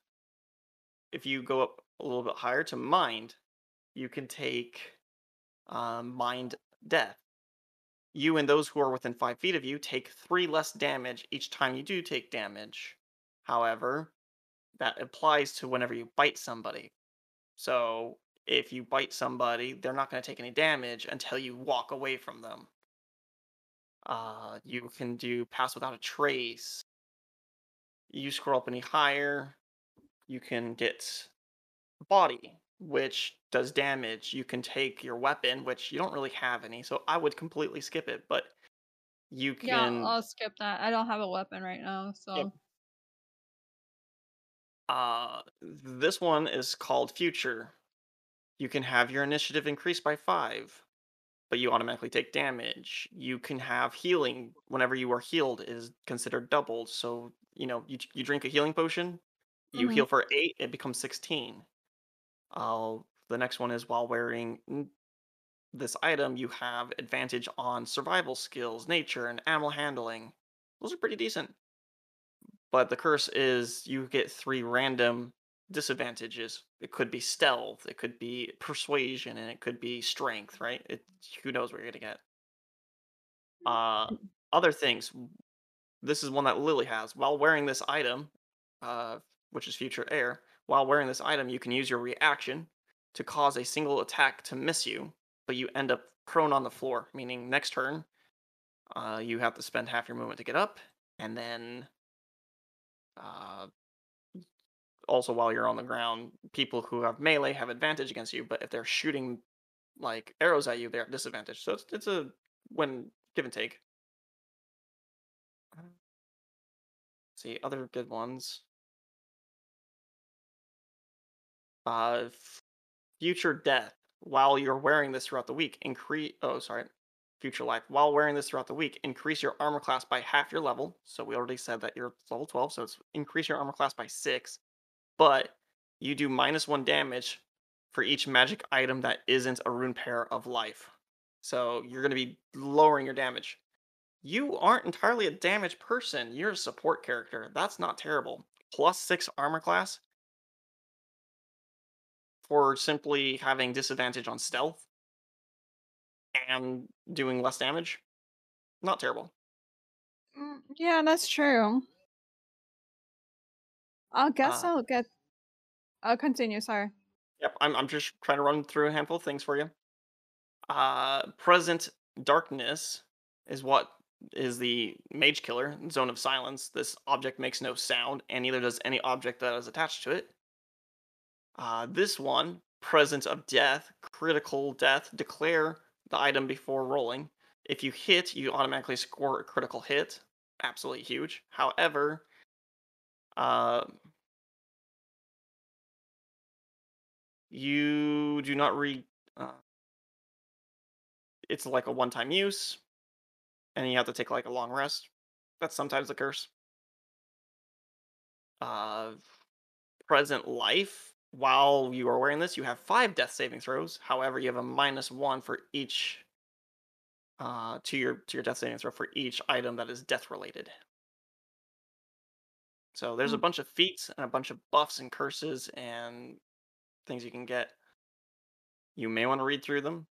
If you go up a little bit higher to mind, you can take um, mind death. You and those who are within five feet of you take three less damage each time you do take damage. However, that applies to whenever you bite somebody. So if you bite somebody, they're not going to take any damage until you walk away from them. Uh, you can do pass without a trace. You scroll up any higher, you can get body, which does damage. You can take your weapon, which you don't really have any, so I would completely skip it. But you can. Yeah, I'll skip that. I don't have a weapon right now, so Uh, this one is called Future. You can have your initiative increased by five, but you automatically take damage. You can have healing whenever you are healed is considered doubled. So you know you you drink a healing potion, you Mhm. heal for eight, it becomes sixteen. Uh, the next one is while wearing this item, you have advantage on survival skills, nature, and animal handling. Those are pretty decent. But the curse is you get three random disadvantages. It could be stealth, it could be persuasion, and it could be strength, right? It who knows what you're gonna get. Uh other things. This is one that Lily has. While wearing this item, uh, which is future air, while wearing this item, you can use your reaction to cause a single attack to miss you, but you end up prone on the floor, meaning next turn, uh, you have to spend half your movement to get up, and then uh, also while you're on the ground, people who have melee have advantage against you, but if they're shooting like arrows at you, they're at disadvantage. So it's it's a when give and take. Uh, See other good ones. Uh, future death. While you're wearing this throughout the week, increase. Oh, sorry. Future life. While wearing this throughout the week, increase your armor class by half your level. So we already said that you're level 12, so it's increase your armor class by six. But you do minus one damage for each magic item that isn't a rune pair of life. So you're going to be lowering your damage. You aren't entirely a damage person. You're a support character. That's not terrible. Plus six armor class for simply having disadvantage on stealth and doing less damage. Not terrible. Mm, yeah, that's true. I'll guess Uh, I'll get. I'll continue. Sorry. Yep, I'm I'm just trying to run through a handful of things for you. Uh, present darkness is what is the mage killer zone of silence. This object makes no sound, and neither does any object that is attached to it. Uh, this one, presence of death, critical death, declare the item before rolling. If you hit, you automatically score a critical hit. Absolutely huge. However, uh, you do not re. Uh, it's like a one-time use, and you have to take like a long rest. That's sometimes the curse. Uh, present life. While you are wearing this, you have five death saving throws. However, you have a minus one for each uh, to your to your death saving throw for each item that is death related. So there's a Mm. bunch of feats and a bunch of buffs and curses and things you can get. You may want to read through them.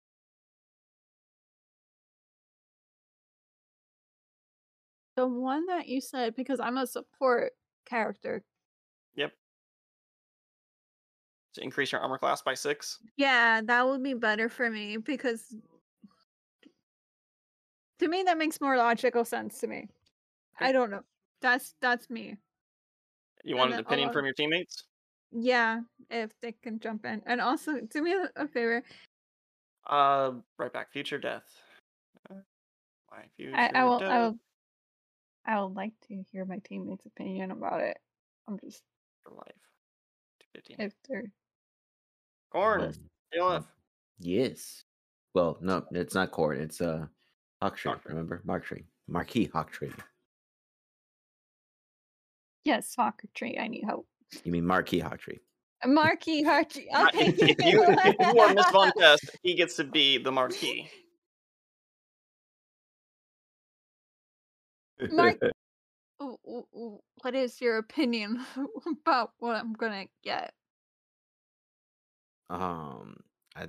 The one that you said, because I'm a support character. To increase your armor class by six. Yeah, that would be better for me because to me that makes more logical sense to me. Okay. I don't know. That's that's me. You want an opinion from your teammates? Yeah, if they can jump in. And also do me a- favor. Uh, right back. Future death. Uh, My future I, I will death. I will I would like to hear my teammates' opinion about it. I'm just for life. 215. if they're Corn. Well, Yes. Well, no, it's not Court. It's uh Hawktree. Hawktree. Remember, Marktree, Marquis Hawktree. yes, soccer tree. I need help. You mean Marquis Hawktree? Marquee Hartree. Uh, Okay. if, if you if you are Miss Von Test, he gets to be the marquee. Mark- what is your opinion about what I'm gonna get? Um, I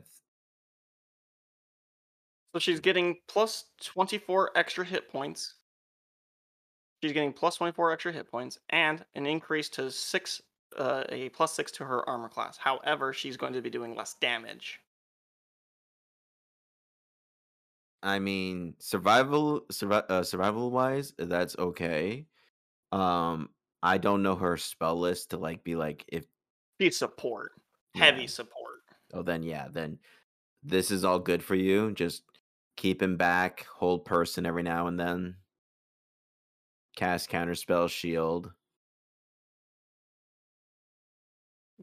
So she's getting plus 24 extra hit points. She's getting plus 24 extra hit points and an increase to six, uh, a plus six to her armor class. However, she's going to be doing less damage. I mean, survival, survi- uh, survival wise, that's okay. Um, I don't know her spell list to like be like if She's support, heavy Yeah. support. Oh then yeah then this is all good for you. Just keep him back, hold person every now and then. Cast counter spell shield.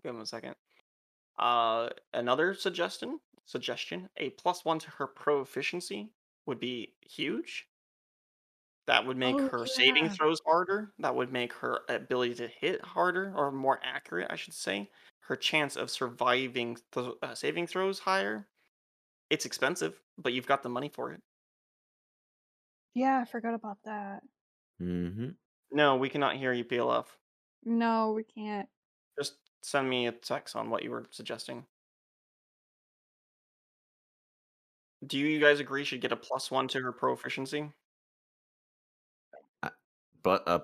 Give him a second. Uh, another suggestion, suggestion, a plus one to her proficiency would be huge. That would make Oh, her saving throws harder. That would make her ability to hit harder or more accurate, I should say. Her chance of surviving th- uh, saving throws higher. It's expensive, but you've got the money for it. Yeah, I forgot about that. Mm-hmm. No, we cannot hear you, PLF. No, we can't. Just send me a text on what you were suggesting. Do you guys agree she'd get a plus one to her proficiency? But a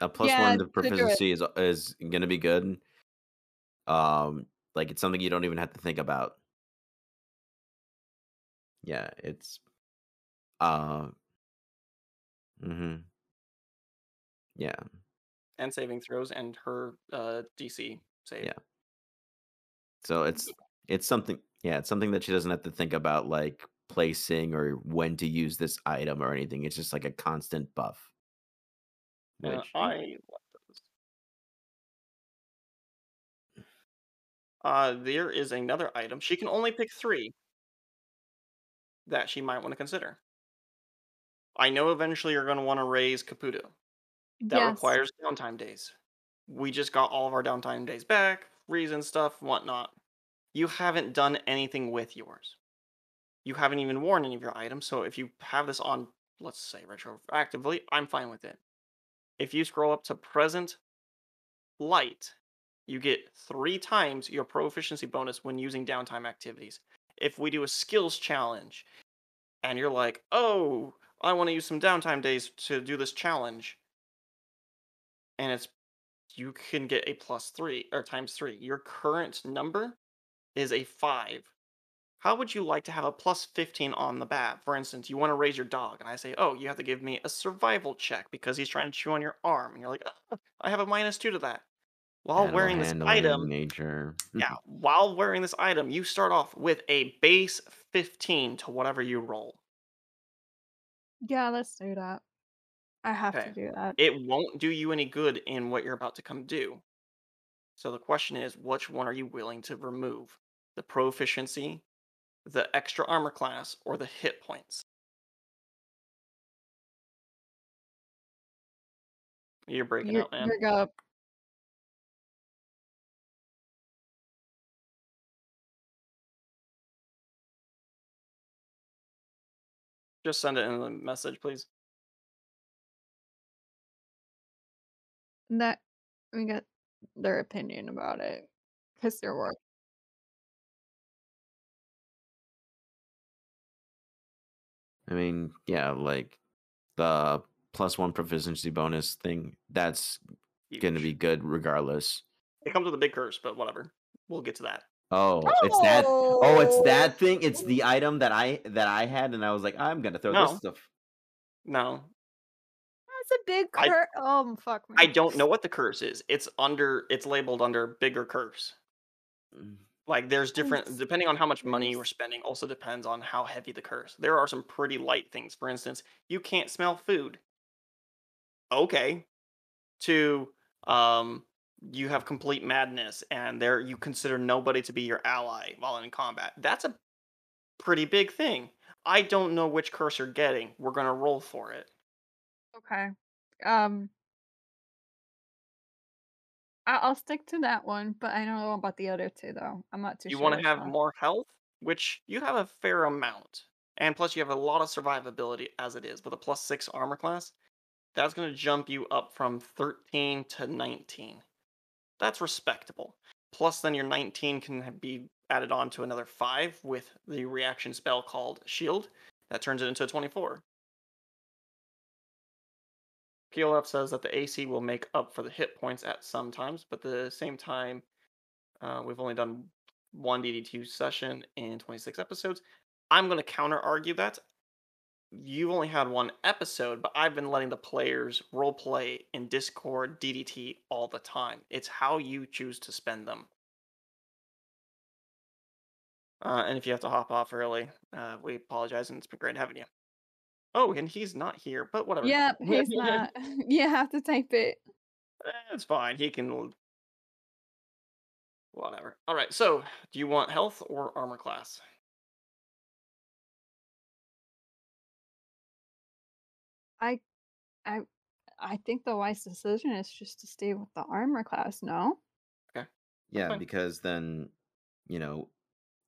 a plus Yeah, one to to do it. proficiency is is gonna be good. Um, like it's something you don't even have to think about. Yeah, it's uh mm-hmm. Yeah. and saving throws and her uh, DC save. Yeah. So it's it's something yeah, it's something that she doesn't have to think about like placing or when to use this item or anything. It's just like a constant buff. Uh, I Uh, there is another item. She can only pick three that she might want to consider. I know eventually you're going to want to raise Caputo. That yes. requires downtime days. We just got all of our downtime days back, reason stuff, whatnot. You haven't done anything with yours. You haven't even worn any of your items, so if you have this on, let's say retroactively, I'm fine with it. If you scroll up to present light, you get three times your proficiency bonus when using downtime activities. If we do a skills challenge and you're like, oh, I want to use some downtime days to do this challenge, and it's you can get a plus three or times three. Your current number is a 5, how would you like to have a plus 15 on the bat? For instance, you want to raise your dog, and I say, oh, you have to give me a survival check because he's trying to chew on your arm. And you're like, "Uh, I have a minus 2 to that. While Animal wearing this item, nature. yeah, mm-hmm. while wearing this item, you start off with a base 15 to whatever you roll. Yeah, let's do that. I have Okay. to do that. It won't do you any good in what you're about to come do. So the question is, which one are you willing to remove? The proficiency, the extra armor class, or the hit points? You're breaking You're, out, man. you're go. Just send it in the message, please. That we get their opinion about it because they're work. I mean, yeah, like the plus one proficiency bonus thing. That's gonna be good regardless. It comes with a big curse, but whatever. We'll get to that. Oh, it's that. Oh, it's Oh. that thing. It's the item that I that I had, and I was like, I'm gonna throw No. this stuff. No, That's a big curse. cur- Oh fuck me. I don't know what the curse is. It's under. It's labeled under bigger curse. Mm, Like there's different depending on how much money you are spending. Also depends on how heavy the curse. There are some pretty light things. For instance, you can't smell food. Okay. To um, you have complete madness, and there you consider nobody to be your ally while in combat. That's a pretty big thing. I don't know which curse you're getting. We're gonna roll for it. Okay. Um. I- I'll stick to that one, but I don't know about the other two though. I'm not too You sure. You want to have so- more health, which you have a fair amount, and plus you have a lot of survivability as it is with a plus six armor class. That's to jump you up from 13 to 19. That's respectable. Plus, then your 19 can be added on to another five with the reaction spell called Shield. That turns it into a 24. PLF says that the AC will make up for the hit points at some times, but at the same time, uh, we've only done one DD2 session in 26 episodes. I'm going to counter argue that. You've only had one episode, but I've been letting the players role play in Discord DDT all the time. It's how you choose to spend them. Uh, and if you have to hop off early, uh, we apologize, and it's been great having you. Oh, and he's not here, but whatever. Yep, he's not. you have to type it. It's fine. He can. Whatever. All right. So, do you want health or armor class? I, I, I think the wise decision is just to stay with the armor class. No. Okay. Yeah, fine. because then, you know,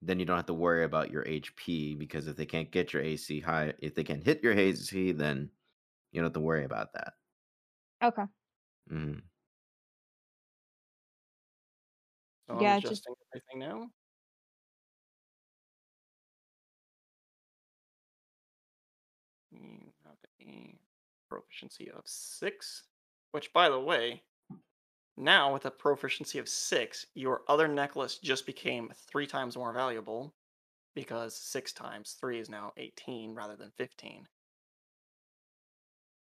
then you don't have to worry about your HP because if they can't get your AC high, if they can't hit your AC, then you don't have to worry about that. Okay. Mm. So Yeah, I'm just- adjusting everything now. Have a proficiency of six, which, by the way, now with a proficiency of six, your other necklace just became three times more valuable because six times three is now 18 rather than 15.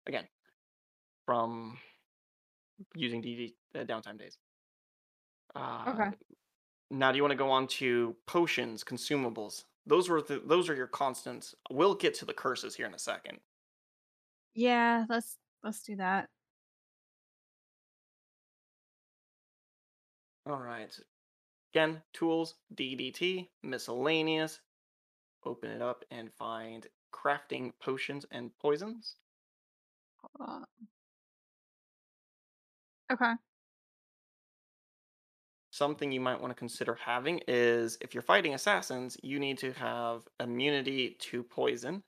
Again, from using DD uh, downtime days. Uh, Okay. Now, do you want to go on to potions, consumables? Those were the, those are your constants. We'll get to the curses here in a second. Yeah. Let's let's do that. All right. Again, tools, DDT, miscellaneous. Open it up and find crafting potions and poisons. Hold on. Okay. Something you might want to consider having is if you're fighting assassins, you need to have immunity to poison,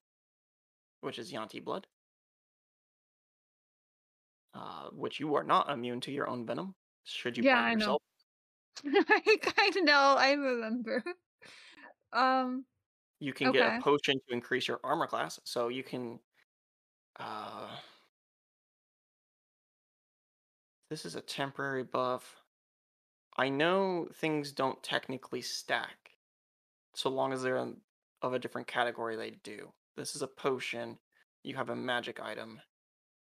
which is Yuan-ti blood. Uh, which you are not immune to your own venom. Should you Yeah, I know. yourself? I kind of know. I remember. Um. You can get a potion to increase your armor class, so you can. Uh, this is a temporary buff. I know things don't technically stack, so long as they're of a different category. They do. This is a potion. You have a magic item.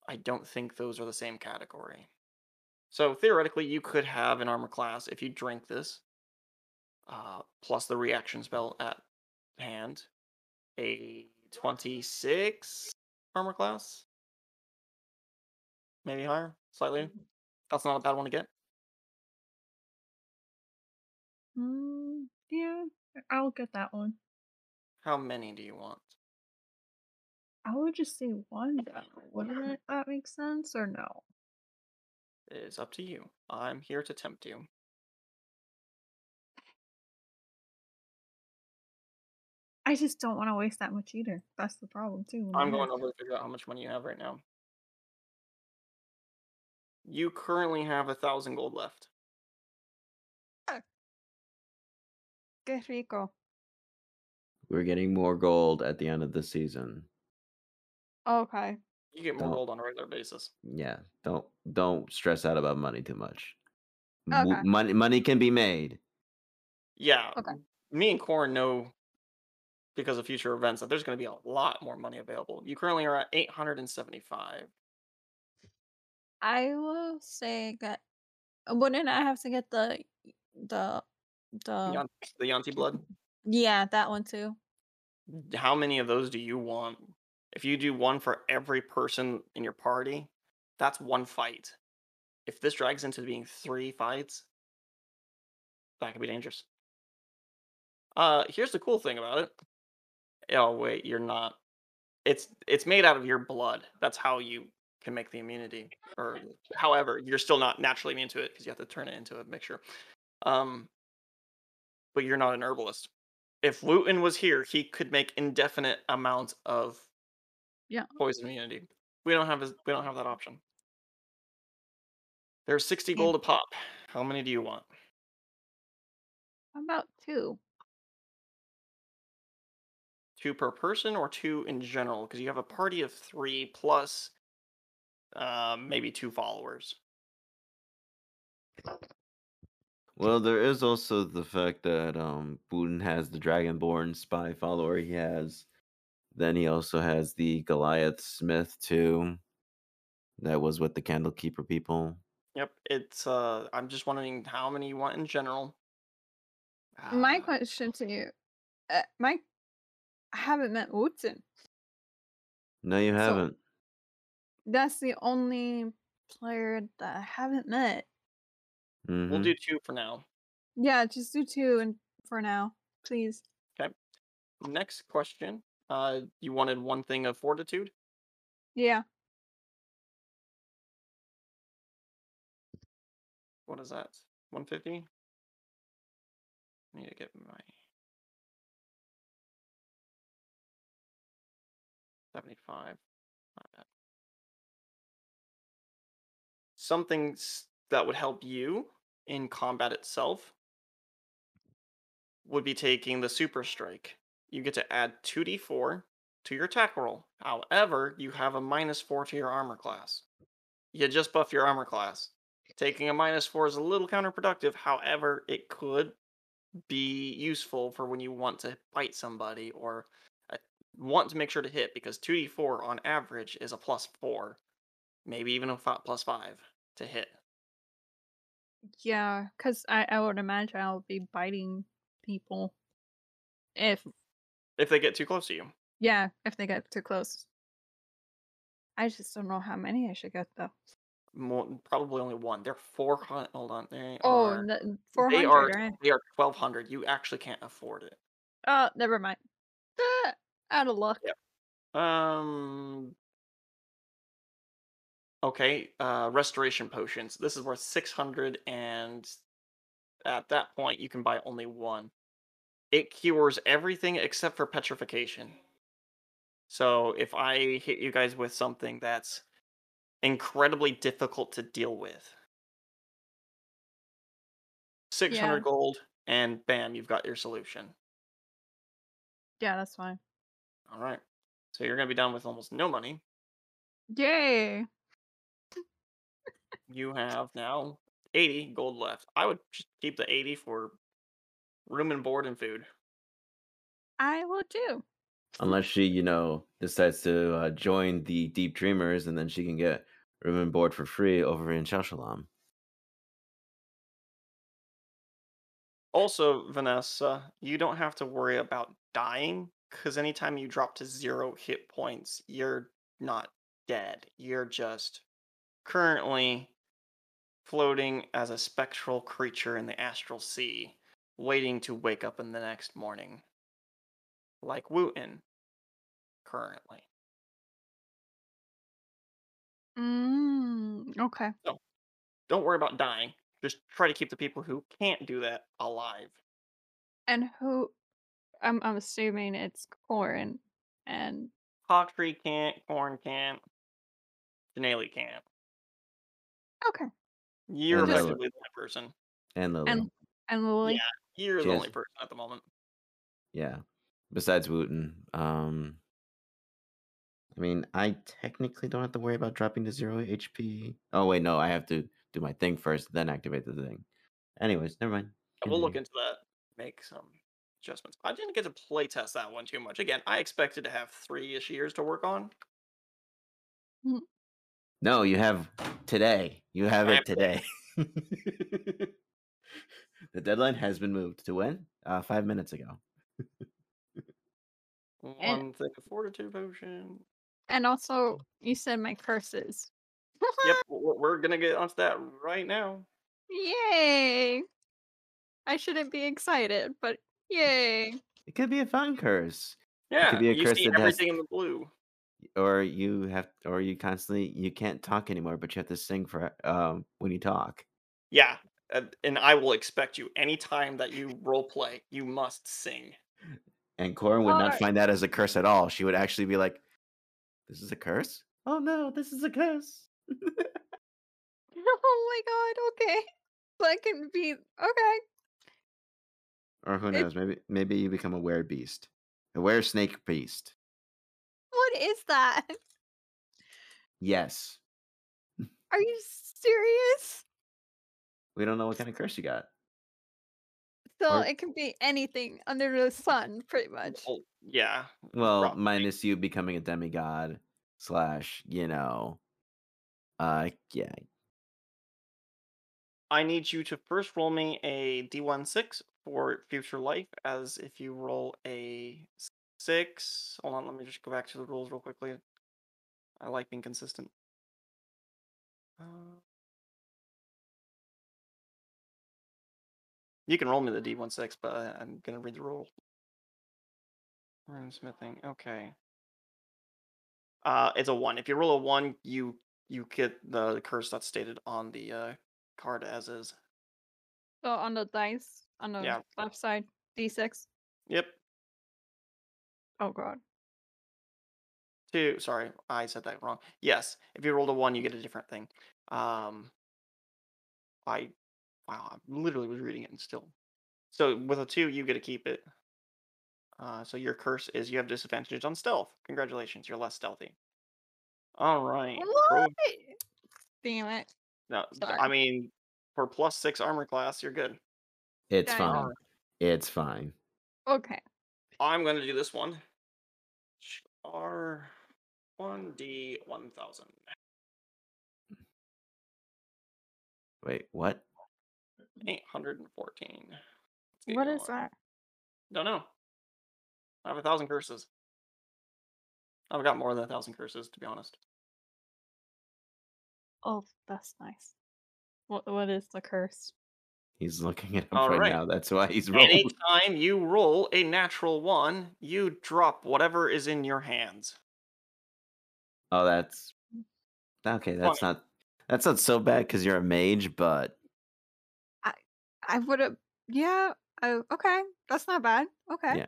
I don't think those are the same category. So theoretically, you could have an armor class if you drink this, uh, plus the reaction spell at hand, a 26 armor class, maybe higher, slightly. That's not a bad one to get. Mm, yeah, I'll get that one. How many do you want? I would just say one down. Wouldn't it, that make sense or no? It's up to you. I'm here to tempt you. I just don't want to waste that much either. That's the problem too. I'm going over to figure out how much money you have right now. You currently have a thousand gold left. Ah. Que rico. We're getting more gold at the end of the season. Okay. You get more Don't- gold on a regular basis. Yeah, don't don't stress out about money too much. Okay. Money money can be made. Yeah. Okay. Me and Corn know because of future events that there's going to be a lot more money available. You currently are at 875. I will say that. Uh, wouldn't I have to get the the the the Yuan-ti blood. yeah that one too? How many of those do you want? If you do one for every person in your party, that's one fight. If this drags into being three fights, that could be dangerous. Uh, here's the cool thing about it. Oh wait, you're not. It's it's made out of your blood. That's how you can make the immunity. Or however, you're still not naturally immune to it because you have to turn it into a mixture. Um, but you're not an herbalist. If Luton was here, he could make indefinite amounts of Yeah. poison immunity. We don't have his, we don't have that option. There's 60 Yeah. gold a pop. How many do you want? How about two? Two per person or two in general? Because you have a party of three plus uh, maybe two followers. Well, there is also the fact that um Buden has the Dragonborn spy follower he has. Then he also has the Goliath Smith too. That was with the Candlekeeper people. Yep, it's. uh I'm just wondering how many you want in general. My Uh, question to you, uh, my I haven't met Wootson. No, you haven't. That's the only player that I haven't met. We'll Mhm. do two for now. Yeah, just do two and for now, please. Okay. Next question. Uh, you wanted one thing of fortitude. Yeah. What is that? 150? Need to get my 75. Something that would help you in combat itself would be taking the super strike. You get to add 2d4 to your attack roll. However, you have a minus 4 to your armor class. You just buff your armor class. Taking a minus 4 is a little counterproductive. However, it could be useful for when you want to bite somebody or uh, want to make sure to hit because 2d4 on average is a plus 4, maybe even a plus 5 to hit. Yeah, because I, I would imagine I'll be biting people if If they get too close to you. yeah, if they get too close. I just don't know how many I should get though. More, probably only one. They're 400. Hold on. They Oh, are, four they are right? they are 1200. You actually can't afford it. Oh, never mind. Ah, out of luck. Um. Okay, uh, restoration potions. This is worth 600, and at that point, you can buy only one. It cures everything except for petrification. So if I hit you guys with something that's incredibly difficult to deal with, 600 Yeah. gold, and bam, you've got your solution. Yeah, that's fine. All right. So you're going to be down with almost no money. Yay! You have now 80 gold left. I would just keep the 80 for room and board and food. I will do. Unless she, you know, decides to uh, join the Deep Dreamers, and then she can get room and board for free over in Shashalam. Also, Vanessa, you don't have to worry about dying because anytime you drop to zero hit points, you're not dead. You're just currently floating as a spectral creature in the astral sea, waiting to wake up in the next morning. Like Wooten, currently. Mm, okay. Don't worry about dying. Just try to keep the people who can't do that alive. And who? I'm I'm assuming it's Corin and Hawktree can't, Corn can't, Denali can't. okay You're And Lily. effectively that person. And Lily. and and Lily. Yeah. You're She the has- only person at the moment. Yeah. Besides Wooten. Um I mean, I technically don't have to worry about dropping to zero HP. Oh wait, no, I have to do my thing first, then activate the thing. Anyways, never mind. And we'll look into that. Make some adjustments. I didn't get to play test that one too much. Again, I expected to have three ish years to work on. No, you have today. You have I it have today. the deadline has been moved to when? Uh, five minutes ago. One thing of fortitude potion. And also, you said my curses. Yep, we're, we're gonna get onto that right now. Yay! I shouldn't be excited, but yay! It could be a fun curse, Yeah, could be a you curse see that has- everything in the blue. or you have, or you constantly you can't talk anymore, but you have to sing for um when you talk. Yeah, Uh, and I will expect you anytime that you role play, you must sing. And Corin would not Alright. find that as a curse at all. She would actually be like, "This is a curse? Oh no, this is a curse." oh my god, okay. That can be okay. Or who It- knows? Maybe maybe you become a were beast, a were snake beast. What is that? Yes, Are you serious? We don't know what kind of curse you got. So Or- it can be anything under the sun, pretty much. Oh, yeah. Well, Probably. minus you becoming a demigod slash, you know, uh, yeah, I need you to first roll me a D16 for future life, as if you roll a six. Hold on, let me just go back to the rules real quickly. I like being consistent. Uh, you can roll me the D16, but I'm gonna read the rule. Rune smithing. Okay. Uh, it's a one. If you roll a one, you you get the curse that's stated on the uh, card as is. So on the dice, on the Yeah. left side, D6. Yep. Oh god. Two. Sorry, I said that wrong. Yes, if you rolled a one, you get a different thing. Um, I, wow, I literally was reading it and still. So with a two, you get to keep it. Uh, so your curse is you have disadvantages on stealth. Congratulations, you're less stealthy. All right. pro- What? Damn it. no, I mean, for plus six armor class, you're good. it's Dang. fine. It's fine. Okay. I'm gonna do this one. R one D one thousand. Wait, what? 814. Let's get What is going. that? Don't know. I have a thousand curses. I've got more than a thousand curses, to be honest. Oh, that's nice. What what is the curse? He's looking it up All right, right. now. That's why he's rolling. Anytime you roll a natural one, you drop whatever is in your hands. Oh, that's okay. That's not that's not so bad because you're a mage, but I would have yeah, oh okay. That's not bad. Okay. Yeah.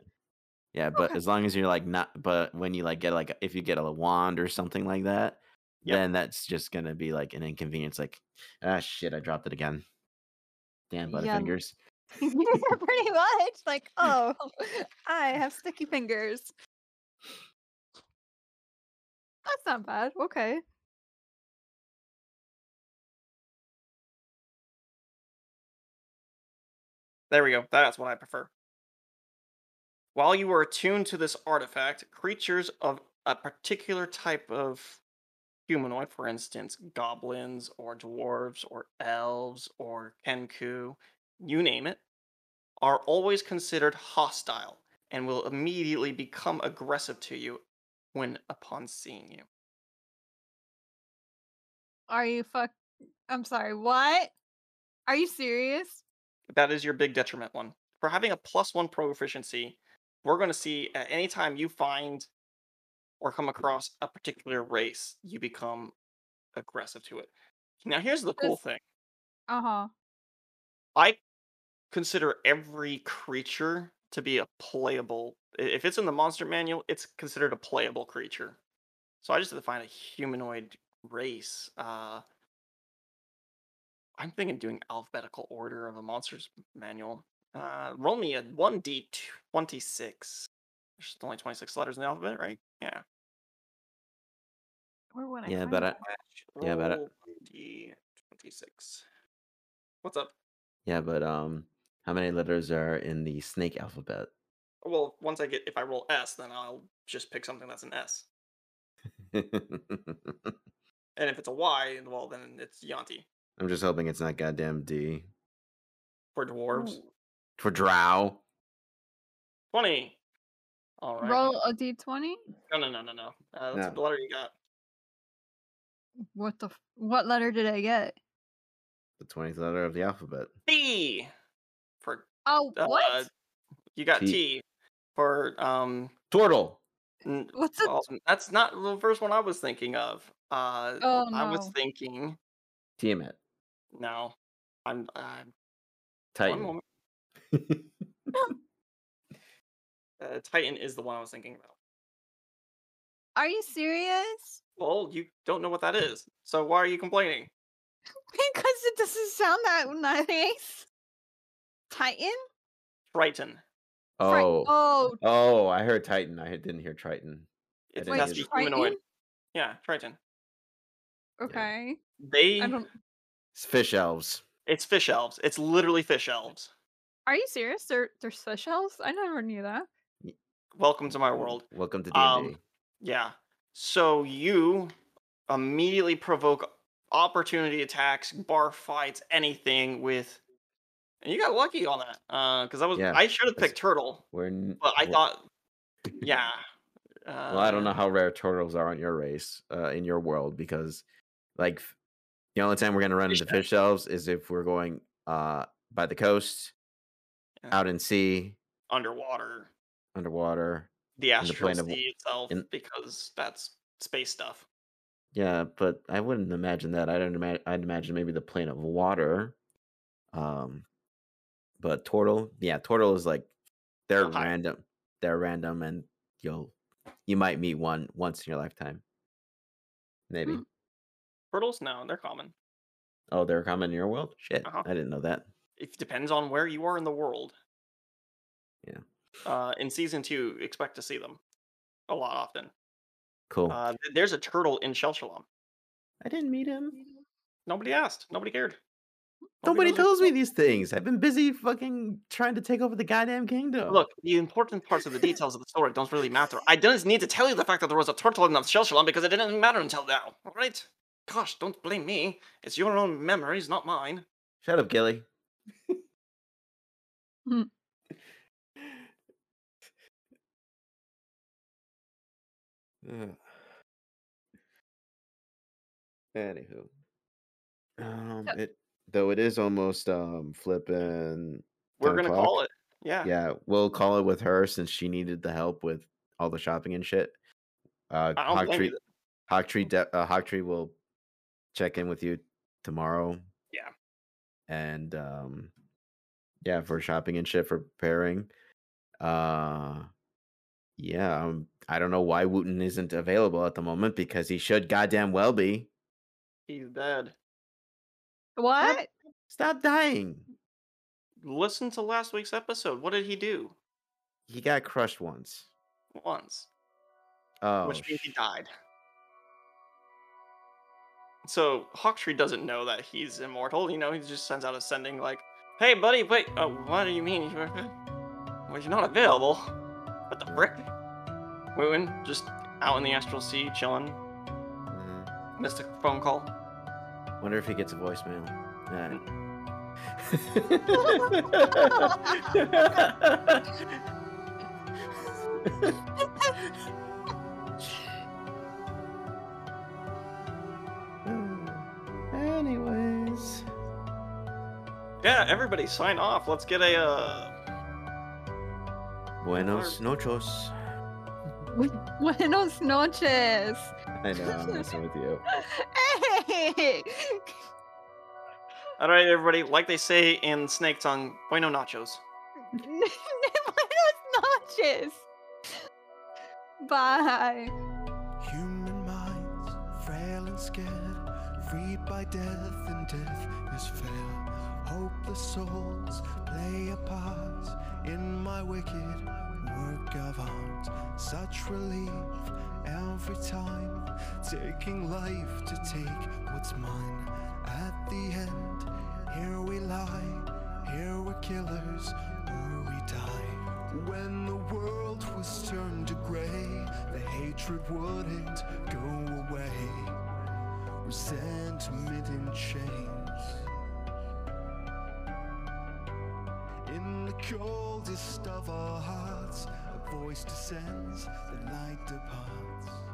yeah, but Okay. as long as you're like not, but when you like get like if you get a wand or something like that, Yep. then that's just gonna be like an inconvenience. Like, ah, shit, I dropped it again. Damn Yeah, butterfingers. Pretty much. Like, oh I have sticky fingers. That's not bad. Okay. There we go. That's what I prefer. While you are attuned to this artifact, creatures of a particular type of humanoid, for instance, goblins or dwarves or elves or kenku, you name it, are always considered hostile and will immediately become aggressive to you when upon seeing you. Are you fuck? I'm sorry. What? Are you serious? That is your big detriment one. For having a plus one proficiency, we're going to see at any time you find or come across a particular race, you become aggressive to it. Now, here's the cool thing Uh huh. I consider every creature to be a playable. If it's in the monster manual, it's considered a playable creature. So I just find a humanoid race. Uh, I'm thinking doing alphabetical order of a monsters manual. Uh, roll me a 1d26. There's only 26 letters in the alphabet, right? Yeah. Where would I? Yeah, find but I. Yeah, but I- 1d26. What's up? yeah, but um, how many letters are in the snake alphabet? Well, once I get, if I roll S, then I'll just pick something that's an S. And if it's a Y, well, then it's Yuan-ti I'm just hoping it's not goddamn D for dwarves. For Drow. 20. All right. Roll a d20. No, no, no, no, no. Uh, that's No. the letter you got. What the? f- What letter did I get? The twentieth letter of the alphabet. T for Oh, uh, what? You got T. T for um. Turtle. n- What's a? well, that's not the first one I was thinking of. Uh, Oh I was no. thinking. Tiamat. No, I'm. Uh, one Titan. moment. Uh, Titan is the one I was thinking about. Are you serious? Well, you don't know what that is, so why are you complaining? Because it doesn't sound that nice. Titan? Triton. Fri- oh. Oh, Oh, I heard Titan. I didn't hear Triton. I It has to be that. humanoid. Yeah, Triton. Okay. They. I don't. It's fish elves. It's fish elves. It's literally fish elves. Are you serious? They're they're fish elves? I never knew that. Welcome to my world. Welcome to D&D. Um, Yeah. So you immediately provoke opportunity attacks, bar fights, anything with, and you got lucky on that. Uh, because I was Yeah, I should have picked turtle, We're n- but I we're- thought, yeah. Uh, Well, I don't know how rare turtles are on your race, uh, in your world, because like f- the only time we're gonna run Fish into fish elves is if we're going uh by the coast, Yeah. out in sea, underwater, underwater. the astral of- sea itself, in- because that's space stuff. Yeah, but I wouldn't imagine that. I don't imagine. I'd imagine maybe the plane of water. Um, but turtle, yeah, turtle is like they're Oh, random. They're random, and you'll you might meet one once in your lifetime. Maybe. Hmm. Turtles, no, they're common. Oh, they're common in your world. Shit, Uh-huh. I didn't know that. It depends on where you are in the world. Yeah. Uh, in season two, expect to see them a lot often. Cool. Uh, th- there's a turtle in Shelshalom. I didn't meet him. Nobody asked. Nobody cared. Nobody who- tells me these things. I've been busy fucking trying to take over the goddamn kingdom. Look, the important parts of the details of the story don't really matter. I didn't need to tell you the fact that there was a turtle in Shelshalom because it didn't matter until now. All right? Gosh, don't blame me. It's your own memories, not mine. shut up, Gilly. Anywho, um, it though it is almost um flipping. We're gonna o'clock? call it. Yeah. Yeah, we'll call it with her since she needed the help with all the shopping and shit. Uh, I don't Hawk blame Tree, you. Hawk Tree, de- uh, Hawk Tree will check in with you tomorrow. Yeah. And um, yeah, for shopping and shit for preparing. Uh, yeah, um, I don't know why Wooten isn't available at the moment because he should goddamn well be. He's dead. What? Stop dying. Listen to last week's episode. What did he do? He got crushed once. Once. Oh, which means he died. So Hawktree doesn't know that he's immortal. You know, he just sends out a sending like, Hey, buddy, wait. Oh, what do you mean? You're, well, you're not available. What the frick? Wooten, just out in the astral sea, chilling. Mhm. Missed a phone call. Wonder if he gets a voicemail. Uh, Yeah, everybody, sign off. Let's get a. Uh... Buenos noches. Buenos noches. I know, I'm messing with you. Hey. All right, everybody. Like they say in Snake Tongue, bueno nachos. Buenos noches. Bye. Human minds, frail and scared, freed by death, and death is fair. Hopeless souls play a part in my wicked work of art. Such relief every time, taking life to take what's mine. At the end, here we lie, here we're killers, or we die. When the world was turned to grey, the hatred wouldn't go away. Resentment in chains. In the coldest of our hearts, a voice descends, the light departs.